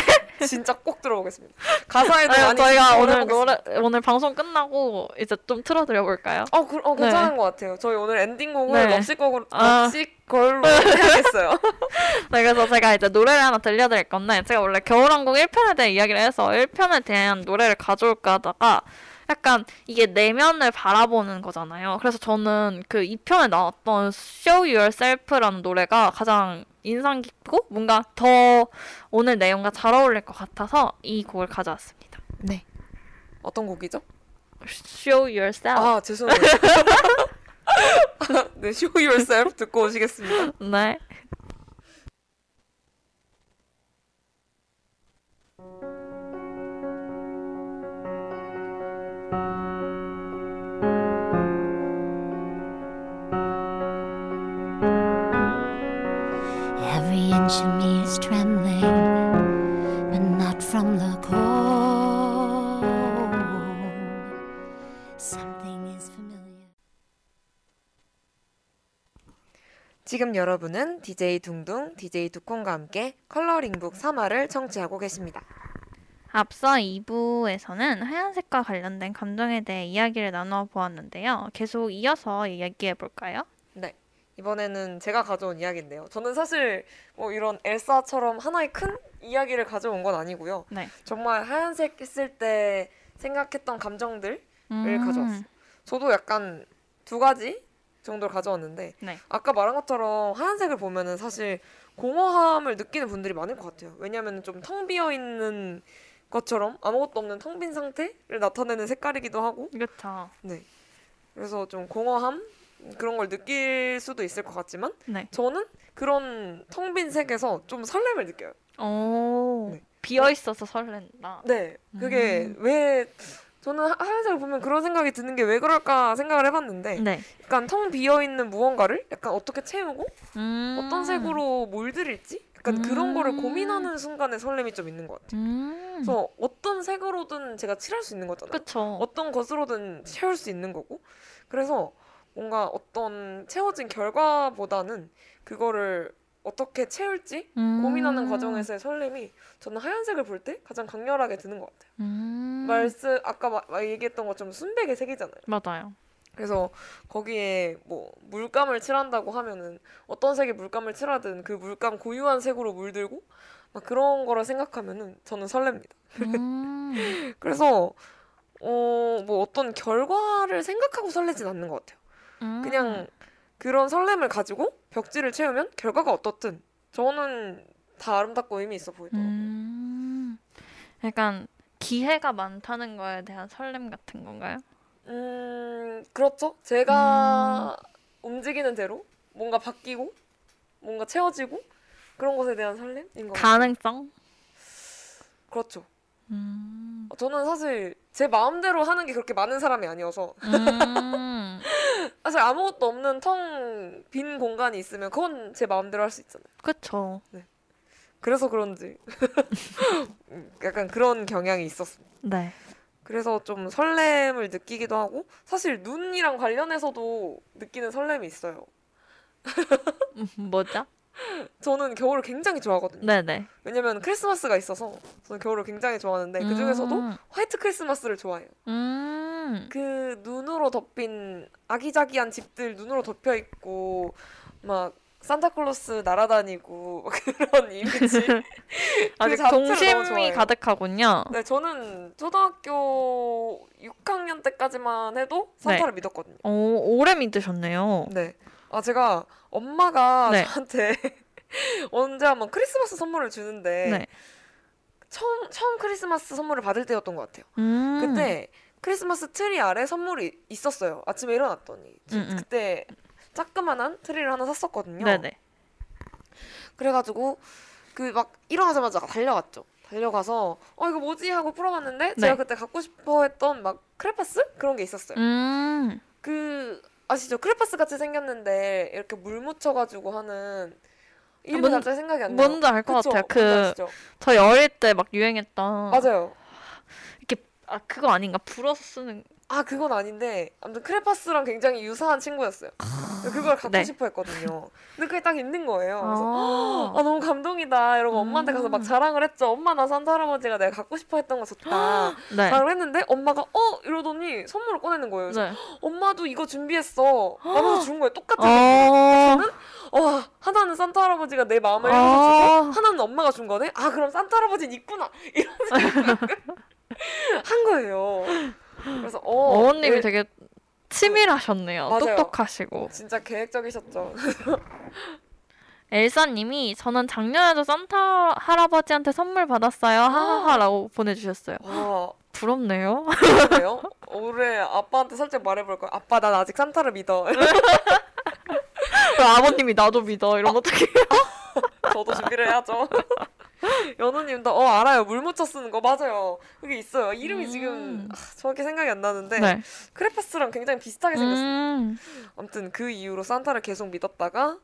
S2: 진짜 꼭 들어보겠습니다. 가사에도
S3: 네,
S2: 많이
S3: 저희가 오늘. 노래 오늘 방송 끝나고 이제 좀 틀어드려 볼까요?
S2: 어, 그, 어 괜찮은 것 같아요. 저희 오늘 엔딩곡을
S3: 네.
S2: 곡으로
S3: 아.
S2: 럽시 걸로 해야겠어요.
S3: 네, 그래서 제가 이제 노래를 하나 들려드릴 건데 제가 원래 겨울왕국 1편에 대해 이야기를 해서 1편에 대한 노래를 가져올까 하다가 약간 이게 내면을 바라보는 거잖아요. 그래서 저는 그 2편에 나왔던 Show Yourself라는 노래가 가장 인상 깊고 뭔가 더 오늘 내용과 잘 어울릴 것 같아서 이 곡을 가져왔습니다.
S2: 네. 어떤 곡이죠?
S3: Show Yourself.
S2: 아 죄송해요. 네, Show Yourself 듣고 오시겠습니다.
S3: 네.
S5: Of me is trembling, but not from the cold. Something is familiar.
S2: 지금 여러분은 DJ 둥둥, DJ 두콩과 함께 컬러링북 3화를 청취하고 계십니다.
S3: 앞서 2부에서는 하얀색과 관련된 감정에 대해 이야기를 나누어 보았는데요. 계속 이어서 얘기해 볼까요?
S2: 네. 이번에는 제가 가져온 이야기인데요. 저는 사실 뭐 이런 엘사처럼 하나의 큰 이야기를 가져온 건 아니고요.
S3: 네.
S2: 정말 하얀색 했을 때 생각했던 감정들을
S3: 음,
S2: 가져왔어요. 저도 약간 두 가지 정도를 가져왔는데
S3: 네.
S2: 아까 말한 것처럼 하얀색을 보면은 사실 공허함을 느끼는 분들이 많을 것 같아요. 왜냐하면 좀 텅 비어 있는 것처럼 아무것도 없는 텅 빈 상태를 나타내는 색깔이기도 하고
S3: 그렇죠.
S2: 네. 그래서 좀 공허함 그런 걸 느낄 수도 있을 것 같지만
S3: 네.
S2: 저는 그런 텅 빈 색에서 좀 설렘을 느껴요.
S3: 오.
S2: 네.
S3: 비어 있어서 설렌다.
S2: 네. 그게
S3: 음.
S2: 왜 저는 하- 하얀색을 보면 그런 생각이 드는 게 왜 그럴까 생각을 해봤는데
S3: 네.
S2: 약간 텅 비어 있는 무언가를 약간 어떻게 채우고
S3: 음.
S2: 어떤 색으로 몰드릴지 약간 그런 거를
S3: 음.
S2: 고민하는 순간에 설렘이 좀 있는 것 같아요.
S3: 음.
S2: 그래서 어떤 색으로든 제가 칠할 수 있는 거잖아요.
S3: 그쵸.
S2: 어떤 것으로든 채울 수 있는 거고. 그래서 뭔가 어떤 채워진 결과보다는 그거를 어떻게 채울지
S3: 음.
S2: 고민하는 과정에서의 설렘이 저는 하얀색을 볼 때 가장 강렬하게 드는 것 같아요.
S3: 음.
S2: 말씀 아까 마- 마- 얘기했던 것처럼 순백의 색이잖아요.
S3: 맞아요.
S2: 그래서 거기에 뭐 물감을 칠한다고 하면은 어떤 색의 물감을 칠하든 그 물감 고유한 색으로 물들고 막 그런 거를 생각하면은 저는 설렙니다.
S3: 음.
S2: 그래서 어 뭐 어떤 결과를 생각하고 설레진 않는 것 같아요.
S3: 음.
S2: 그냥 그런 설렘을 가지고 벽지를 채우면 결과가 어떻든 저는 다 아름답고 의미 있어 보이더라고요.
S3: 음. 약간 기회가 많다는 거에 대한 설렘 같은 건가요?
S2: 음, 그렇죠. 제가 움직이는 대로 뭔가 바뀌고 뭔가 채워지고 그런 것에 대한 설렘인 것 같아요.
S3: 가능성?
S2: 그렇죠.
S3: 음.
S2: 저는 사실 제 마음대로 하는 게 그렇게 많은 사람이 아니어서
S3: 음.
S2: 사실 아무것도 없는 텅 빈 공간이 있으면 그건 제 마음대로 할 수 있잖아요.
S3: 그쵸.
S2: 그래서 그런지 음, 약간 그런 경향이 있었습니다.
S3: 네.
S2: 그래서 좀 설렘을 느끼기도 하고 사실 눈이랑 관련해서도 느끼는 설렘이 있어요.
S3: 음, 뭐죠?
S2: 저는 겨울을 굉장히 좋아하거든요.
S3: 네네.
S2: 왜냐면 크리스마스가 있어서 저는 겨울을 굉장히 좋아하는데 그 중에서도
S3: 음.
S2: 화이트 크리스마스를 좋아해요.
S3: 음.
S2: 그 눈으로 덮인 아기자기한 집들 눈으로 덮여 있고 막 산타클로스 날아다니고 그런 이미지.
S3: 아직
S2: 너무
S3: 동심이. 가득하군요.
S2: 네, 저는 초등학교 6학년 때까지만 해도 산타를 믿었거든요.
S3: 오, 오래 믿으셨네요.
S2: 네. 아 제가 엄마가
S3: 네.
S2: 저한테 언제 한번 크리스마스 선물을 주는데
S3: 네.
S2: 처음 처음 크리스마스 선물을 받을 때였던 것 같아요.
S3: 음.
S2: 그때 크리스마스 트리 아래 선물이 있었어요. 아침에 일어났더니 지-
S3: 음, 음.
S2: 그때 자그만한 트리를 하나 샀었거든요.
S3: 네네.
S2: 그래가지고 그 막 일어나자마자 달려갔죠. 달려가서 어 이거 뭐지 하고 풀어봤는데
S3: 네.
S2: 제가 그때 갖고 싶어했던 막 크레파스 그런 게 있었어요.
S3: 음.
S2: 그 아시죠? 크레파스 같이 생겼는데 이렇게 물 묻혀가지고 하는 이름이
S3: 뭔-
S2: 갑자기 생각이 안 나요.
S3: 뭔지 알 것? 같아요. 그? 저희 어릴 때 막 유행했던
S2: 맞아요.
S3: 아 그거 아닌가? 불어서 쓰는
S2: 아 그건 아닌데 아무튼 크레파스랑 굉장히 유사한 친구였어요. 그걸 갖고
S3: 네.
S2: 싶어 했거든요. 근데 그게 딱 있는 거예요. 그래서
S3: 아.
S2: 아 너무 감동이다 이러고 엄마한테 가서 막
S3: 음.
S2: 자랑을 했죠. 엄마 나 산타 할아버지가 내가 갖고 싶어 했던 거 줬다.
S3: 네.
S2: 자랑을 했는데 엄마가 어 이러더니 선물을 꺼내는 거예요. 그래서
S3: 네.
S2: 엄마도 이거 준비했어. 하면서 준 거예요. 똑같은 거.
S3: 어.
S2: 와 하나는 산타 할아버지가 내 마음을
S3: 아.
S2: 읽어주고 하나는 엄마가 준 거네. 아 그럼 산타 할아버지는 있구나 이런 생각을 한 거예요. 그래서 어,
S3: 어머님이
S2: 예,
S3: 되게 치밀하셨네요.
S2: 맞아요.
S3: 똑똑하시고.
S2: 진짜 계획적이셨죠.
S3: 엘사님이 저는 작년에도 산타 할아버지한테 선물 받았어요. 하하하라고 보내주셨어요.
S2: 와
S3: 부럽네요.
S2: 그래요? 올해 아빠한테 살짝 말해볼 거야. 아빠 난 아직 산타를 믿어.
S3: 아버님이 나도 믿어. 이런 어떻게?
S2: 저도 준비를 해야죠. 연우님도 어 알아요 물 묻혀 쓰는 거 맞아요 그게 있어요 이름이 지금
S3: 음.
S2: 아, 정확히 생각이 안 나는데
S3: 네.
S2: 크레파스랑 굉장히 비슷하게 생겼어요
S3: 음.
S2: 아무튼 그 이후로 산타를 계속 믿었다가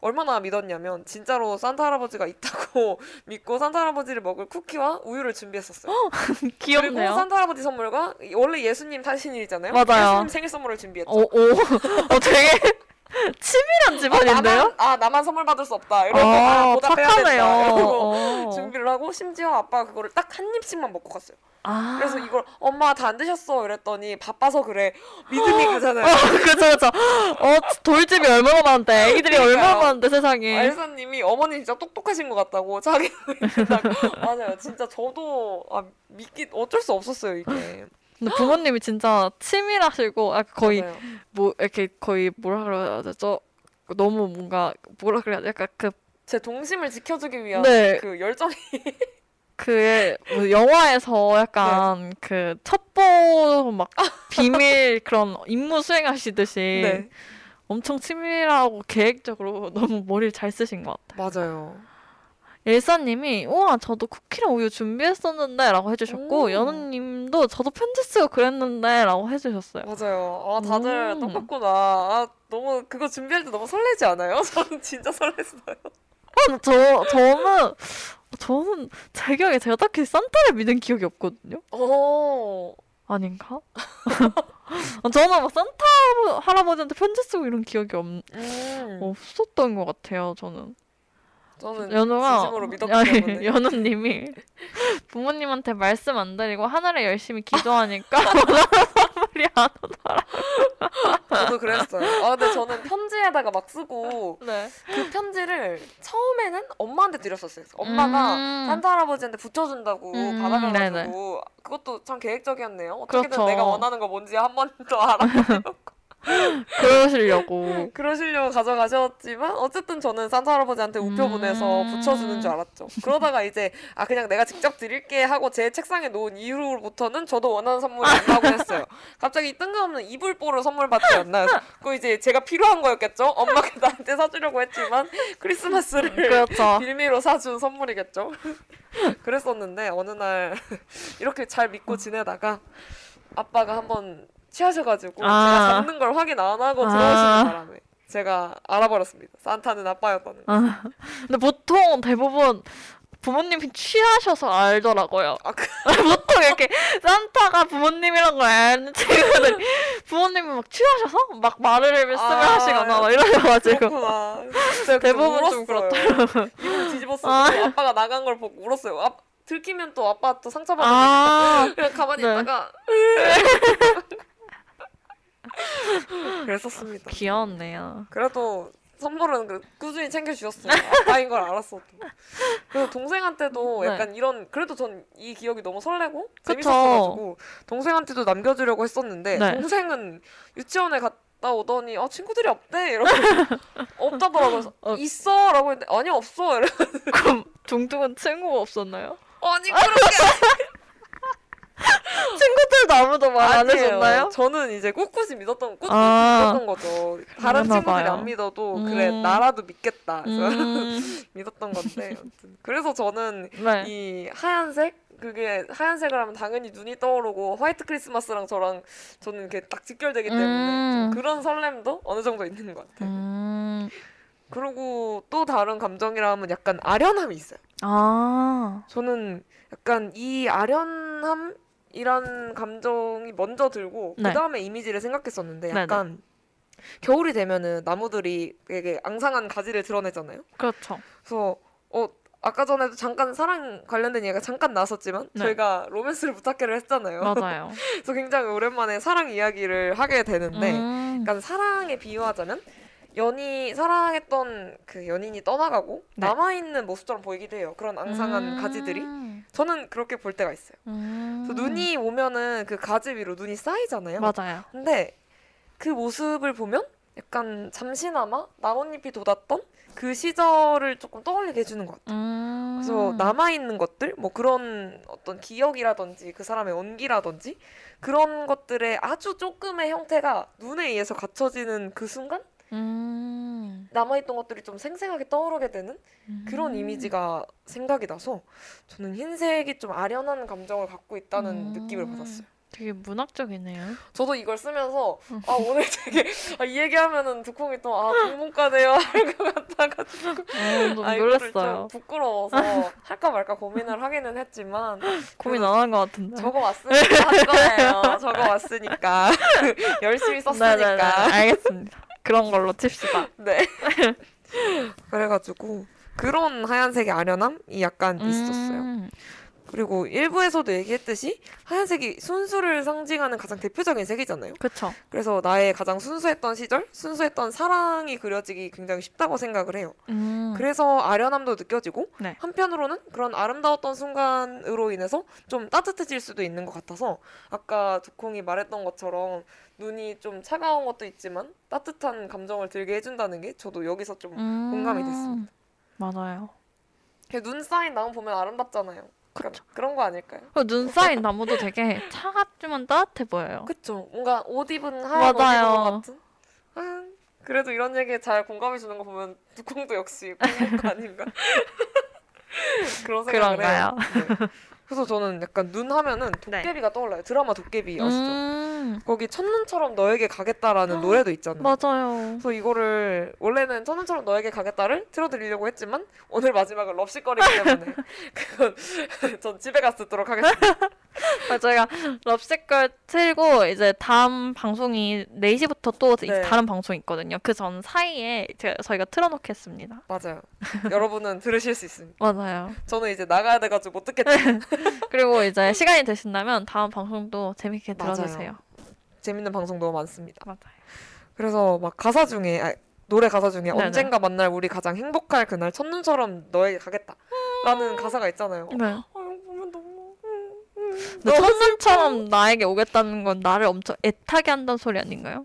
S2: 얼마나 믿었냐면 진짜로 산타 할아버지가 있다고 믿고 산타 할아버지를 먹을 쿠키와 우유를 준비했었어요. 그리고
S3: 귀엽네요.
S2: 산타 할아버지 선물과 원래 예수님 탄신일이잖아요.
S3: 맞아요.
S2: 예수님 생일 선물을 준비했죠.
S3: 오, 오. 어, 되게 치밀한
S2: 아,
S3: 집안인데요?
S2: 나만, 아 나만 선물 받을 수 없다. 이러고 아, 보답해야 된다.
S3: 착하네요.
S2: 이러고
S3: 어.
S2: 준비를 하고 심지어 아빠가 그거를 딱 한 입씩만 먹고 갔어요.
S3: 아.
S2: 그래서 이걸 엄마 다 안 드셨어 이랬더니 바빠서 그래 믿음이 그잖아요.
S3: 그쵸, 그쵸. 어, 돌집이 얼마나 많은데, 애기들이
S2: 그러니까요.
S3: 얼마나 많은데, 세상에.
S2: 알사님이 어머니 진짜 똑똑하신 것 같다고 자기 맞아요 진짜 저도 아 믿기 어쩔 수 없었어요 이게
S3: 근데 부모님이 진짜 치밀하시고, 아, 거의,
S2: 맞아요.
S3: 뭐, 이렇게 거의 뭐라 그래야 되죠? 너무 뭔가, 뭐라 그래야 돼? 약간 그,
S2: 제 동심을 지켜주기 위한
S3: 네.
S2: 그 열정이
S3: 그, 뭐 영화에서 약간 그 첩보 막 비밀 그런 임무 수행하시듯이
S2: 네
S3: 엄청 치밀하고 계획적으로 너무 머리를 잘 쓰신 것 같아요.
S2: 맞아요
S3: 일사님이 우와 저도 쿠키랑 우유 준비했었는데 라고 해주셨고
S2: 오.
S3: 연우님도 저도 편지 쓰고 그랬는데 라고 해주셨어요.
S2: 맞아요 아 다들
S3: 음.
S2: 똑같구나 아 너무 그거 준비할 때 너무 설레지 않아요? 저는 진짜 설렜어요
S3: 아, 저 저는 저는 제 기억에 제가 딱히 산타를 믿은 기억이 없거든요.
S2: 어.
S3: 아닌가? 저는 막 산타 할아버지한테 편지 쓰고 이런 기억이 없,
S2: 음.
S3: 없었던 것 같아요. 저는
S2: 저는
S3: 연우가 아니. 연우님이 부모님한테 말씀 안 드리고 하늘에 열심히 기도하니까 선물이 안 오더라.
S2: 저도 그랬어요. 아 근데 저는 편지에다가 막 쓰고
S3: 네.
S2: 그 편지를 처음에는 엄마한테 드렸었어요. 엄마가
S3: 음.
S2: 산타 할아버지한테 붙여준다고
S3: 음,
S2: 받아가지고 그것도 참 계획적이었네요. 어떻게든
S3: 그렇죠.
S2: 내가 원하는 거 뭔지 한 번 더 알아보려고
S3: 그러시려고.
S2: 그러시려고 가져가셨지만 어쨌든 저는 산타 할아버지한테 우표 보내서
S3: 음.
S2: 붙여주는 줄 알았죠. 그러다가 이제 아 그냥 내가 직접 드릴게 하고 제 책상에 놓은 이후로부터는 저도 원하는 선물이 온다고 했어요. 갑자기 뜬금없는 이불보를 선물 받지 않나요? 그거 이제 제가 필요한 거였겠죠. 엄마가 나한테 사주려고 했지만 크리스마스를
S3: 그렇죠.
S2: 빌미로 사준 선물이겠죠. 그랬었는데 어느 날 이렇게 잘 믿고 지내다가 아빠가 한번 취하셔가지고
S3: 아.
S2: 제가 잡는 걸 확인 안 하고
S3: 아.
S2: 들어오시는 바람에 제가 알아버렸습니다. 산타는 아빠였다는 거.
S3: 아, 근데 보통 대부분 부모님이 취하셔서 알더라고요.
S2: 아, 그,
S3: 보통 이렇게 산타가 부모님이란 걸 아는 친구들 부모님이 막 취하셔서 막 말을 말씀을
S2: 아,
S3: 하시거나 막 이러셔가지고
S2: 그렇구나. 제가
S3: 대부분 좀
S2: 울었어요. 이불 뒤집었어요.
S3: 아.
S2: 아빠가 나간 걸 보고 울었어요. 아, 들키면 또 아빠 또 상처받으니까
S3: 아
S2: 그냥 가만히
S3: 네.
S2: 있다가 그랬었습니다.
S3: 귀여웠네요.
S2: 그래도 선물은 그 꾸준히 챙겨주셨어요. 아빠인 걸 알았어도. 그래서 동생한테도
S3: 네.
S2: 약간 이런 그래도 전 이 기억이 너무 설레고
S3: 그쵸.
S2: 재밌었어가지고 동생한테도 남겨주려고 했었는데
S3: 네.
S2: 동생은 유치원에 갔다 오더니 어 친구들이 없대 이러고 없다더라고요. 그래서
S3: 어.
S2: 있어라고 했는데 아니 없어 이래.
S3: 그럼 종둥은 친구가 없었나요?
S2: 아니 그렇게
S3: 친구들도 아무도 말 안. 해줬나요?
S2: 저는 이제 꿋꿋이 믿었던 꿋꿋이
S3: 아.
S2: 믿었던 거죠. 다른 친구들이
S3: 봐요.
S2: 안 믿어도 그래
S3: 음.
S2: 나라도 믿겠다. 그래서
S3: 음,
S2: 믿었던 건데 아무튼. 그래서 저는
S3: 네.
S2: 이 하얀색 그게 하얀색을 하면 당연히 눈이 떠오르고 화이트 크리스마스랑 저랑 저는 이렇게 딱 직결되기 때문에
S3: 음.
S2: 좀 그런 설렘도 어느 정도 있는 것 같아요.
S3: 음,
S2: 그리고 또 다른 감정이라 하면 약간 아련함이 있어요.
S3: 아,
S2: 저는 약간 이 아련함 이란 감정이 먼저 들고
S3: 네.
S2: 그 다음에 이미지를 생각했었는데
S3: 네네.
S2: 약간 겨울이 되면은 나무들이 되게 앙상한 가지를 드러내잖아요.
S3: 그렇죠.
S2: 그래서 어 아까 전에도 잠깐 사랑 관련된 얘기가 잠깐 나왔었지만
S3: 네.
S2: 저희가 로맨스를 부탁해를 했잖아요.
S3: 맞아요.
S2: 그래서 굉장히 오랜만에 사랑 이야기를 하게 되는데
S3: 음,
S2: 약간 사랑에 비유하자면 연이 사랑했던 그 연인이 떠나가고
S3: 네.
S2: 남아 있는 모습처럼 보이기도 해요. 그런 앙상한
S3: 음,
S2: 가지들이 저는 그렇게 볼 때가 있어요.
S3: 음,
S2: 눈이 오면은 그 가지 위로 눈이 쌓이잖아요.
S3: 맞아요.
S2: 근데 그 모습을 보면 약간 잠시나마 나뭇잎이 돋았던 그 시절을 조금 떠올리게 해주는 것 같아요.
S3: 음,
S2: 그래서 남아 있는 것들, 뭐 그런 어떤 기억이라든지 그 사람의 온기라든지 그런 것들의 아주 조금의 형태가 눈에 의해서 갖춰지는 그 순간
S3: 음,
S2: 남아 있던 것들이 좀 생생하게 떠오르게 되는 그런
S3: 음.
S2: 이미지가 생각이 나서 저는 흰색이 좀 아련한 감정을 갖고 있다는
S3: 음.
S2: 느낌을 받았어요.
S3: 되게 문학적이네요.
S2: 저도 이걸 쓰면서 아 오늘 되게 아, 이 얘기하면은 두콩이 또아 국문과네요 할 것 같아가지고
S3: 어, 좀
S2: 아,
S3: 놀랐어요.
S2: 부끄러워서 할까 말까 고민을 하기는 했지만
S3: 고민 안 한 것 같은데.
S2: 적어 왔으니까 할 거예요. 적어 왔으니까 열심히 썼으니까.
S3: 네네네, 알겠습니다. 그런 걸로 칩시다.
S2: 네. 그래가지고 그런 하얀색의 아련함이 약간 있었어요.
S3: 음,
S2: 그리고 일부에서도 얘기했듯이 하얀색이 순수를 상징하는 가장 대표적인 색이잖아요.
S3: 그쵸.
S2: 그래서 나의 가장 순수했던 시절, 순수했던 사랑이 그려지기 굉장히 쉽다고 생각을 해요.
S3: 음,
S2: 그래서 아련함도 느껴지고
S3: 네.
S2: 한편으로는 그런 아름다웠던 순간으로 인해서 좀 따뜻해질 수도 있는 것 같아서 아까 두콩이 말했던 것처럼 눈이 좀 차가운 것도 있지만 따뜻한 감정을 들게 해준다는 게 저도 여기서 좀
S3: 음,
S2: 공감이 됐습니다.
S3: 맞아요.
S2: 그눈 쌓인 나무 보면 아름답잖아요. 그런, 그런 거 아닐까요?
S3: 그눈 쌓인 나무도 되게 차갑지만 따뜻해 보여요.
S2: 그쵸. 뭔가 옷 입은 하얀 옷
S3: 맞아요.
S2: 입은 것 같은. 아, 그래도 이런 얘기에 잘 공감해 주는 거 보면 두콩도 역시 공무과 아닌가? 그런 생각을
S3: 그런가요?
S2: 해요. 네. 그래서 저는 약간 눈 하면은
S3: 네.
S2: 도깨비가 떠올라요. 드라마 도깨비 아시죠?
S3: 음,
S2: 거기 첫눈처럼 너에게 가겠다라는 노래도 있잖아요.
S3: 맞아요.
S2: 그래서 이거를 원래는 첫눈처럼 너에게 가겠다를 틀어드리려고 했지만 오늘 마지막은 럽시거리기 때문에 그건 전 집에 가서 듣도록 하겠습니다.
S3: 아, 저희가 럽시걸 틀고 이제 다음 방송이 4시부터 또
S2: 네.
S3: 다른 방송이 있거든요. 그 전 사이에 저희가 틀어놓겠습니다.
S2: 맞아요. 여러분은 들으실 수 있습니다.
S3: 맞아요.
S2: 저는 이제 나가야 돼가지고 못 듣겠죠.
S3: 그리고 이제 시간이 되신다면 다음 방송도 재밌게
S2: 맞아요.
S3: 들어주세요.
S2: 재밌는 방송 너무 많습니다.
S3: 맞아요.
S2: 그래서 막 가사 중에 아, 노래 가사 중에
S3: 네네.
S2: 언젠가 만날 우리 가장 행복할 그날 첫눈처럼 너에게 가겠다라는 가사가 있잖아요.
S3: 네.
S2: 아 이거 보면 너무 음, 음.
S3: 근데 첫눈처럼 나에게 오겠다는 건 나를 엄청 애타게 한다는 소리 아닌가요?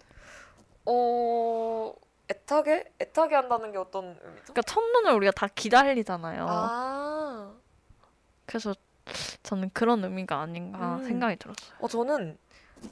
S2: 어 애타게 애타게 한다는 게 어떤 의미죠?
S3: 그러니까 첫눈을 우리가 다 기다리잖아요.
S2: 아,
S3: 그래서 저는 그런 의미가 아닌가
S2: 음.
S3: 생각이 들었어요.
S2: 어 저는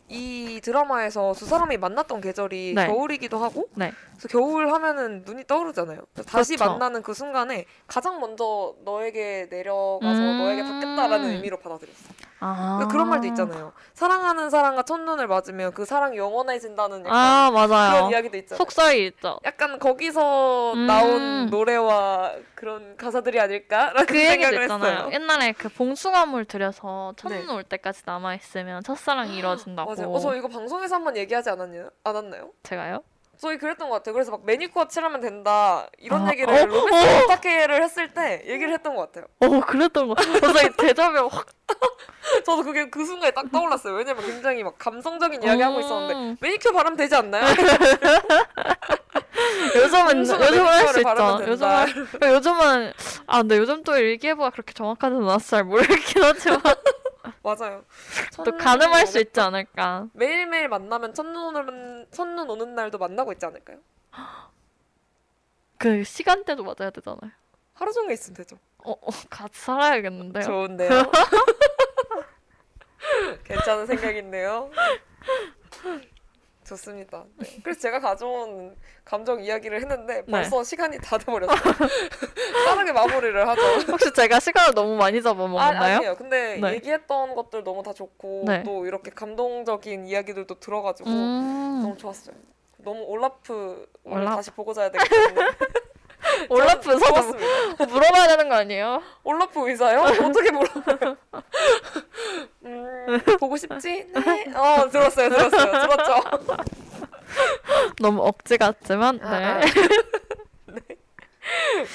S2: 이 드라마에서 두 사람이 만났던 계절이
S3: 네.
S2: 겨울이기도 하고,
S3: 네.
S2: 그래서 겨울 하면은 눈이 떠오르잖아요. 다시
S3: 그렇죠.
S2: 만나는 그 순간에 가장 먼저 너에게 내려가서
S3: 음.
S2: 너에게 닿겠다라는 의미로 받아들였어.
S3: 아.
S2: 그런 말도 있잖아요. 사랑하는 사람과 첫눈을 맞으면 그 사랑이 영원해진다는 약간
S3: 아 맞아요.
S2: 그런 이야기도 있잖아요.
S3: 속설이 있죠.
S2: 약간 거기서
S3: 음.
S2: 나온 노래와 그런 가사들이 아닐까라는
S3: 그 얘기도 있잖아요.
S2: 했어요.
S3: 옛날에 그 봉숭아물 들여서 첫눈
S2: 네.
S3: 올 때까지 남아 있으면 첫사랑이 이루어진다고.
S2: 맞아요. 어, 저 이거 방송에서 한번 얘기하지 않았냐, 않았나요?
S3: 제가요?
S2: 저희 그랬던 것 같아요. 그래서 막 매니큐어 칠하면 된다 이런
S3: 아,
S2: 얘기를
S3: 어?
S2: 로맨스 어떻게를 했을 때 얘기를 했던 것 같아요.
S3: 어 그랬던 거. 갑자기 대답이 확.
S2: 저도 그게 그 순간에 딱 떠올랐어요. 왜냐면 굉장히 막 감성적인 이야기 하고 있었는데
S3: 음.
S2: 매니큐어 바르면 되지 않나요?
S3: 요즘은 요즘은 할 수 있죠. 요즘은
S2: 된다.
S3: 요즘은 아 근데 요즘 또 일기예보가 그렇게 정확하진 않아서 잘 모르겠긴 하지만
S2: 맞아요.
S3: 또 가늠할 수 있지 않을까.
S2: 매일매일 만나면 첫눈 오는 첫눈 오는 날도 만나고 있지 않을까요?
S3: 그 시간대도 맞아야 되잖아요.
S2: 하루 종일 있으면 되죠.
S3: 어, 어 같이 살아야겠는데요.
S2: 좋은데요. 괜찮은 생각인데요. 좋습니다. 네. 그래서 제가 가져온 감정 이야기를 했는데
S3: 네.
S2: 벌써 시간이 다 돼버렸어요. 빠르게 마무리를 하죠.
S3: 혹시 제가 시간을 너무 많이
S2: 아,
S3: 잡아먹었나요?
S2: 아니에요. 근데
S3: 네.
S2: 얘기했던 것들 너무 다 좋고
S3: 네.
S2: 또 이렇게 감동적인 이야기들도 들어가지고
S3: 음,
S2: 너무 좋았어요. 너무 올라프
S3: 올라-
S2: 다시 보고 자야 때문에
S3: 올라프 서도. 물어봐야 되는 거 아니에요?
S2: 올라프 의사요? 어떻게 물어봐요? 음, 보고 싶지? 네. 어, 들었어요, 들었어요, 들었죠.
S3: 너무 억지 같지만
S2: 아, 아.
S3: 네.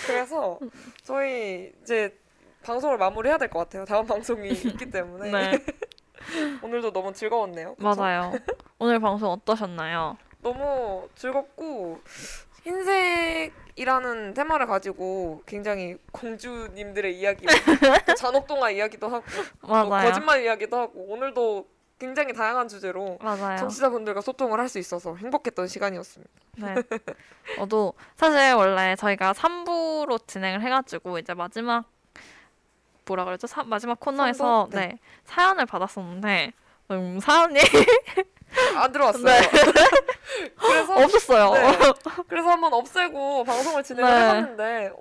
S2: 그래서 저희 이제 방송을 마무리해야 될 것 같아요. 다음 방송이 있기 때문에
S3: 네.
S2: 오늘도 너무 즐거웠네요. 그쵸?
S3: 맞아요. 오늘 방송 어떠셨나요?
S2: 너무 즐겁고 흰색 이라는 테마를 가지고 굉장히 공주님들의 이야기, 또 잔혹동화 이야기도 하고 또
S3: 맞아요.
S2: 거짓말 이야기도 하고 오늘도 굉장히 다양한 주제로
S3: 맞아요.
S2: 청취자분들과 소통을 할 수 있어서 행복했던 시간이었습니다.
S3: 네. 저도 사실 원래 저희가 3부로 진행을 해가지고 이제 마지막 뭐라 그랬죠? 사, 마지막 코너에서?
S2: 네.
S3: 네. 사연을 받았었는데 음, 사연이
S2: 안 들어왔어요.
S3: 네.
S2: 그래서
S3: 없었어요.
S2: 네. 그래서 한번 없애고 방송을 진행을
S3: 네.
S2: 해봤는데 어,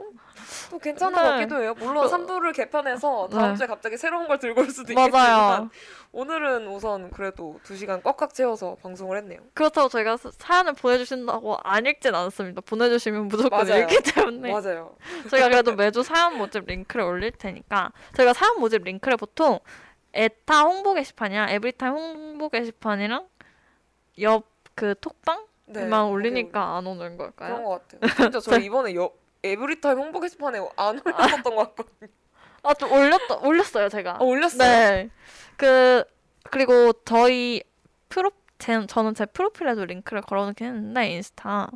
S2: 또 괜찮은 것
S3: 네.
S2: 같기도 해요. 물론 3부를 개편해서 다음
S3: 네.
S2: 주에 갑자기 새로운 걸 들고 올 수도
S3: 맞아요.
S2: 있겠지만 오늘은 우선 그래도 2시간 꽉꽉 채워서 방송을 했네요.
S3: 그렇다고 저희가 사- 사연을 보내주신다고 안 읽진 않습니다. 보내주시면 무조건
S2: 맞아요.
S3: 읽기 때문에
S2: 맞아요.
S3: 저희가 그래도 매주 사연 모집 링크를 올릴 테니까 저희가 사연 모집 링크를 보통 에타 홍보 게시판이랑 에브리타임 홍보 게시판이랑 옆 그 톡방만
S2: 네,
S3: 올리니까 안 오는
S2: 그런
S3: 걸까요?
S2: 것 같아요. 진짜 저희 이번에 여, 에브리타임 홍보 게시판에 안 올렸었던 것 같거든요.
S3: 아좀 올렸다 올렸어요 제가.
S2: 어, 올렸어요?
S3: 네. 그 그리고 저희 프로 제, 저는 제 프로필에도 링크를 걸어놓긴 했는데 인스타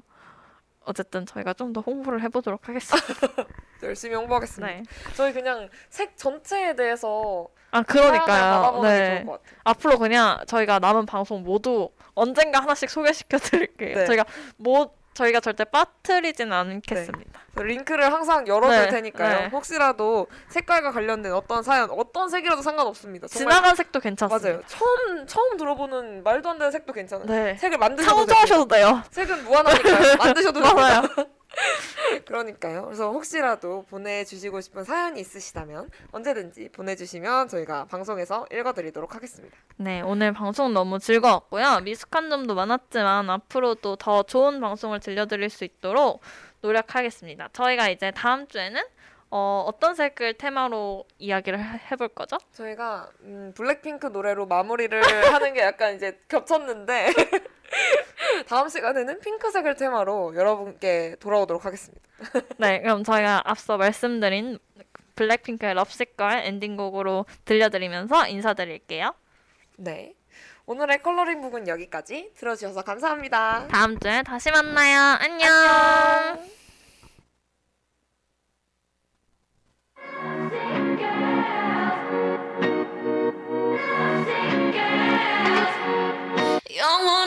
S3: 어쨌든 저희가 좀 더 홍보를 해보도록 하겠습니다.
S2: 열심히 홍보하겠습니다.
S3: 네.
S2: 저희 그냥 색 전체에 대해서
S3: 아 그러니까요. 네. 앞으로 그냥 저희가 남은 방송 모두 언젠가 하나씩 소개시켜 드릴게요.
S2: 네.
S3: 저희가 뭐 저희가 절대 빠뜨리지는 않겠습니다.
S2: 그래서 링크를 항상 열어둘
S3: 네,
S2: 테니까요.
S3: 네.
S2: 혹시라도 색깔과 관련된 어떤 사연, 어떤 색이라도 상관없습니다. 정말
S3: 지나간 색도 괜찮습니다.
S2: 맞아요. 처음 처음 들어보는 말도 안 되는 색도 괜찮아요.
S3: 네.
S2: 색을 만드셔도 돼요.
S3: 창조하셔도 돼요.
S2: 색은 무한하니까요. 만드셔도 돼요.
S3: 맞아요.
S2: 그러니까요. 그래서 혹시라도 보내주시고 싶은 사연이 있으시다면 언제든지 보내주시면 저희가 방송에서 읽어드리도록 하겠습니다.
S3: 네, 오늘 방송 너무 즐거웠고요. 미숙한 점도 많았지만 앞으로도 더 좋은 방송을 들려드릴 수 있도록 노력하겠습니다. 저희가 이제 다음 주에는 어, 어떤 색을 테마로 이야기를 해- 해볼 거죠?
S2: 저희가 음, 블랙핑크 노래로 마무리를 하는 게 약간 이제 겹쳤는데 다음 시간에는 핑크색을 테마로 여러분께 돌아오도록 하겠습니다.
S3: 네, 그럼 저희가 앞서 말씀드린 블랙핑크의 Lovesick Girls 엔딩곡으로 들려드리면서 인사드릴게요.
S2: 네. 오늘의 컬러링 북은 여기까지 들어주셔서 감사합니다.
S3: 다음 주에 다시 만나요. 안녕. 안녕. 영원